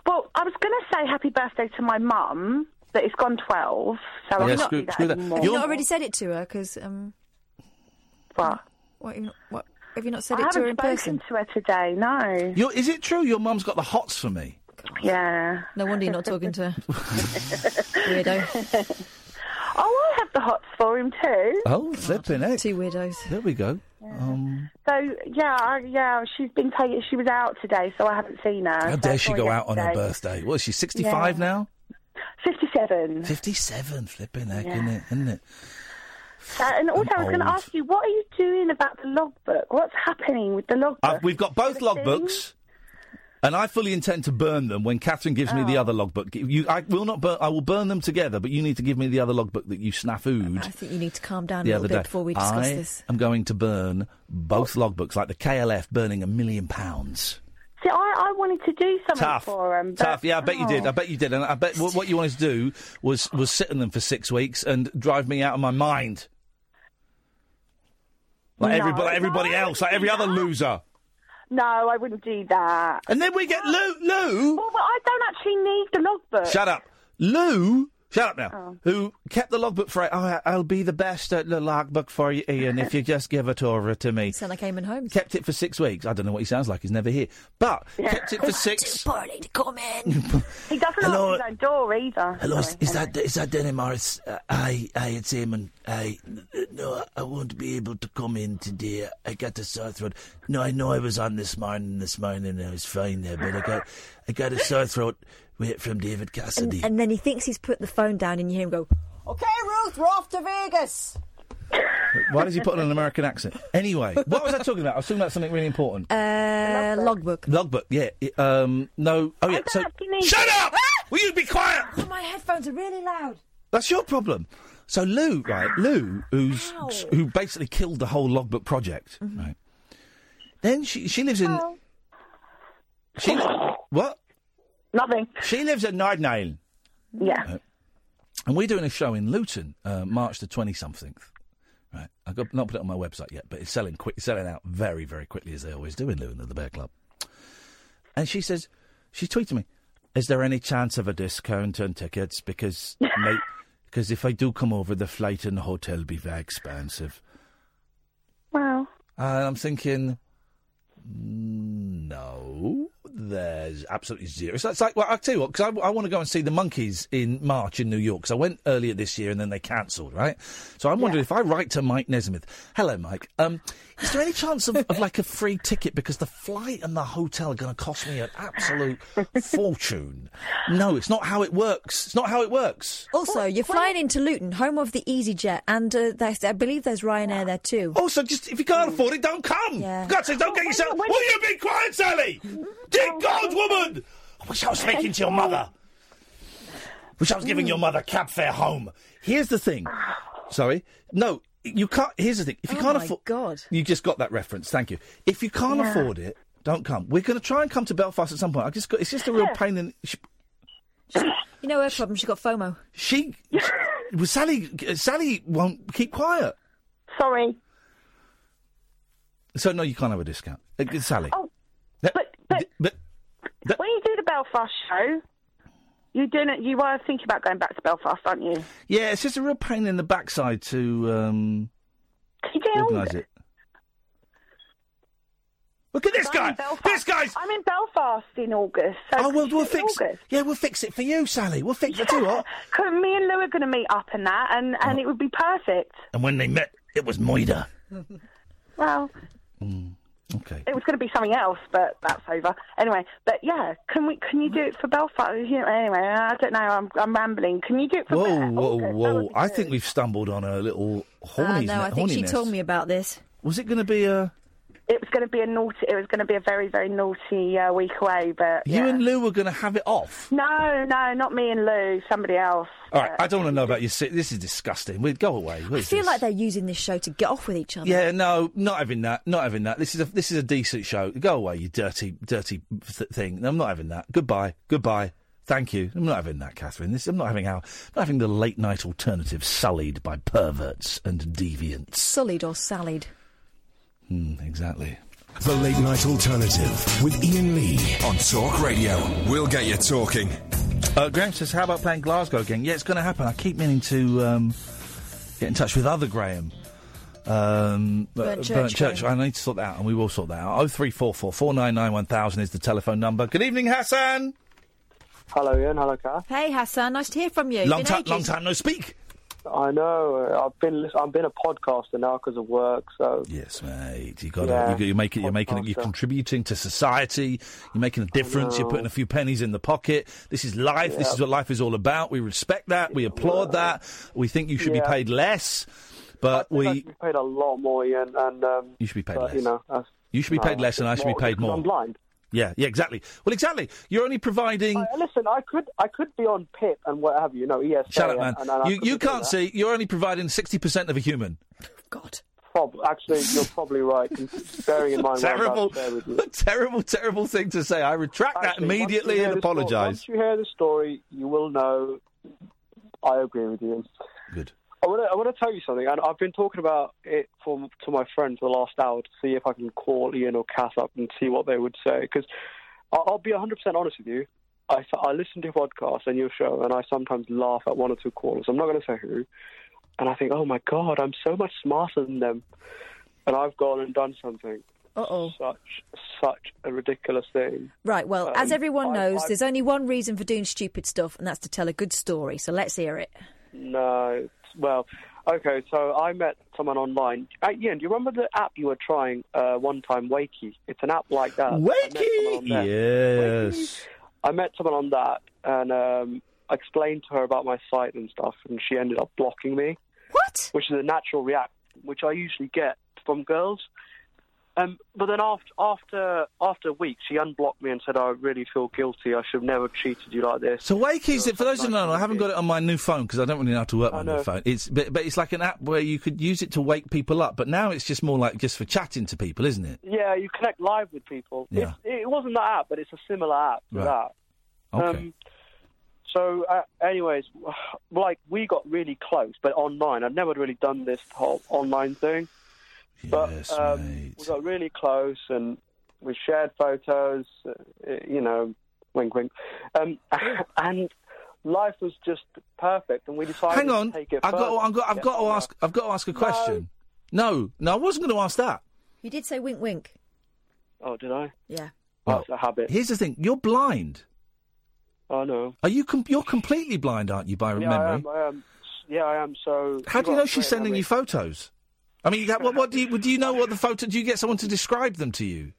Well, I was going to say happy birthday to my mum, but it's gone twelve, so Yeah, I'm not screw- do that screw that. anymore. Have you not already said it to her? Because um, what? What, have you not, what have you not said I it to her in haven't person? spoken to her today. No. Your, is it true your mum's got the hots for me? Yeah. No wonder you're not talking to her. <laughs> Weirdo. Oh, I have the hots for him too. Oh, flipping heck. Two weirdos. There we go. Um, So yeah, I, yeah, she's been taking. She was out today, so I haven't seen her. how So dare she saw go out on her birthday? What is she, 65 Yeah. now? Fifty-seven. 57, flipping heck, Yeah. isn't it? Isn't it? Uh, and also, I was going to ask you, what are you doing about the logbook? What's happening with the logbook? Uh, we've got both logbooks, and I fully intend to burn them when Catherine gives me Oh. the other logbook. You, I will not burn. I will burn them together, but you need to give me the other logbook that you snafooed I think you need to calm down a other little day. bit before we discuss this. I'm going to burn both logbooks, like the KLF burning a million pounds. See, I, I wanted to do something Tough, for him. But, tough. Yeah, I bet you did. oh. I bet you did. And I bet what, what you wanted to do was was sit on them for six weeks and drive me out of my mind, like No, everybody, like everybody no, else, like every other loser. No, I wouldn't do that. And then we get Lou. Lou. Well, but I don't actually need the logbook. Shut up. Lou, shut up now, Oh. who kept the logbook for oh, I'll be the best at the logbook for you, Iain, if you <laughs> just give it over to me. Sound like Eamonn Holmes. Kept it for six weeks. I don't know what he sounds like. He's never here. But kept it for <laughs> six. Poorly to come in. <laughs> He doesn't Hello. lock his own door either. Hello, is, Sorry. is that is that Denny Morris? Uh, hi, hi, it's Eamon. Hi, N- no, I won't be able to come in today. I got a sore throat. No, I know I was on this morning, this morning, and I was fine there, but I got I got a sore throat with, from David Cassidy. And, and then he thinks he's put the phone down, and you hear him go, Okay, Ruth, we're off to Vegas. Why does he put on an American accent? Anyway, what was I talking about? I was talking about something really important. uh, logbook. Logbook, yeah. it- um, no. Oh, yeah. So, shut up! Will you be quiet? Oh, my headphones are really loud. That's your problem. So Lou, right? Lou, who's Ow. who basically killed the whole logbook project, right? Then she she lives in. She what? Nothing. She lives at Nardnale, Yeah. and we're doing a show in Luton, uh, March the twenty something. Right, I've got not put it on my website yet, but it's selling quick, it's selling out very, very quickly as they always do in Luton at the Bear Club. And she says, she tweeted me, "Is there any chance of a discount on tickets? Because <laughs> mate, because if I do come over, the flight and the hotel will be very expensive." Well, And I'm thinking, mm, no, there's absolutely zero. So it's like, well, I'll tell you what, because I, I want to go and see the Monkees in March in New York, because I went earlier this year and then they cancelled, right? So I'm wondering if I write to Mike Nesmith, hello, Mike, um, is there any chance of, of like a free ticket? Because the flight and the hotel are going to cost me an absolute fortune. No, it's not how it works. It's not how it works. Also, you're flying into Luton, home of the EasyJet, and uh, I believe there's Ryanair there too. Also, just if you can't afford it, don't come. Yeah. For God's sake, don't get yourself. Will you be quiet, Sally? Dear God, woman! I wish I was speaking to your mother. Wish I was giving your mother cab fare home. Here's the thing. Sorry. No, you can't. Here's the thing. If you Oh can't my afford. God. You just got that reference. Thank you. If you can't Yeah. afford it, don't come. We're going to try and come to Belfast at some point. I just got. It's just a real pain in. She, You know her problem. She got FOMO. she well, Sally. Sally won't keep quiet. Sorry. So no, you can't have a discount, uh, Sally. Oh, but but, but when you do the Belfast show, you doing it. You were thinking about going back to Belfast, aren't you? Yeah, it's just a real pain in the backside to um, you get on organise it. Look at this guy. This guy's. I'm in Belfast in August. So Oh well, we'll fix. August. Yeah, we'll fix it for you, Sally. We'll fix it. What? <laughs> 'Cause me and Lou are going to meet up and that, and, Oh. and it would be perfect. And when they met, it was Moida. Well, Okay. it was going to be something else, but that's over. Anyway, but yeah, can we? Can you do it for Belfast? You know, anyway, I don't know. I'm, I'm rambling. Can you do it for? Belfast? Whoa, Be- whoa, August? whoa! I think we've stumbled on a little horny. Uh, no, I think she told me about this. Was it going to be a? It was going to be a naughty. It was going to be a very, very naughty uh, week away. But You and Lou were going to have it off. no, no, not me and Lou. Somebody else. All right, I don't want to know about your. si- This is disgusting. We'd go away. What I feel this? like they're using this show to get off with each other. Yeah, no, not having that. Not having that. This is a this is a decent show. Go away, you dirty, dirty th- thing. No, I'm not having that. Goodbye, goodbye. Thank you. I'm not having that, Catherine. This I'm not having how. Not having the late night alternative sullied by perverts and deviants. Sullied or sallied. Hmm, exactly. The Late Night Alternative with Iain Lee on Talk Radio. We'll get you talking. Uh, Graham says, "How about playing Glasgow again?" Yeah, it's going to happen. I keep meaning to um, get in touch with other Graham. Um, Burnt uh, Church Burnt Church. I need to sort that out, and we will sort that out. Oh three four four four nine nine one thousand is the telephone number. Good evening, Hassan. Hello, Iain. Hello, Kath. Hey, Hassan, nice to hear from you. It's Long been time, ages. long time no speak. I know. I've been I've been a podcaster now because of work. So yes, mate. You got Yeah, you, you're making you're making it, you're contributing to society. You're making a difference. You're putting a few pennies in the pocket. This is life. This is what life is all about. We respect that. We applaud that. We think you should be paid less, but I we should be paid a lot more. And um, you should be paid but, less. You know, You should be paid no, less, and I should be paid more. I'm blind. Yeah, yeah, exactly. Well, exactly. You're only providing. I, listen, I could I could be on PIP and what have you. No, know, ESA. Shut up, man. And, and you you can't that. see. You're only providing sixty percent of a human. <laughs> Prob- actually, you're probably right. Bearing in mind terrible, about with you. <laughs> terrible, terrible thing to say. I retract that Actually, once you immediately and apologise. Once you hear the story, you will know. I agree with you. Good. I want to. I want to tell you something, and I've been talking about it for, to my friends for the last hour to see if I can call Iain or Kath up and see what they would say. Because I'll, I'll be 100 percent honest with you. I, I listen to your podcast and your show, and I sometimes laugh at one or two callers. I'm not going to say who, and I think, oh my god, I'm so much smarter than them, and I've gone and done something. Uh-oh. Such such a ridiculous thing. Right, well, as Um, everyone I- knows, I- there's only one reason for doing stupid stuff, and that's to tell a good story. So let's hear it. No, well, okay. So I met someone online. Uh, Iain, do you remember the app you were trying uh, one time, Wakie? It's an app like that. I met someone on there. Yes. I met someone on that, and um, I explained to her about my site and stuff, and she ended up blocking me. What? Which is a natural react, which I usually get from girls. Um, but then after after after a week, she unblocked me and said, "I really feel guilty. I should have never cheated you like this." So Wakie's it for those who don't know, I haven't got it on my new phone because I don't really know how to work my new phone. It's but, but it's like an app where you could use it to wake people up, but now it's just more like just for chatting to people, isn't it? Yeah, you connect live with people. Yeah. It, it wasn't that app, but it's a similar app to Right. that. Okay. Um, so, uh, anyways, <sighs> like we got really close, but online. I'd never really done this whole online thing. But um, we got really close, and we shared photos. Uh, you know, wink, wink. Um, <laughs> and life was just perfect, and we decided Hang on, to take it. I've got. I've got, I've got to ask, I've got to ask a question. No, no, I wasn't going to ask that. You did say wink, wink. Oh, did I? Yeah. That's a habit. Here's the thing: you're blind. I know. Are you? Com- you're completely blind, aren't you? By Yeah, memory. I am. I am. Yeah, I am. So. How do you know she's sending I mean- you photos? I mean, that, what, what do you do? You know what the photo? Do you get someone to describe them to you?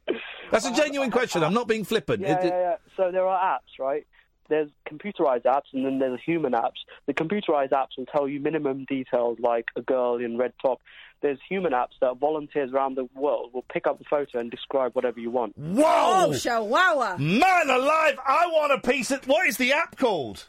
That's a uh, genuine question. I'm not being flippant. Yeah, It- it- yeah, yeah. So there are apps, right? There's computerized apps and then there's human apps. The computerized apps will tell you minimum details like a girl in red top. There's human apps that volunteers around the world will pick up the photo and describe whatever you want. Whoa! Oh, Chihuahua. Man alive! I want a piece of. What is the app called?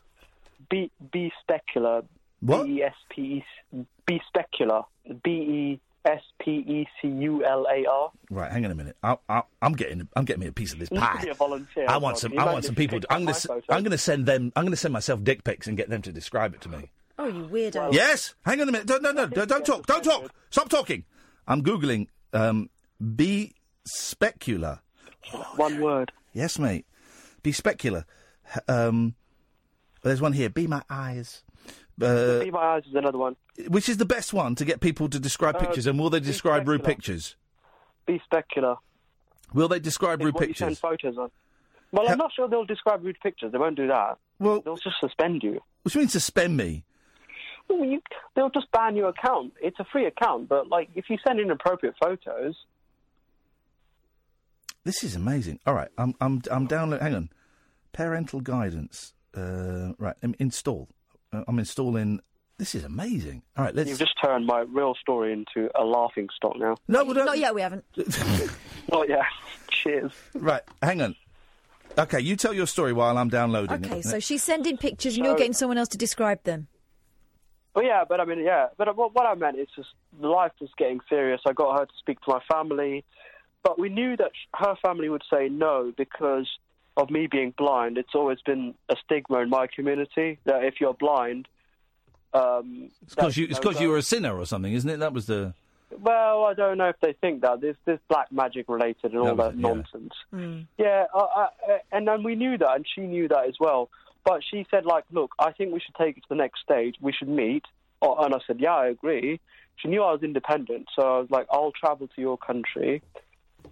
Be be specular. What? B E S P E be specular. B E S P E C U L A R. Right, hang on a minute. I, I, I'm getting. I'm getting me a piece of this You pie. be a volunteer. I want some. I want some people. To, I'm going to. I'm going to send them. I'm going to send myself dick pics and get them to describe it to me. Oh, you weirdo. Yes. Hang on a minute. No, no, no. Don't talk. Don't talk. Stop talking. I'm googling. Um, be specular. One word. Yes, mate. BeSpecular. Um, there's one here. Be my eyes. Uh, Be my eyes is another one. which is the best one to get people to describe Uh, pictures? And will they describe rude pictures? Be specular. Will they describe rude what you send pictures? photos on. Well, I'm not sure they'll describe rude pictures. They won't do that. Well, they'll just suspend you. Which means suspend me. Well, you, they'll just ban your account. It's a free account, but like if you send inappropriate photos, This is amazing. All right, I'm I'm I'm downloading. Hang on, parental guidance. Uh, right, um, install. Uh, I'm installing. This is amazing. All right, let's. you've just turned my real story into a laughing stock now. No, we don't. Not yet, we haven't. <laughs> Oh yeah. Cheers. Right, hang on. Okay, you tell your story while I'm downloading it. Okay, so she's sending pictures and you're getting someone else to describe them. Well, yeah, but I mean, yeah, but what, what I meant is just life was getting serious. I got her to speak to my family, but we knew that sh- her family would say no because of me being blind. It's always been a stigma in my community that if you're blind, um, It's because you. It's no because you were a sinner or something, isn't it? That was the. Well, I don't know if they think that. There's there's black magic related and all That was that it, yeah. nonsense. Yeah, I, I, and then we knew that, and she knew that as well. But she said, like, look, I think we should take it to the next stage. We should meet. Oh, And I said, yeah, I agree. She knew I was independent, so I was like, I'll travel to your country.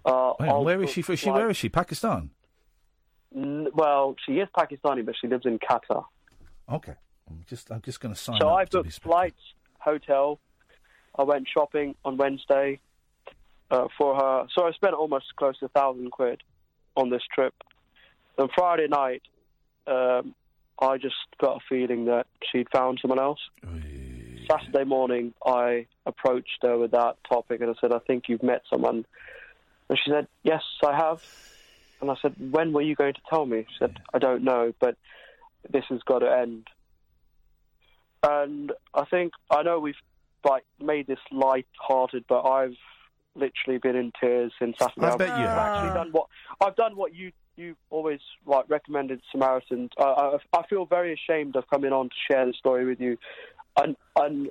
Uh, Hang where is she? Is she? flights. Where is she? Pakistan. Well, she is Pakistani, but she lives in Qatar. Okay, I'm just. I'm just going to sign So up. I booked flights, hotel. I went shopping on Wednesday uh, for her. So I spent almost close to a thousand quid on this trip. And Friday night, um, I just got a feeling that she'd found someone else. Saturday morning, I approached her with that topic and I said, I think you've met someone. And she said, Yes, I have. And I said, When were you going to tell me? She said, I don't know, but this has got to end. And I think I know we've like made this light-hearted, but I've literally been in tears since Saturday. I bet you I've actually done what I've done. What you you always like recommended Samaritans. I, I I feel very ashamed of coming on to share this story with you, and and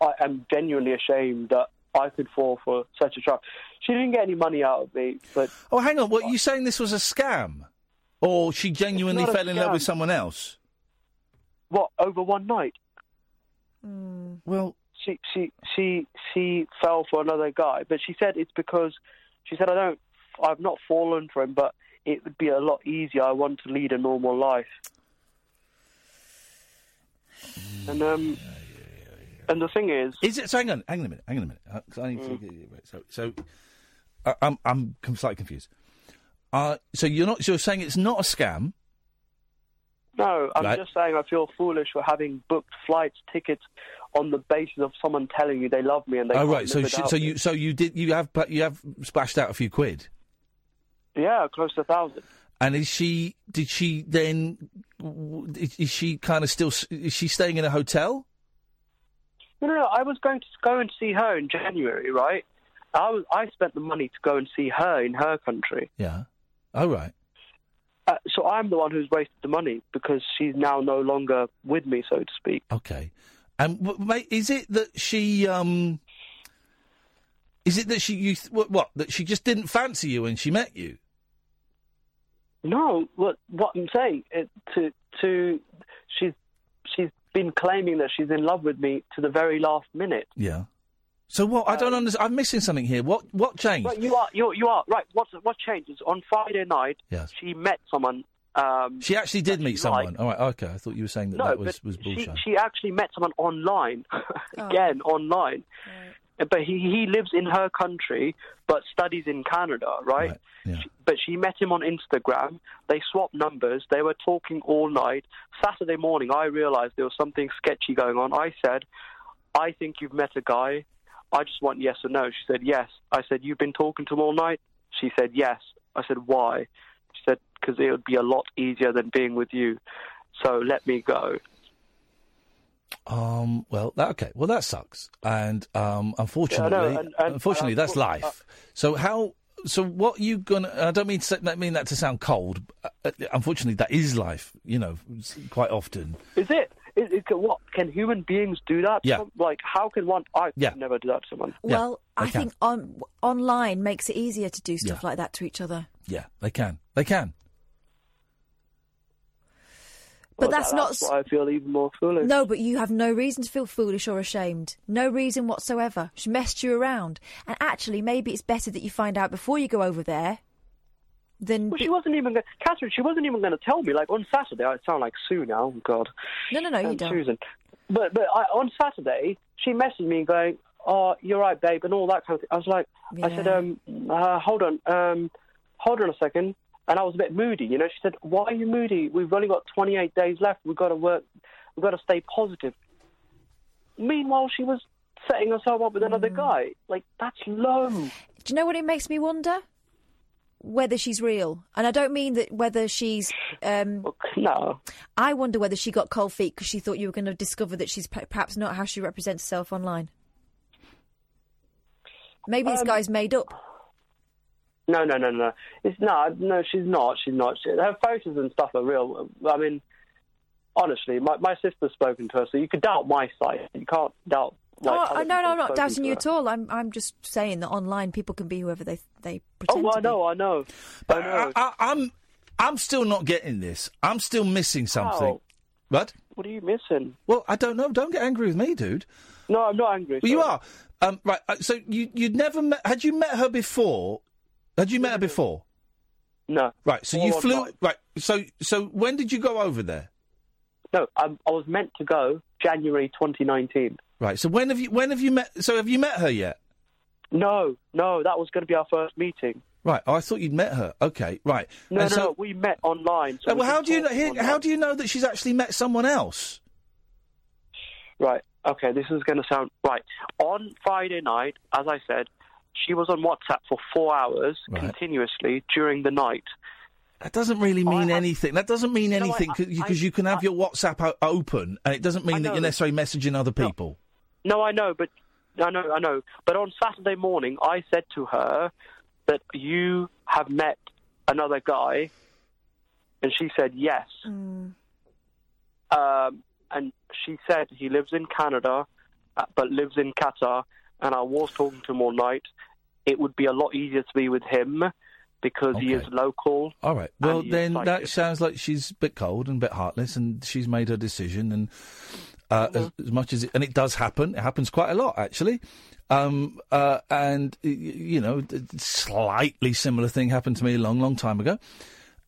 I am genuinely ashamed that I could fall for such a trap. She didn't get any money out of me, but Oh, hang on. What you saying? This was a scam, or she genuinely fell in love with someone else? what over one night? Well, she she she she fell for another guy, but she said it's because she said I don't I've not fallen for him, but it would be a lot easier. I want to lead a normal life, and um, and the thing is, Is it? So hang on, hang on a minute, hang on a minute. Uh, I need to get you- right, so, so uh, I'm I'm com- slightly confused. Uh, so you're not. So you're saying it's not a scam? no, I'm Right. just saying I feel foolish for having booked flights, tickets on the basis of someone telling you they love me and they. oh right. So without so you so you did you have you have splashed out a few quid. yeah, close to a thousand. And is she? Did she then? Is she kind of still? Is she staying in a hotel? No, no, no. I was going to go and see her in January, right? I was. I spent the money to go and see her in her country. Yeah. Oh right. Uh, so I'm the one who's wasted the money because she's now no longer with me, so to speak. Okay. And w- mate, is it that she? um Is it that she? You th- what, what? That she just didn't fancy you when she met you? No, what what I'm saying it, to to she's she's been claiming that she's in love with me to the very last minute. Yeah. So what? I don't understand. I'm missing something here. What what changed? Right, you are you you are right. What's what changed is on Friday night. Yes. She met someone. Um, She actually did meet liked. someone. All right, okay. I thought you were saying that no, that was but was bullshit. she actually met someone online. <laughs> Again, online. But he he lives in her country, but studies in Canada, right? She- but she met him on Instagram. They swapped numbers. They were talking all night. Saturday morning, I realized there was something sketchy going on. I said, "I think you've met a guy. I just want yes or no." She said, "Yes." I said, "You've been talking to him all night." She said, "Yes." I said, "Why?" She said, "Because it would be a lot easier than being with you. So let me go." Um. Well, that, okay. Well, that sucks. And um, unfortunately, and- and- unfortunately, and that's unfor- life. so how? So what you gonna? I don't mean to say, mean that to sound cold. Uh, unfortunately, that is life. You know, quite often. Is it? Is, is, what can human beings do that? Yeah. Like, how can one? I Yeah. could never do that to someone. Well, they I can. think on online makes it easier to do stuff like that to each other. Yeah, they can. They can. But Well, that's that- not That's why I feel even more foolish. No, but you have no reason to feel foolish or ashamed. No reason whatsoever. She messed you around. And actually, maybe it's better that you find out before you go over there than. Well, she wasn't even, gonna, Catherine. She wasn't even going to tell me. Like on Saturday, I sound like Sue now. Oh God. No, no, no, you don't. Susan. But but I, on Saturday, she messaged me going, "Oh, you're right, babe," and all that kind of thing. I was like, I said, um, uh, hold on, um, hold on a second. And I was a bit moody, you know. She said, "Why are you moody? We've only got 28 days left. We've got to work. We've got to stay positive." Meanwhile, she was setting herself up with Mm. another guy. Like that's low. Do you know what it makes me wonder? Whether she's real. And I don't mean that whether she's. Um, no. I wonder whether she got cold feet because she thought you were going to discover that she's pe- perhaps not how she represents herself online. Maybe this Um, guy's made up. No, no, no, no. It's not. No, she's not. She's not. She, her photos and stuff are real. I mean, honestly, my my sister's spoken to her, so you could doubt my side. You can't doubt. Like, oh, no, no, I'm not doubting you her. at all. I'm, I'm just saying that online people can be whoever they they Oh, pretend well, to I know, I know. But I, I, I'm I'm still not getting this. I'm still missing something. How? What? What are you missing? Well, I don't know. Don't get angry with me, dude. No, I'm not angry. Well, you are. Um, right. uh, So you you'd never met? Had you met her before? Had you met her before? No. Right. So All you flew. time. Right. So so when did you go over there? No, I, I was meant to go January 2019. Right. So when have you when have you met? So have you met her yet? No, no, that was going to be our first meeting. Right. Oh, I thought you'd met her. Okay. Right. No, And no, so, no, we met online. So Uh, we well, how do you know? Here, how do you know that she's actually met someone else? Right. Okay, this is going to sound right. On Friday night, as I said, she was on WhatsApp for four hours continuously during the night. That doesn't really mean anything. That doesn't mean anything I- because you can have your WhatsApp o- open, and it doesn't mean that you're necessarily messaging other people. No, I know, but I know, I know. But on Saturday morning, I said to her that you have met another guy, and she said yes. Um, and she said he lives in Canada, uh, but lives in Qatar. And I was talking to him all night. It would be a lot easier to be with him because he is local. All right. Well, then that sounds like she's a bit cold and a bit heartless, and she's made her decision. And uh, as, as much as it, and it does happen, it happens quite a lot actually. Um, uh, and you know, slightly similar thing happened to me a long, long time ago.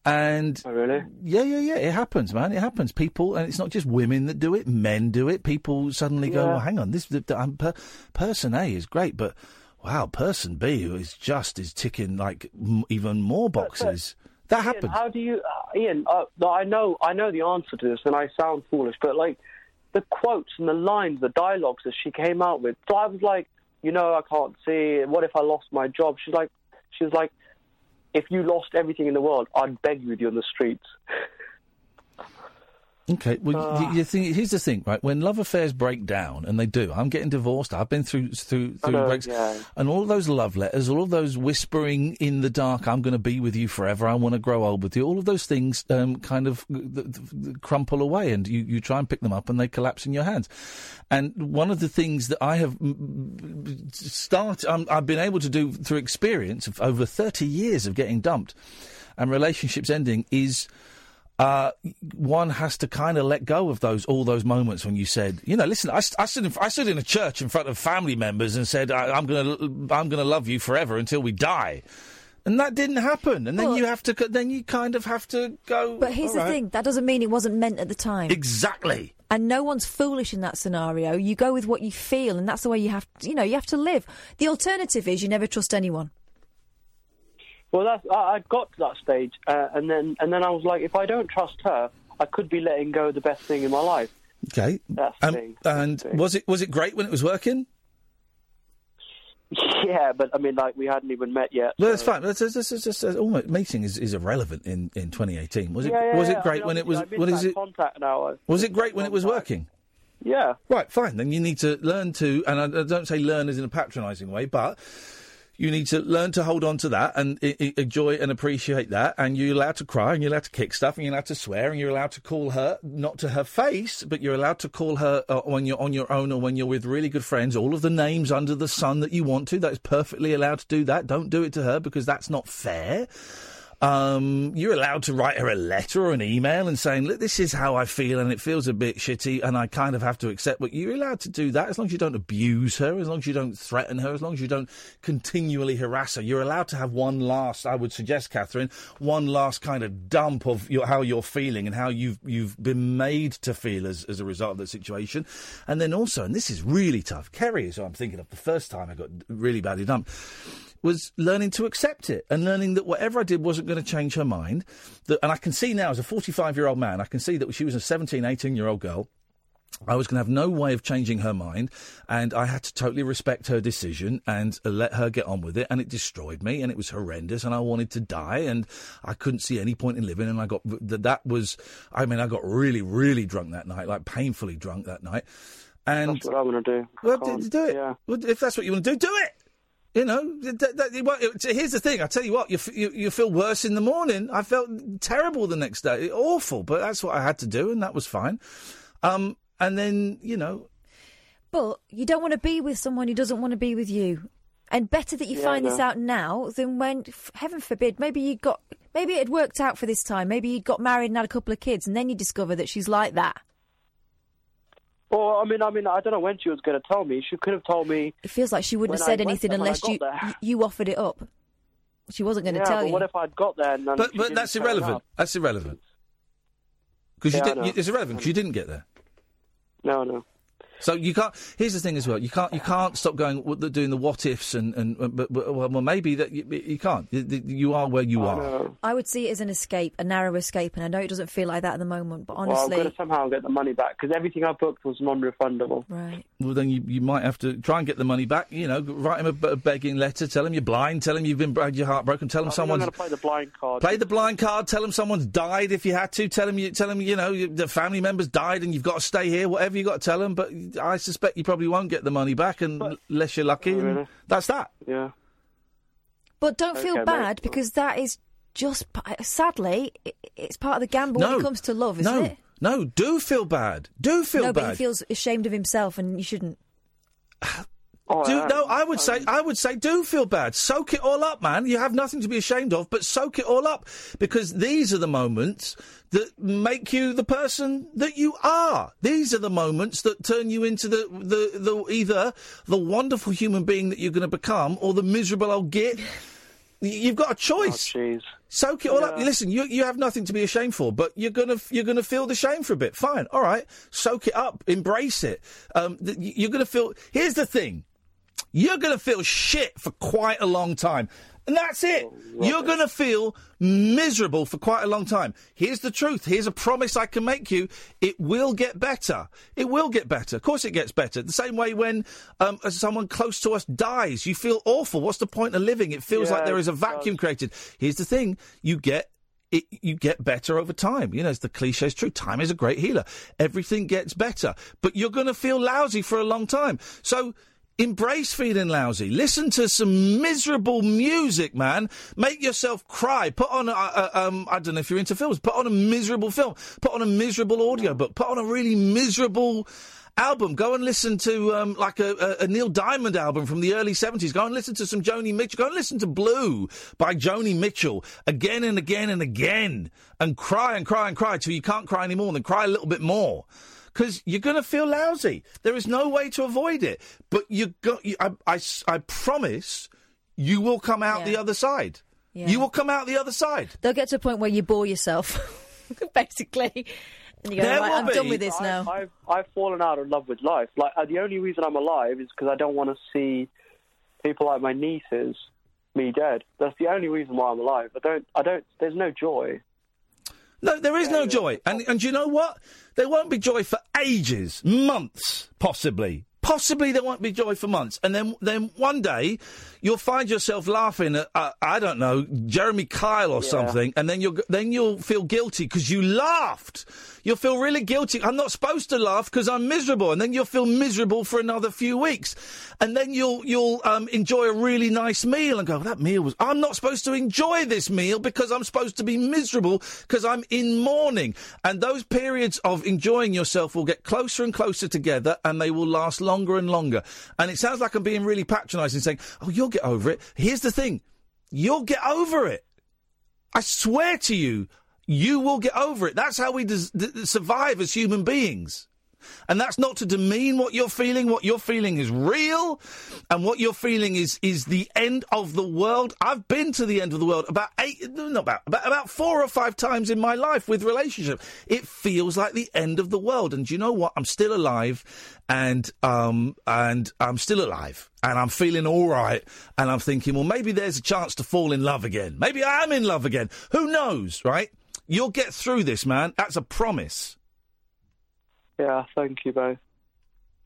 And oh, really, yeah, yeah, yeah, it happens, man. It happens. People, and it's not just women that do it; men do it. People suddenly go, "Well, hang on, this the, um, per, person A is great, but wow, person B who is just is ticking like m- even more boxes." that Iain, happens. how do you, uh, Iain? Uh, I know, I know the answer to this, and I sound foolish, but like the quotes and the lines, the dialogues that she came out with. So I was like, you know, I can't see. What if I lost my job? She's like, she's like, if you lost everything in the world, I'd beg you with you on the streets. <laughs> Okay, well, Ah. you, think here's the thing, right? When love affairs break down, and they do, I'm getting divorced. I've been through through through know, breaks, yeah. and all of those love letters, all of those whispering in the dark, "I'm going to be with you forever. I want to grow old with you." All of those things um, kind of th- th- th- crumple away, and you, you try and pick them up, and they collapse in your hands. And one of the things that I have mm, start, um, I've been able to do through experience of over 30 years of getting dumped and relationships ending is uh, one has to kind of let go of those all those moments when you said, you know, listen, I, I stood in, I stood in a church in front of family members and said, I, I'm gonna I'm gonna love you forever until we die. And that didn't happen, and then Well- you have to. Then you kind of have to go. But here's "All the right." thing: that doesn't mean it wasn't meant at the time. Exactly. And no one's foolish in that scenario. You go with what you feel, and that's the way you have. You know, you have to live. The alternative is you never trust anyone. Well, that's I, I got to that stage, uh, and then and then I was like, if I don't trust her, I could be letting go of the best thing in my life. Okay. That's Um, thing. and was it was it great when it was working? <laughs> Yeah, but I mean, like we hadn't even met yet. Well, that's fine. That's, that's, that's, that's, almost, meeting is, is irrelevant in, in 2018. Was it Yeah, yeah, was it great I mean, when it was? I What is it? Contact now. Was it great when it was working? Yeah. Right, fine. Then you need to learn to, and I, I don't say learn as in a patronising way, but you need to learn to hold on to that and I- enjoy and appreciate that. And you're allowed to cry, and you're allowed to kick stuff, and you're allowed to swear, and you're allowed to call her not to her face, but you're allowed to call her uh, when you're on your own or when you're with really good friends. All of the names under the sun that you want to. That is perfectly allowed to do that. Don't do it to her because that's not fair. Um, you're allowed to write her a letter or an email and saying, "Look, this is how I feel, and it feels a bit shitty, and I kind of have to accept." But you're allowed to do that as long as you don't abuse her, as long as you don't threaten her, as long as you don't continually harass her. You're allowed to have one last, I would suggest, Catherine, one last kind of dump of your, how you're feeling and how you've you've been made to feel as as a result of the situation, and then also, and this is really tough. Kerry is I'm thinking of. The first time I got really badly dumped was learning to accept it and learning that whatever I did wasn't going to change her mind. That, and I can see now, as a 45 year old man, I can see that she was a 17, 18 year old girl. I was going to have no way of changing her mind, and I had to totally respect her decision and uh, let her get on with it. And it destroyed me, and it was horrendous, and I wanted to die, and I couldn't see any point in living. And I got that. That was, I mean, I got really, really drunk that night, like painfully drunk that night. And That's what I want to do. well, Can't- do it. Yeah. Well, if that's what you want to do, do it. You know, th- th- th- it here's the thing. I tell you what, you, f- you you feel worse in the morning. I felt terrible the next day, awful. But that's what I had to do, and that was fine. Um, and then you know, But you don't want to be with someone who doesn't want to be with you. And better that you Yeah, find I this out now than when, f- heaven forbid, maybe you got, maybe it had worked out for this time. Maybe you got married and had a couple of kids, and then you discover that she's like that. Well, I mean, I mean, I don't know when she was going to tell me. She could have told me. It feels like she wouldn't have said anything there, when I unless you there. you offered it up. She wasn't going to yeah, tell but you. what if I'd got there and then but but that's irrelevant. That's irrelevant because Yeah, you did. You, it's irrelevant because you didn't get there. No, no. So you can't. Here's the thing as well. You can't. You can't stop going doing the what ifs and and but, but well, well maybe that you, you can't. You, you are where you are. I would see it as an escape, a narrow escape, and I know it doesn't feel like that at the moment, but Well, I've honestly, got to somehow get the money back because everything I booked was non-refundable. Right. Well, then you, you might have to try and get the money back. You know, write him a begging letter. Tell him you're blind. Tell him you've been had your heart broken. Tell him I someone's going to play the blind card. Play the blind card. Tell him someone's died if you had to. Tell him you tell them you know you- the family members died and you've got to stay here. Whatever you got to tell them. But I suspect you probably won't get the money back unless you're lucky. and really? That's that. Yeah. but don't feel Okay, mate. bad because that is just uh, sadly it's part of the gamble no, when it comes to love, isn't no, it? no. Do feel bad. Do feel no, bad. but he feels ashamed of himself, and you shouldn't. <sighs> Oh, do, no, I would say I would say do feel bad. Soak it all up, man. You have nothing to be ashamed of, but soak it all up because these are the moments that make you the person that you are. These are the moments that turn you into the the, the either the wonderful human being that you're going to become or the miserable old git. You've got a choice. Soak it all up. Listen, you you have nothing to be ashamed for, but you're gonna you're gonna feel the shame for a bit. Fine, all right. Soak it up. Embrace it. Um, th- you're gonna feel. Here's the thing. You're going to feel shit for quite a long time. And that's it. You're going to feel miserable for quite a long time. Here's the truth. Here's a promise I can make you. It will get better. It will get better. Of course, it gets better. The same way when um, someone close to us dies, you feel awful. What's the point of living? It feels Yeah, like there is a vacuum created. Here's the thing. You get it, you get better over time. You know, as the cliche is true. Time is a great healer. Everything gets better, but you're going to feel lousy for a long time. So embrace feeling lousy. Listen to some miserable music, man. Make yourself cry. Put on, a, a, um, I don't know if you're into films. Put on a miserable film. Put on a miserable audiobook. Put on a really miserable album. Go and listen to um, like a, a, Neil Diamond album from the early seventies. Go and listen to some Joni Mitchell. Go and listen to Blue by Joni Mitchell again and again and again, and cry and cry and cry till you can't cry anymore. And then cry a little bit more. Because you're going to feel lousy. There is no way to avoid it. But you got. You, I, I s- I promise, you will come out the other side. Yeah. You will come out the other side. They'll get to a point where you bore yourself, <laughs> basically. And you go, There right, will I'm done be. with this I- now. I've, I've fallen out of love with life. Like uh, the only reason I'm alive is because I don't want to see people like my nieces me dead. That's the only reason why I'm alive. I don't. I don't. There's no joy. No, there is no joy. And and you know what? There won't be joy for ages, months, possibly. Possibly there won't be joy for months, and then then one day you'll find yourself laughing at uh, I don't know Jeremy Kyle or Yeah. something, and then you'll then you'll feel guilty because you laughed. You'll feel really guilty. I'm not supposed to laugh because I'm miserable, and then you'll feel miserable for another few weeks, and then you'll you'll um, enjoy a really nice meal and go that meal was. I'm not supposed to enjoy this meal because I'm supposed to be miserable because I'm in mourning, and those periods of enjoying yourself will get closer and closer together, and they will last longer and longer. And it sounds like I'm being really patronising, saying, "Oh, you'll get over it." Here's the thing: you'll get over it. I swear to you, you will get over it. That's how we des- d- survive as human beings. And that's not to demean what you're feeling. What you're feeling is real, and what you're feeling is is the end of the world. I've been to the end of the world about eight, not about about, about four or five times in my life with relationship. It feels like the end of the world, and you know what? I'm still alive, and um and I'm still alive, and I'm feeling all right, and I'm thinking, well, maybe there's a chance to fall in love again. Maybe I am in love again. Who knows, right? You'll get through this, man. That's a promise. Yeah. Thank you both.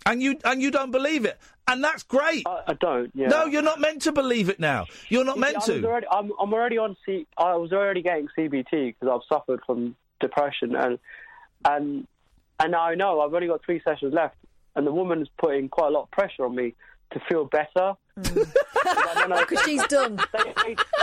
And you and you don't believe it, and that's great. I, I don't. Yeah. No, you're not meant to believe it now. You're not You meant see, I to. Already, I'm, I'm already on C. I was already getting CBT because I've suffered from depression and and and now I know I've only got three sessions left, and the woman's putting quite a lot of pressure on me to feel better. Mm. <laughs> Because she's <laughs> done.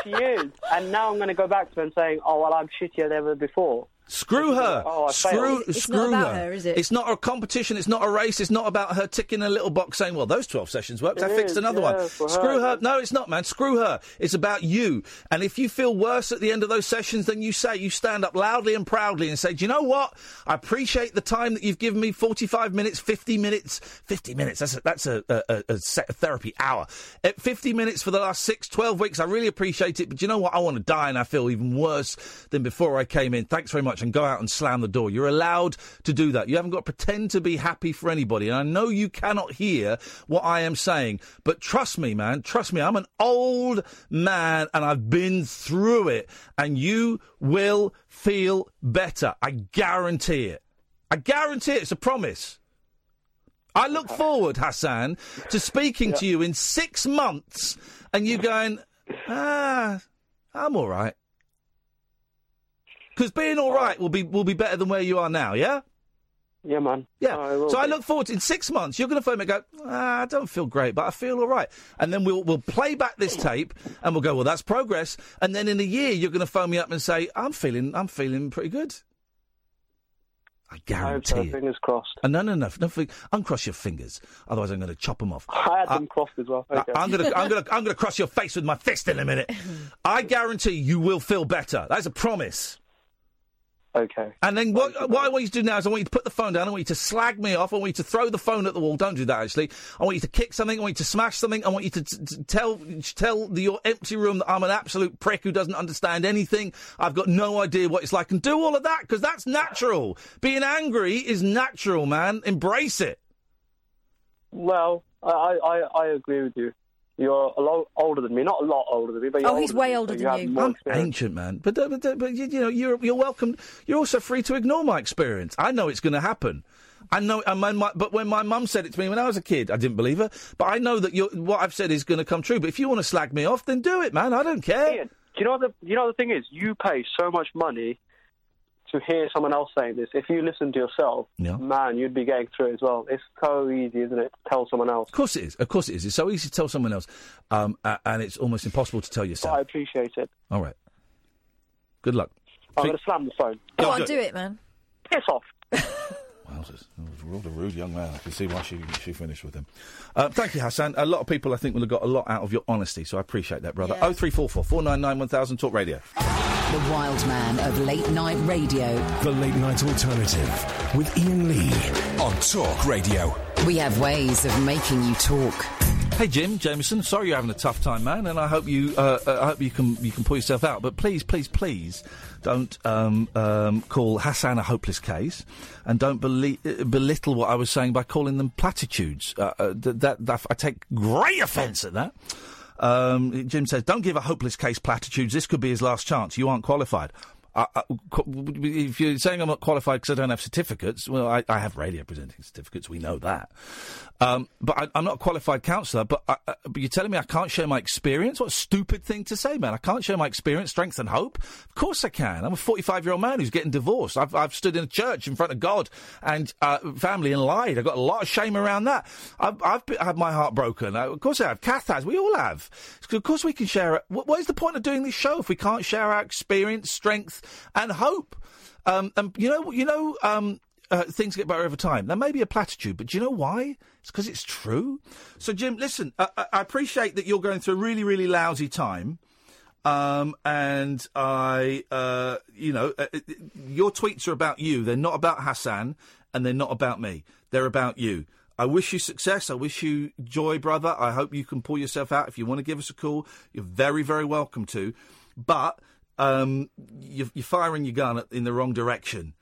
she is, and now I'm going to go back to her and saying, "Oh well, I'm shittier than ever before." Screw her. Oh, I screw failed. screw her. It's not a competition. It's not a race. It's not about her ticking a little box saying, "Well, those twelve sessions worked. I It fixed is, another yeah, one." Screw her. her. No, it's not, man. Screw her. It's about you. And if you feel worse at the end of those sessions, than you say you stand up loudly and proudly and say, "Do you know what? I appreciate the time that you've given me. Forty-five minutes, fifty minutes, fifty minutes. That's a, that's a, a, a, set a therapy hour. At fifty minutes for the last six, 12 weeks. I really appreciate it. But you know what? I want to die, and I feel even worse than before I came in. Thanks very much, and go out and slam the door. You're allowed to do that. You haven't got to pretend to be happy for anybody. And I know you cannot hear what I am saying, but trust me, man. Trust me. I'm an old man, and I've been through it. And you will feel better. I guarantee it. I guarantee it. It's a promise. I look forward, Hassan, to speaking to you in six months and you going, ah, I'm all right. Because being all right will be will be better than where you are now, yeah? Yeah, man. Yeah. I so I look forward to in six months. You're going to phone me and go, ah, I don't feel great, but I feel all right. And then we'll we'll play back this tape and we'll go, well, that's progress. And then in a year, you're going to phone me up and say, I'm feeling I'm feeling pretty good. I I hope guarantee so. it. Fingers crossed. Uh, no, no, no, no. Uncross your fingers, otherwise I'm going to chop them off. I had them crossed as well. Okay. I'm gonna, I'm gonna, I'm gonna cross your face with my fist in a minute. I guarantee you will feel better. That's a promise. Okay. And then what, what I want you to do now is I want you to put the phone down. I want you to slag me off. I want you to throw the phone at the wall. Don't do that, actually. I want you to kick something. I want you to smash something. I want you to, t- t- tell tell the, your empty room that I'm an absolute prick who doesn't understand anything. I've got no idea what it's like. And do all of that because that's natural. Being angry is natural, man. Embrace it. Well, I, I, I agree with you. You're a lot older than me. Not a lot older than me, but you're Oh, he's older way than me, older so than have you. more I'm experience. ancient, man. But, uh, but, uh, but you, you know, you're you're welcome. You're also free to ignore my experience. I know it's going to happen. I know. And my, my, but when my mum said it to me when I was a kid, I didn't believe her. But I know that you're, what I've said is going to come true. But if you want to slag me off, then do it, man. I don't care. Iain, do you know what the you know what the thing is? You pay so much money to hear someone else saying this. If you listen to yourself, Yeah. man, you'd be getting through it as well. It's so easy, isn't it, to tell someone else? Of course it is. Of course it is. It's so easy to tell someone else, um, a- and it's almost impossible to tell But yourself. I appreciate it. All right. Good luck. I'm going to slam the phone. Go Yeah, on, do do it, man. Piss off. <laughs> trousers. He was a rude young man. I can see why she she finished with him. Uh, thank you, Hassan. A lot of people, I think, will have got a lot out of your honesty, so I appreciate that, brother. Yeah. Oh three four four four nine nine one thousand. Talk Radio. The wild man of late night radio. The Late Night Alternative with Iain Lee on Talk Radio. We have ways of making you talk. Hey Jim Jameson, sorry you're having a tough time, man, and I hope you uh, uh, I hope you can you can pull yourself out. But please, please, please, don't um, um, call Hassan a hopeless case, and don't belie- uh, belittle what I was saying by calling them platitudes. Uh, uh, that, that I take great offence at that. Um, Jim says, "Don't give a hopeless case platitudes. This could be his last chance. You aren't qualified." Uh, uh, qu- if you're saying I'm not qualified because I don't have certificates, well, I, I have radio presenting certificates. We know that. Um, but I, I'm not a qualified counsellor. But, I, I- but you're telling me I can't share my experience? What a stupid thing to say, man! I can't share my experience, strength, and hope. Of course I can. I'm a 45 year old man who's getting divorced. I've, I've stood in a church in front of God and uh, family and lied. I've got a lot of shame around that. I've, I've been- had my heart broken. Uh, of course I have. Kath has. We all have. Of course we can share it. What is the point of doing this show if we can't share our experience, strength, and hope? Um, and you know, you know, um, uh, things get better over time. That may be a platitude, but do you know why? It's because it's true. So, Jim, listen, I, I appreciate that you're going through a really, really lousy time. Um, and I, uh, you know, uh, uh, your tweets are about you. They're not about Hassan, and they're not about me. They're about you. I wish you success. I wish you joy, brother. I hope you can pull yourself out. If you want to give us a call, you're very, very welcome to. But um, you're, you're firing your gun in the wrong direction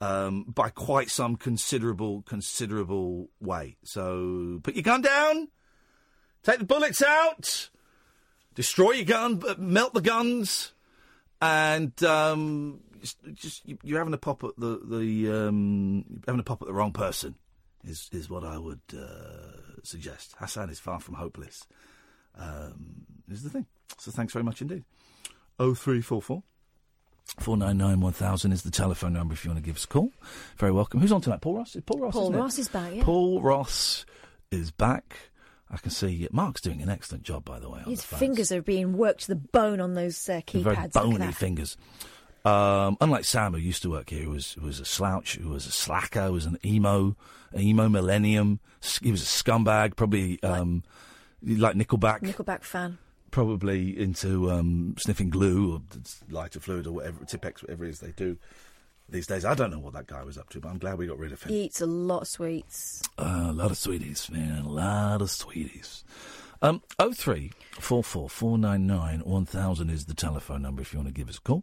um, by quite some considerable, considerable way. So put your gun down, take the bullets out, destroy your gun, melt the guns, and um, just, just you- you're having a pop at the the um, having a pop at the wrong person. Is is what I would uh, suggest. Hassan is far from hopeless. Um, is the thing. So thanks very much indeed. Oh three four four. 499 1000 is the telephone number if you want to give us a call. Very welcome. Who's on tonight? Paul Ross? Paul Ross? Paul? Ross is back, yeah. Paul Ross is back. I can see Mark's doing an excellent job, by the way. His the fingers are being worked to the bone on those uh, keypads. Very bony fingers. Um, unlike Sam, who used to work here, who was who was a slouch, who was a slacker, who was an emo, an emo millennium. He was a scumbag, probably um, like Nickelback, Nickelback fan. Probably into um, sniffing glue or lighter fluid or whatever, Tipp-Ex, whatever it is they do these days. I don't know what that guy was up to, but I'm glad we got rid of him. He eats a lot of sweets. Uh, a lot of sweeties, man. A lot of sweeties. Um, 03 44 499 1000 is the telephone number if you want to give us a call.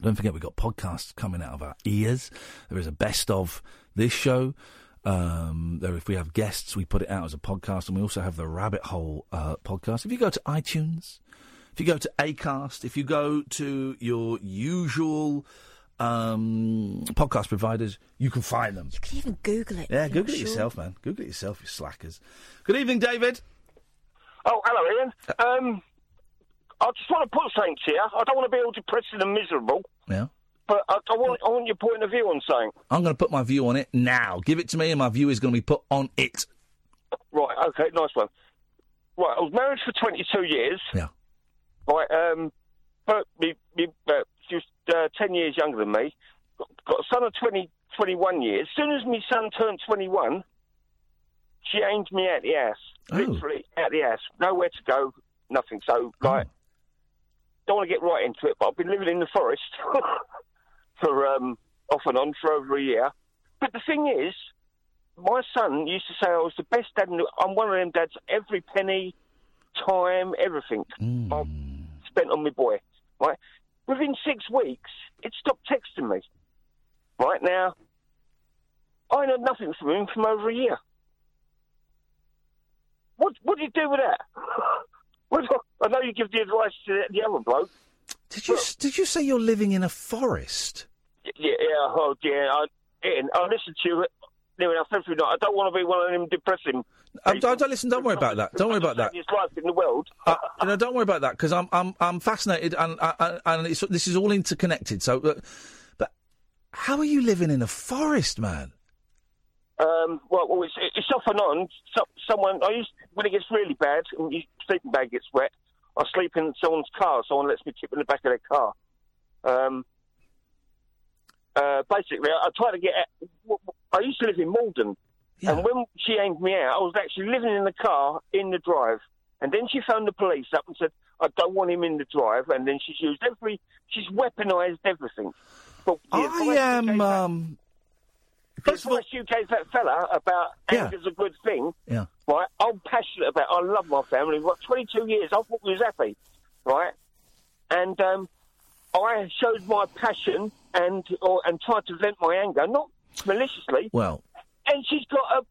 Don't forget, we've got podcasts coming out of our ears. There is a best of this show. Um, there, if we have guests, we put it out as a podcast, and we also have the Rabbit Hole uh, podcast. If you go to iTunes, if you go to Acast, if you go to your usual um, podcast providers, you can find them. You can even Google it. Yeah, Google it sure. yourself, man. Google it yourself, you slackers. Good evening, David. Oh, hello, Iain. Um, I just want to put something to you. I don't want to be all depressing and miserable, Yeah. But I, I want I want your point of view on something. I'm going to put my view on it now. Give it to me, and my view is going to be put on it. Right, okay, nice one. Right, I was married for 22 years. Yeah. Right, um, but me, me, uh, she was uh, 10 years younger than me. Got, got a son of 20, 21 years. As soon as my son turned 21, she aimed me out the ass. Oh. Literally out the ass. Nowhere to go, nothing. So, like, don't want to get right into it, but I've been living in the forest <laughs> for um, off and on for over a year. But the thing is, my son used to say I was the best dad. In the, I'm one of them dads. Every penny, time, everything I've spent on my boy. Right. Within six weeks, it stopped texting me. Right now, I know nothing from him from over a year. What What do you do with that? <laughs> I know you give the advice to the other bloke. Did you did you say you're living in a forest? Yeah, yeah, oh, yeah. I, I listen to you near enough every night. I don't want to be one of them depressing. Um, don't, don't listen. Don't worry about that. Don't worry about that. Life in the world. Uh, you know, don't worry about that because I'm I'm I'm fascinated and and, and it's, this is all interconnected. So, uh, but how are you living in a forest, man? Um, well, well it's, it's off and on. So, someone, I used when it gets really bad and your sleeping bag gets wet, I sleep in someone's car. Someone lets me tip in the back of their car. Um, uh, basically, I, I try to get. I used to live in Malden, and when she aimed me out, I was actually living in the car in the drive. And then she phoned the police up and said, "I don't want him in the drive." And then she's used every, she's weaponised everything. But the I am. Um, advice you gave that fella about Yeah. anger's a good thing. Yeah. Right, I'm passionate about. I love my family. What 22 years, I thought we was happy. Right, and um, I showed my passion and or, and tried to vent my anger, not maliciously. well, And she's got a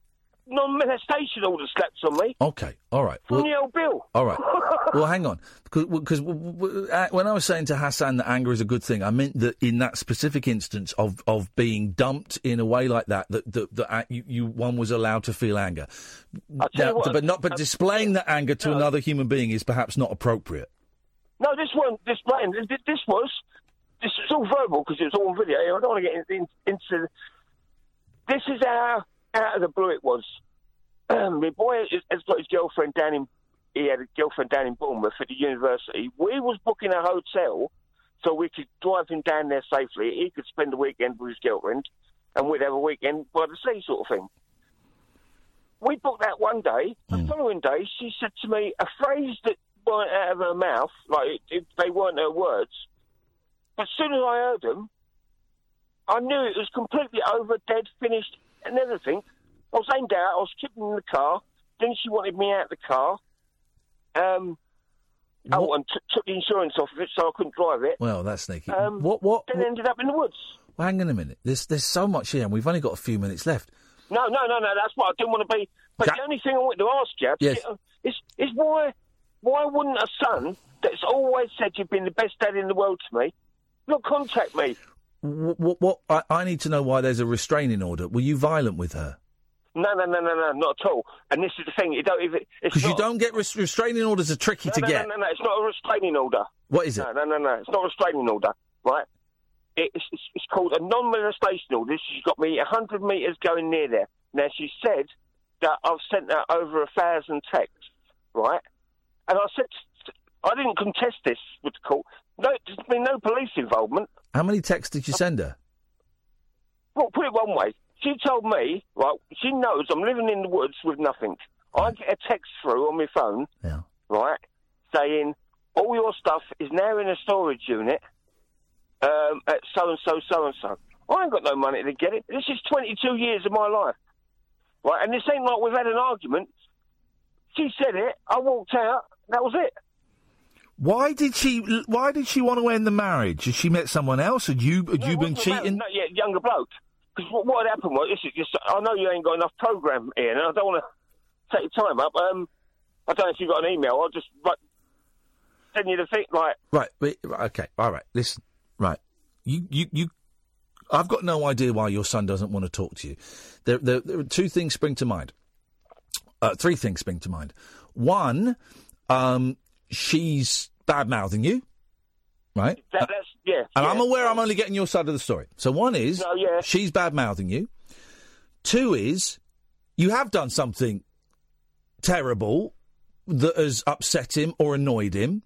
non-molestation order slapped on me okay, all right. from Well, the old bill. all right. <laughs> well, hang on, because when I was saying to Hassan that anger is a good thing, I meant that in that specific instance of, of being dumped in a way like that, that that, that uh, you, you one was allowed to feel anger, Now, what, but not but uh, displaying that anger to no. another human being is perhaps not appropriate. No, this one, this plan, this, this was, this was all verbal because it was all on video. I don't want to get in, in, into. This is how out of the blue it was. Um, my boy has- got his girlfriend down in. He had a girlfriend down in Bournemouth at the university. We was booking a hotel so we could drive him down there safely. He could spend the weekend with his girlfriend, and we'd have a weekend by the sea, sort of thing. We booked that one day. The hmm. following day, she said to me a phrase that weren't out of her mouth, like it, it, they weren't her words. But as soon as I heard them, I knew it was completely over, dead, finished, and everything. I was aimed out. I was keeping in the car. Then she wanted me out of the car. Um, oh, and t- took the insurance off of it, so I couldn't drive it. Well, that's sneaky. Um, what what? Then ended up in the woods. Well, hang on a minute. There's there's so much here, and we've only got a few minutes left. No, no, no, no. That's what I didn't want to be. But the only thing I wanted to ask you Yes. is is why why wouldn't a son that's always said you've been the best dad in the world to me not contact me? What, what, I, I need to know why there's a restraining order. Were you violent with her? No, no, no, no, no, not at all. And this is the thing. You don't even. Because you don't get res- restraining orders are tricky no, to no, get. No, no, no, it's not a restraining order. What is it? No, no, no, no. It's not a restraining order, right? It's, it's, it's called a non-molestation order. She's got me 100 metres going near there. Now, she said that I've sent her over a thousand texts, right? And I said, I didn't contest this with the court. No, there's been no police involvement. How many texts did you send her? Well, put it one way. She told me, right, she knows I'm living in the woods with nothing. I get a text through on my phone, yeah. right, saying, all your stuff is now in a storage unit um, at so-and-so, so-and-so. I ain't got no money to get it. This is 22 years of my life, right? And this ain't like we've had an argument. She said it, I walked out, that was it. Why did she? Why did she want to end the marriage? Had she met someone else? Had you? Had you been What's the matter? cheating? No, yeah, younger bloke. Because what, what happened was, this is just, I know you ain't got enough program here, and I don't want to take your time up. Um, I don't know if you've got an email. I'll just like, send you the thing. Like, Right, wait, okay, all right. Listen, right. You, you, you. I've got no idea why your son doesn't want to talk to you. There, there, there are two things spring to mind. Uh, three things spring to mind. One, um, she's bad mouthing you, right? that, that's yeah. And yeah. I'm aware I'm only getting your side of the story. So one is No, yeah. she's bad mouthing you. Two is you have done something terrible that has upset him or annoyed him.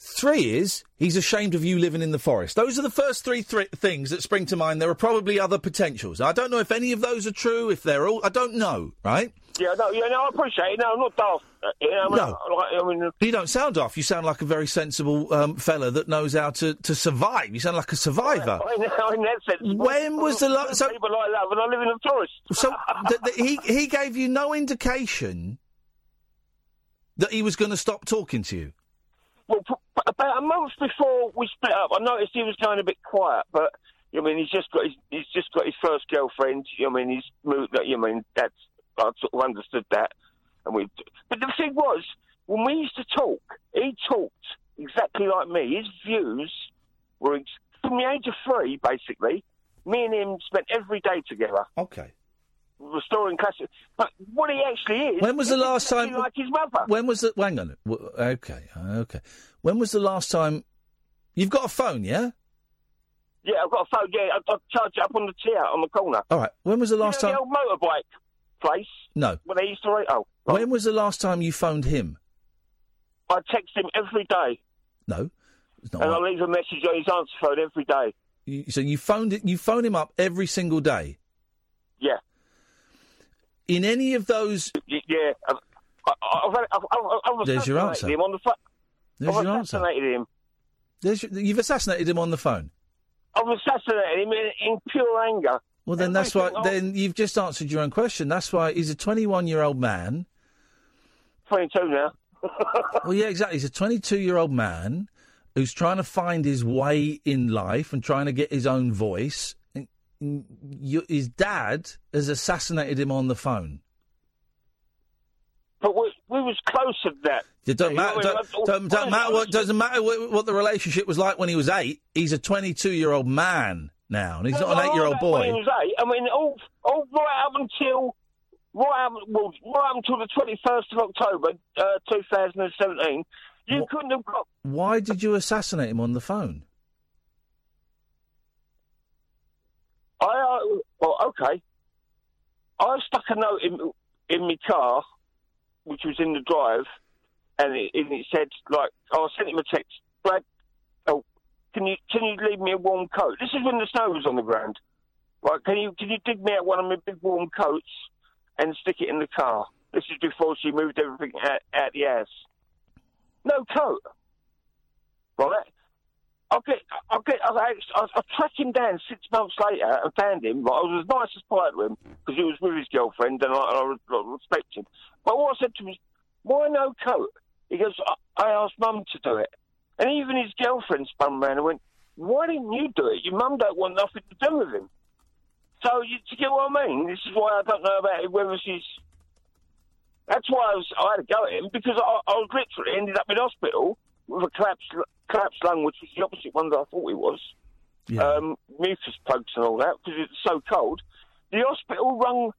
Three is he's ashamed of you living in the forest. Those are the first three thri- things that spring to mind. There are probably other potentials. I don't know if any of those are true. If they're all, I don't know. Right? Yeah, no, yeah, no, I appreciate it. No, I'm not daft. Uh, I mean, No. like, I mean, You don't sound off. You sound like a very sensible um, fella that knows how to, to survive. You sound like a survivor. I know, in that sense. When was the last? So, people I love, and I live in a forest. so th- th- he he gave you no indication that he was going to stop talking to you. Well, p- p- about a month before we split up, I noticed he was going a bit quiet. But I mean, he's just got his he's just got his first girlfriend. I mean, he's moved. I mean, that's I sort of understood that. And we, but the thing was, when we used to talk, he talked exactly like me. His views were ex- from the age of three, basically. Me and him spent every day together. Okay. Restoring classic. But what he actually is. When was the last time? Like his mother. When was the? Hang on. Okay. Okay. When was the last time? You've got a phone, yeah? Yeah, I've got a phone. Yeah, I, I charge it up on the chair on the corner. All right. When was the last you know, time? The old motorbike place. No. When they used to rate. Oh, When was the last time you phoned him? I text him every day, No. It's not and right. I leave a message on his answer phone every day. You, so you phoned it. You phone him up every single day. Yeah. In any of those, Y- Yeah. Um, I- I've, I've, I've, I've There's your answer. him on the phone. There's I've your answer. assassinated him. there's your, you've assassinated him on the phone. I've assassinated him in, in pure anger. Well, then that's why. Everything Then you've just answered your own question. That's why he's a 21 year old man. 22 now. <laughs> well, yeah, exactly. He's a 22 year old man who's trying to find his way in life and trying to get his own voice. And- and you- His dad has assassinated him on the phone. But we, we was close to that. It know, matter. Don't, don't, don't matter what. Doesn't matter what, what the relationship was like when he was eight. He's a 22 year old man now, and he's not an eight year old When he boy. I mean, all, all right up until right up, well, right up until the twenty first of October, uh, two thousand and seventeen, you couldn't have got. Why did you assassinate him on the phone? I uh, well, okay. I stuck a note in in my car, which was in the drive, and it, and it said like I sent him a text, Brad. Can you can you leave me a warm coat? This is when the snow was on the ground. Right? Can you can you dig me out one of my big warm coats and stick it in the car? This is before she moved everything out, out the house. No coat. Right? I'll get, I'll get, I'll, I'll, track him down six months later and found him. Like, I was as nice as pie to him because he was with his girlfriend and I, I, I respect him. But what I said to him was, why no coat? He goes, I, I asked mum to do it. And even his girlfriend spun round and went, why didn't you do it? Your mum don't want nothing to do with him. So, you, you get what I mean? This is why I don't know about it, whether she's... That's why I, was, I had to go at him because I, I was literally ended up in hospital with a collapsed, collapsed lung, which was the opposite one that I thought it was. Um, mucus plugs and all that because it's so cold. The hospital rung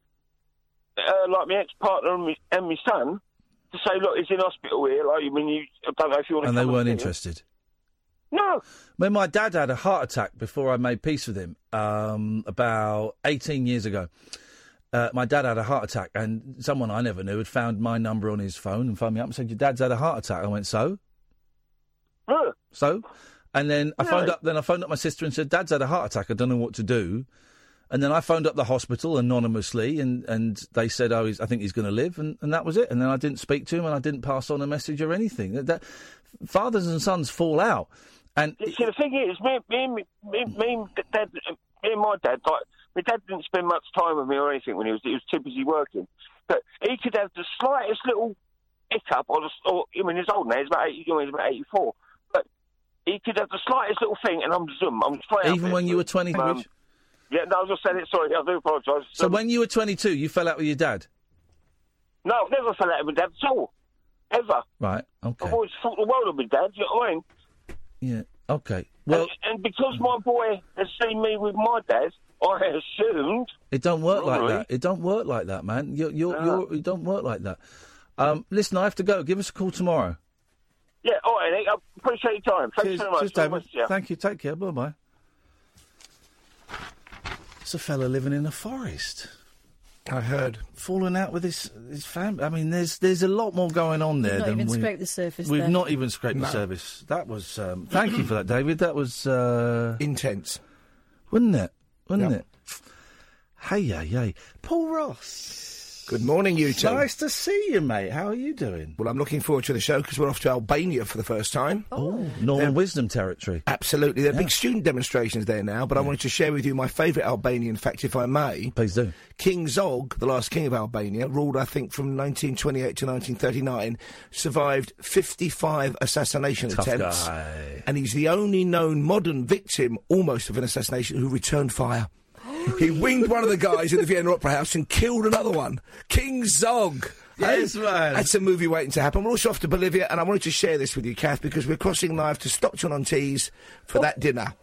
uh, like my ex-partner and my, and my son to say, look, he's in hospital here. Like, I mean, you, I don't know if you want to And they weren't see him." interested. No. When my dad had a heart attack before I made peace with him, um, about 18 years ago, uh, my dad had a heart attack, and someone I never knew had found my number on his phone and phoned me up and said, "Your dad's had a heart attack." I went, "So?" So, and then I phoned No. up. Then I phoned up my sister and said, "Dad's had a heart attack. I don't know what to do." And then I phoned up the hospital anonymously, and, and they said, "Oh, he's, I think he's going to live," and, and that was it. And then I didn't speak to him, and I didn't pass on a message or anything. That, that fathers and sons fall out, and See, the thing is, me, me, and- me, me, dad, me and my dad, like, my dad didn't spend much time with me or anything when he was, he was too busy working. But he could have the slightest little hiccup, or, or I mean, he's old now, he's about, 80, you know, he's about 84. But he could have the slightest little thing, and I'm zoom, I'm straight even when you were twenty. Um, yeah, no, I was just saying it, sorry, I do apologise. so when you were twenty-two, you fell out with your dad, No, I've never fell out with my dad at all. Ever. right? Okay. I've always thought the world of my dad, you know what I mean? Yeah. Okay. Well, and, and because my boy has seen me with my dad, I assumed It don't work like that. It don't work like that, man. You're, you're, you're, it don't work like that. Um, listen, I have to go. Give us a call tomorrow. Yeah, all right. I appreciate your time. Thanks Cheers, very much. cheers, David. you. Thank you. Take care. Bye bye. It's a fella living in a forest. I heard. Falling out with his his family. I mean, there's there's a lot more going on there We've Not than even we. scraped the surface We've there. not even scraped No. the surface. That was. Um, thank you for that, David. That was uh, intense, wasn't it? Wasn't Yep. it? Hey, yeah, yeah. Paul Ross. Good morning, you two. Nice to see you, mate. How are you doing? Well, I'm looking forward to the show because we're off to Albania for the first time. Oh, oh Norman Wisdom territory. Absolutely. There are big student demonstrations there now, but I wanted to share with you my favourite Albanian fact, if I may. Please do. King Zog, the last king of Albania, ruled, I think, from 1928 to 1939, survived 55 assassination Tough attempts. guy. And he's the only known modern victim, almost, of an assassination who returned fire. He winged one of the guys in the Vienna Opera House and killed another one. King Zog. Yes, Hey, man. That's a movie waiting to happen. We're also off to Bolivia, and I wanted to share this with you, Kath, because we're crossing live to Stockton on Tees for that dinner.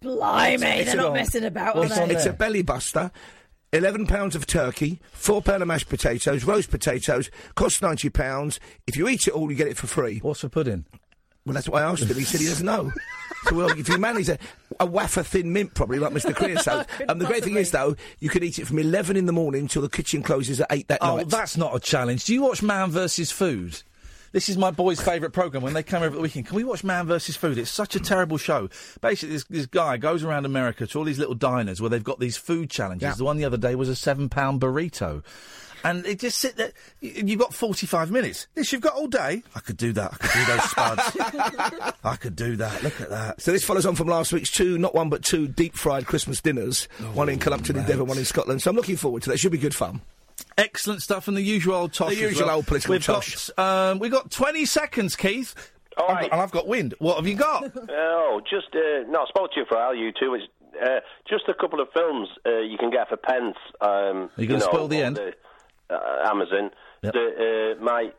Blimey, It's they're a- not messing about, are it's, they? it's a belly buster. Eleven pounds of turkey, four pound of mashed potatoes, roast potatoes, costs ninety pounds. If you eat it all, you get it for free. What's for pudding? Well, that's what I asked him. He said he doesn't know. <laughs> so, well, if you manage a, a wafer thin mint, probably like Mr. Creosote. Um, the great thing is, though, you can eat it from eleven in the morning until the kitchen closes at eight that Oh, night. Oh, that's not a challenge. Do you watch Man versus Food? This is my boys' favourite programme. When they come over the weekend, can we watch Man vs. Food? It's such a terrible show. Basically, this, this guy goes around America to all these little diners where they've got these food challenges. The one the other day was a seven pound burrito. And it just sit there. You've got 45 minutes. This you've got all day. I could do that. I could do those spuds. <laughs> I could do that. Look at that. So this follows on from last week's two, not one but two deep fried Christmas dinners. one in Cullompton in Devon, one in Scotland. So I'm looking forward to that. Should be good fun. Excellent stuff and the usual old tosh. The usual well. old political we've tosh. Got, um, we've got 20 seconds, Keith. All I've got- and I've got wind. What have you got? <laughs> Oh, just uh, no. I spoke to you for a while, you two. It's uh, just a couple of films uh, you can get for pence. Um, Are you you gonna spoil the end? The, uh, Amazon that uh, might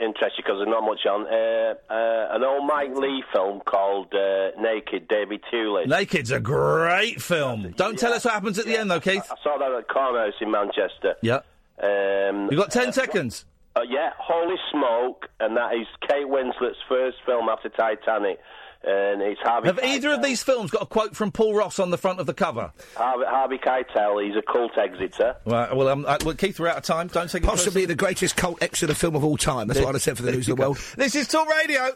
interest you because there's not much on. Uh, uh, an old Mike Leigh film called uh, Naked, David Thewlis. Naked's a great film. Don't tell us what happens at the end, though, Keith. I saw that at Cornerhouse in Manchester. Yeah. Um, You've got 10 seconds. Uh, yeah, Holy Smoke, and that is Kate Winslet's first film after Titanic, and it's Harvey. Have either of these films got a quote from Paul Ross on the front of the cover? Harvey, Harvey Keitel, he's a cult exeter. Right, well, um, uh, well, Keith, we're out of time. Don't take it Possibly the greatest cult exeter film of all time. That's what I'd have said for the news of the <laughs> world. This is Talk Radio.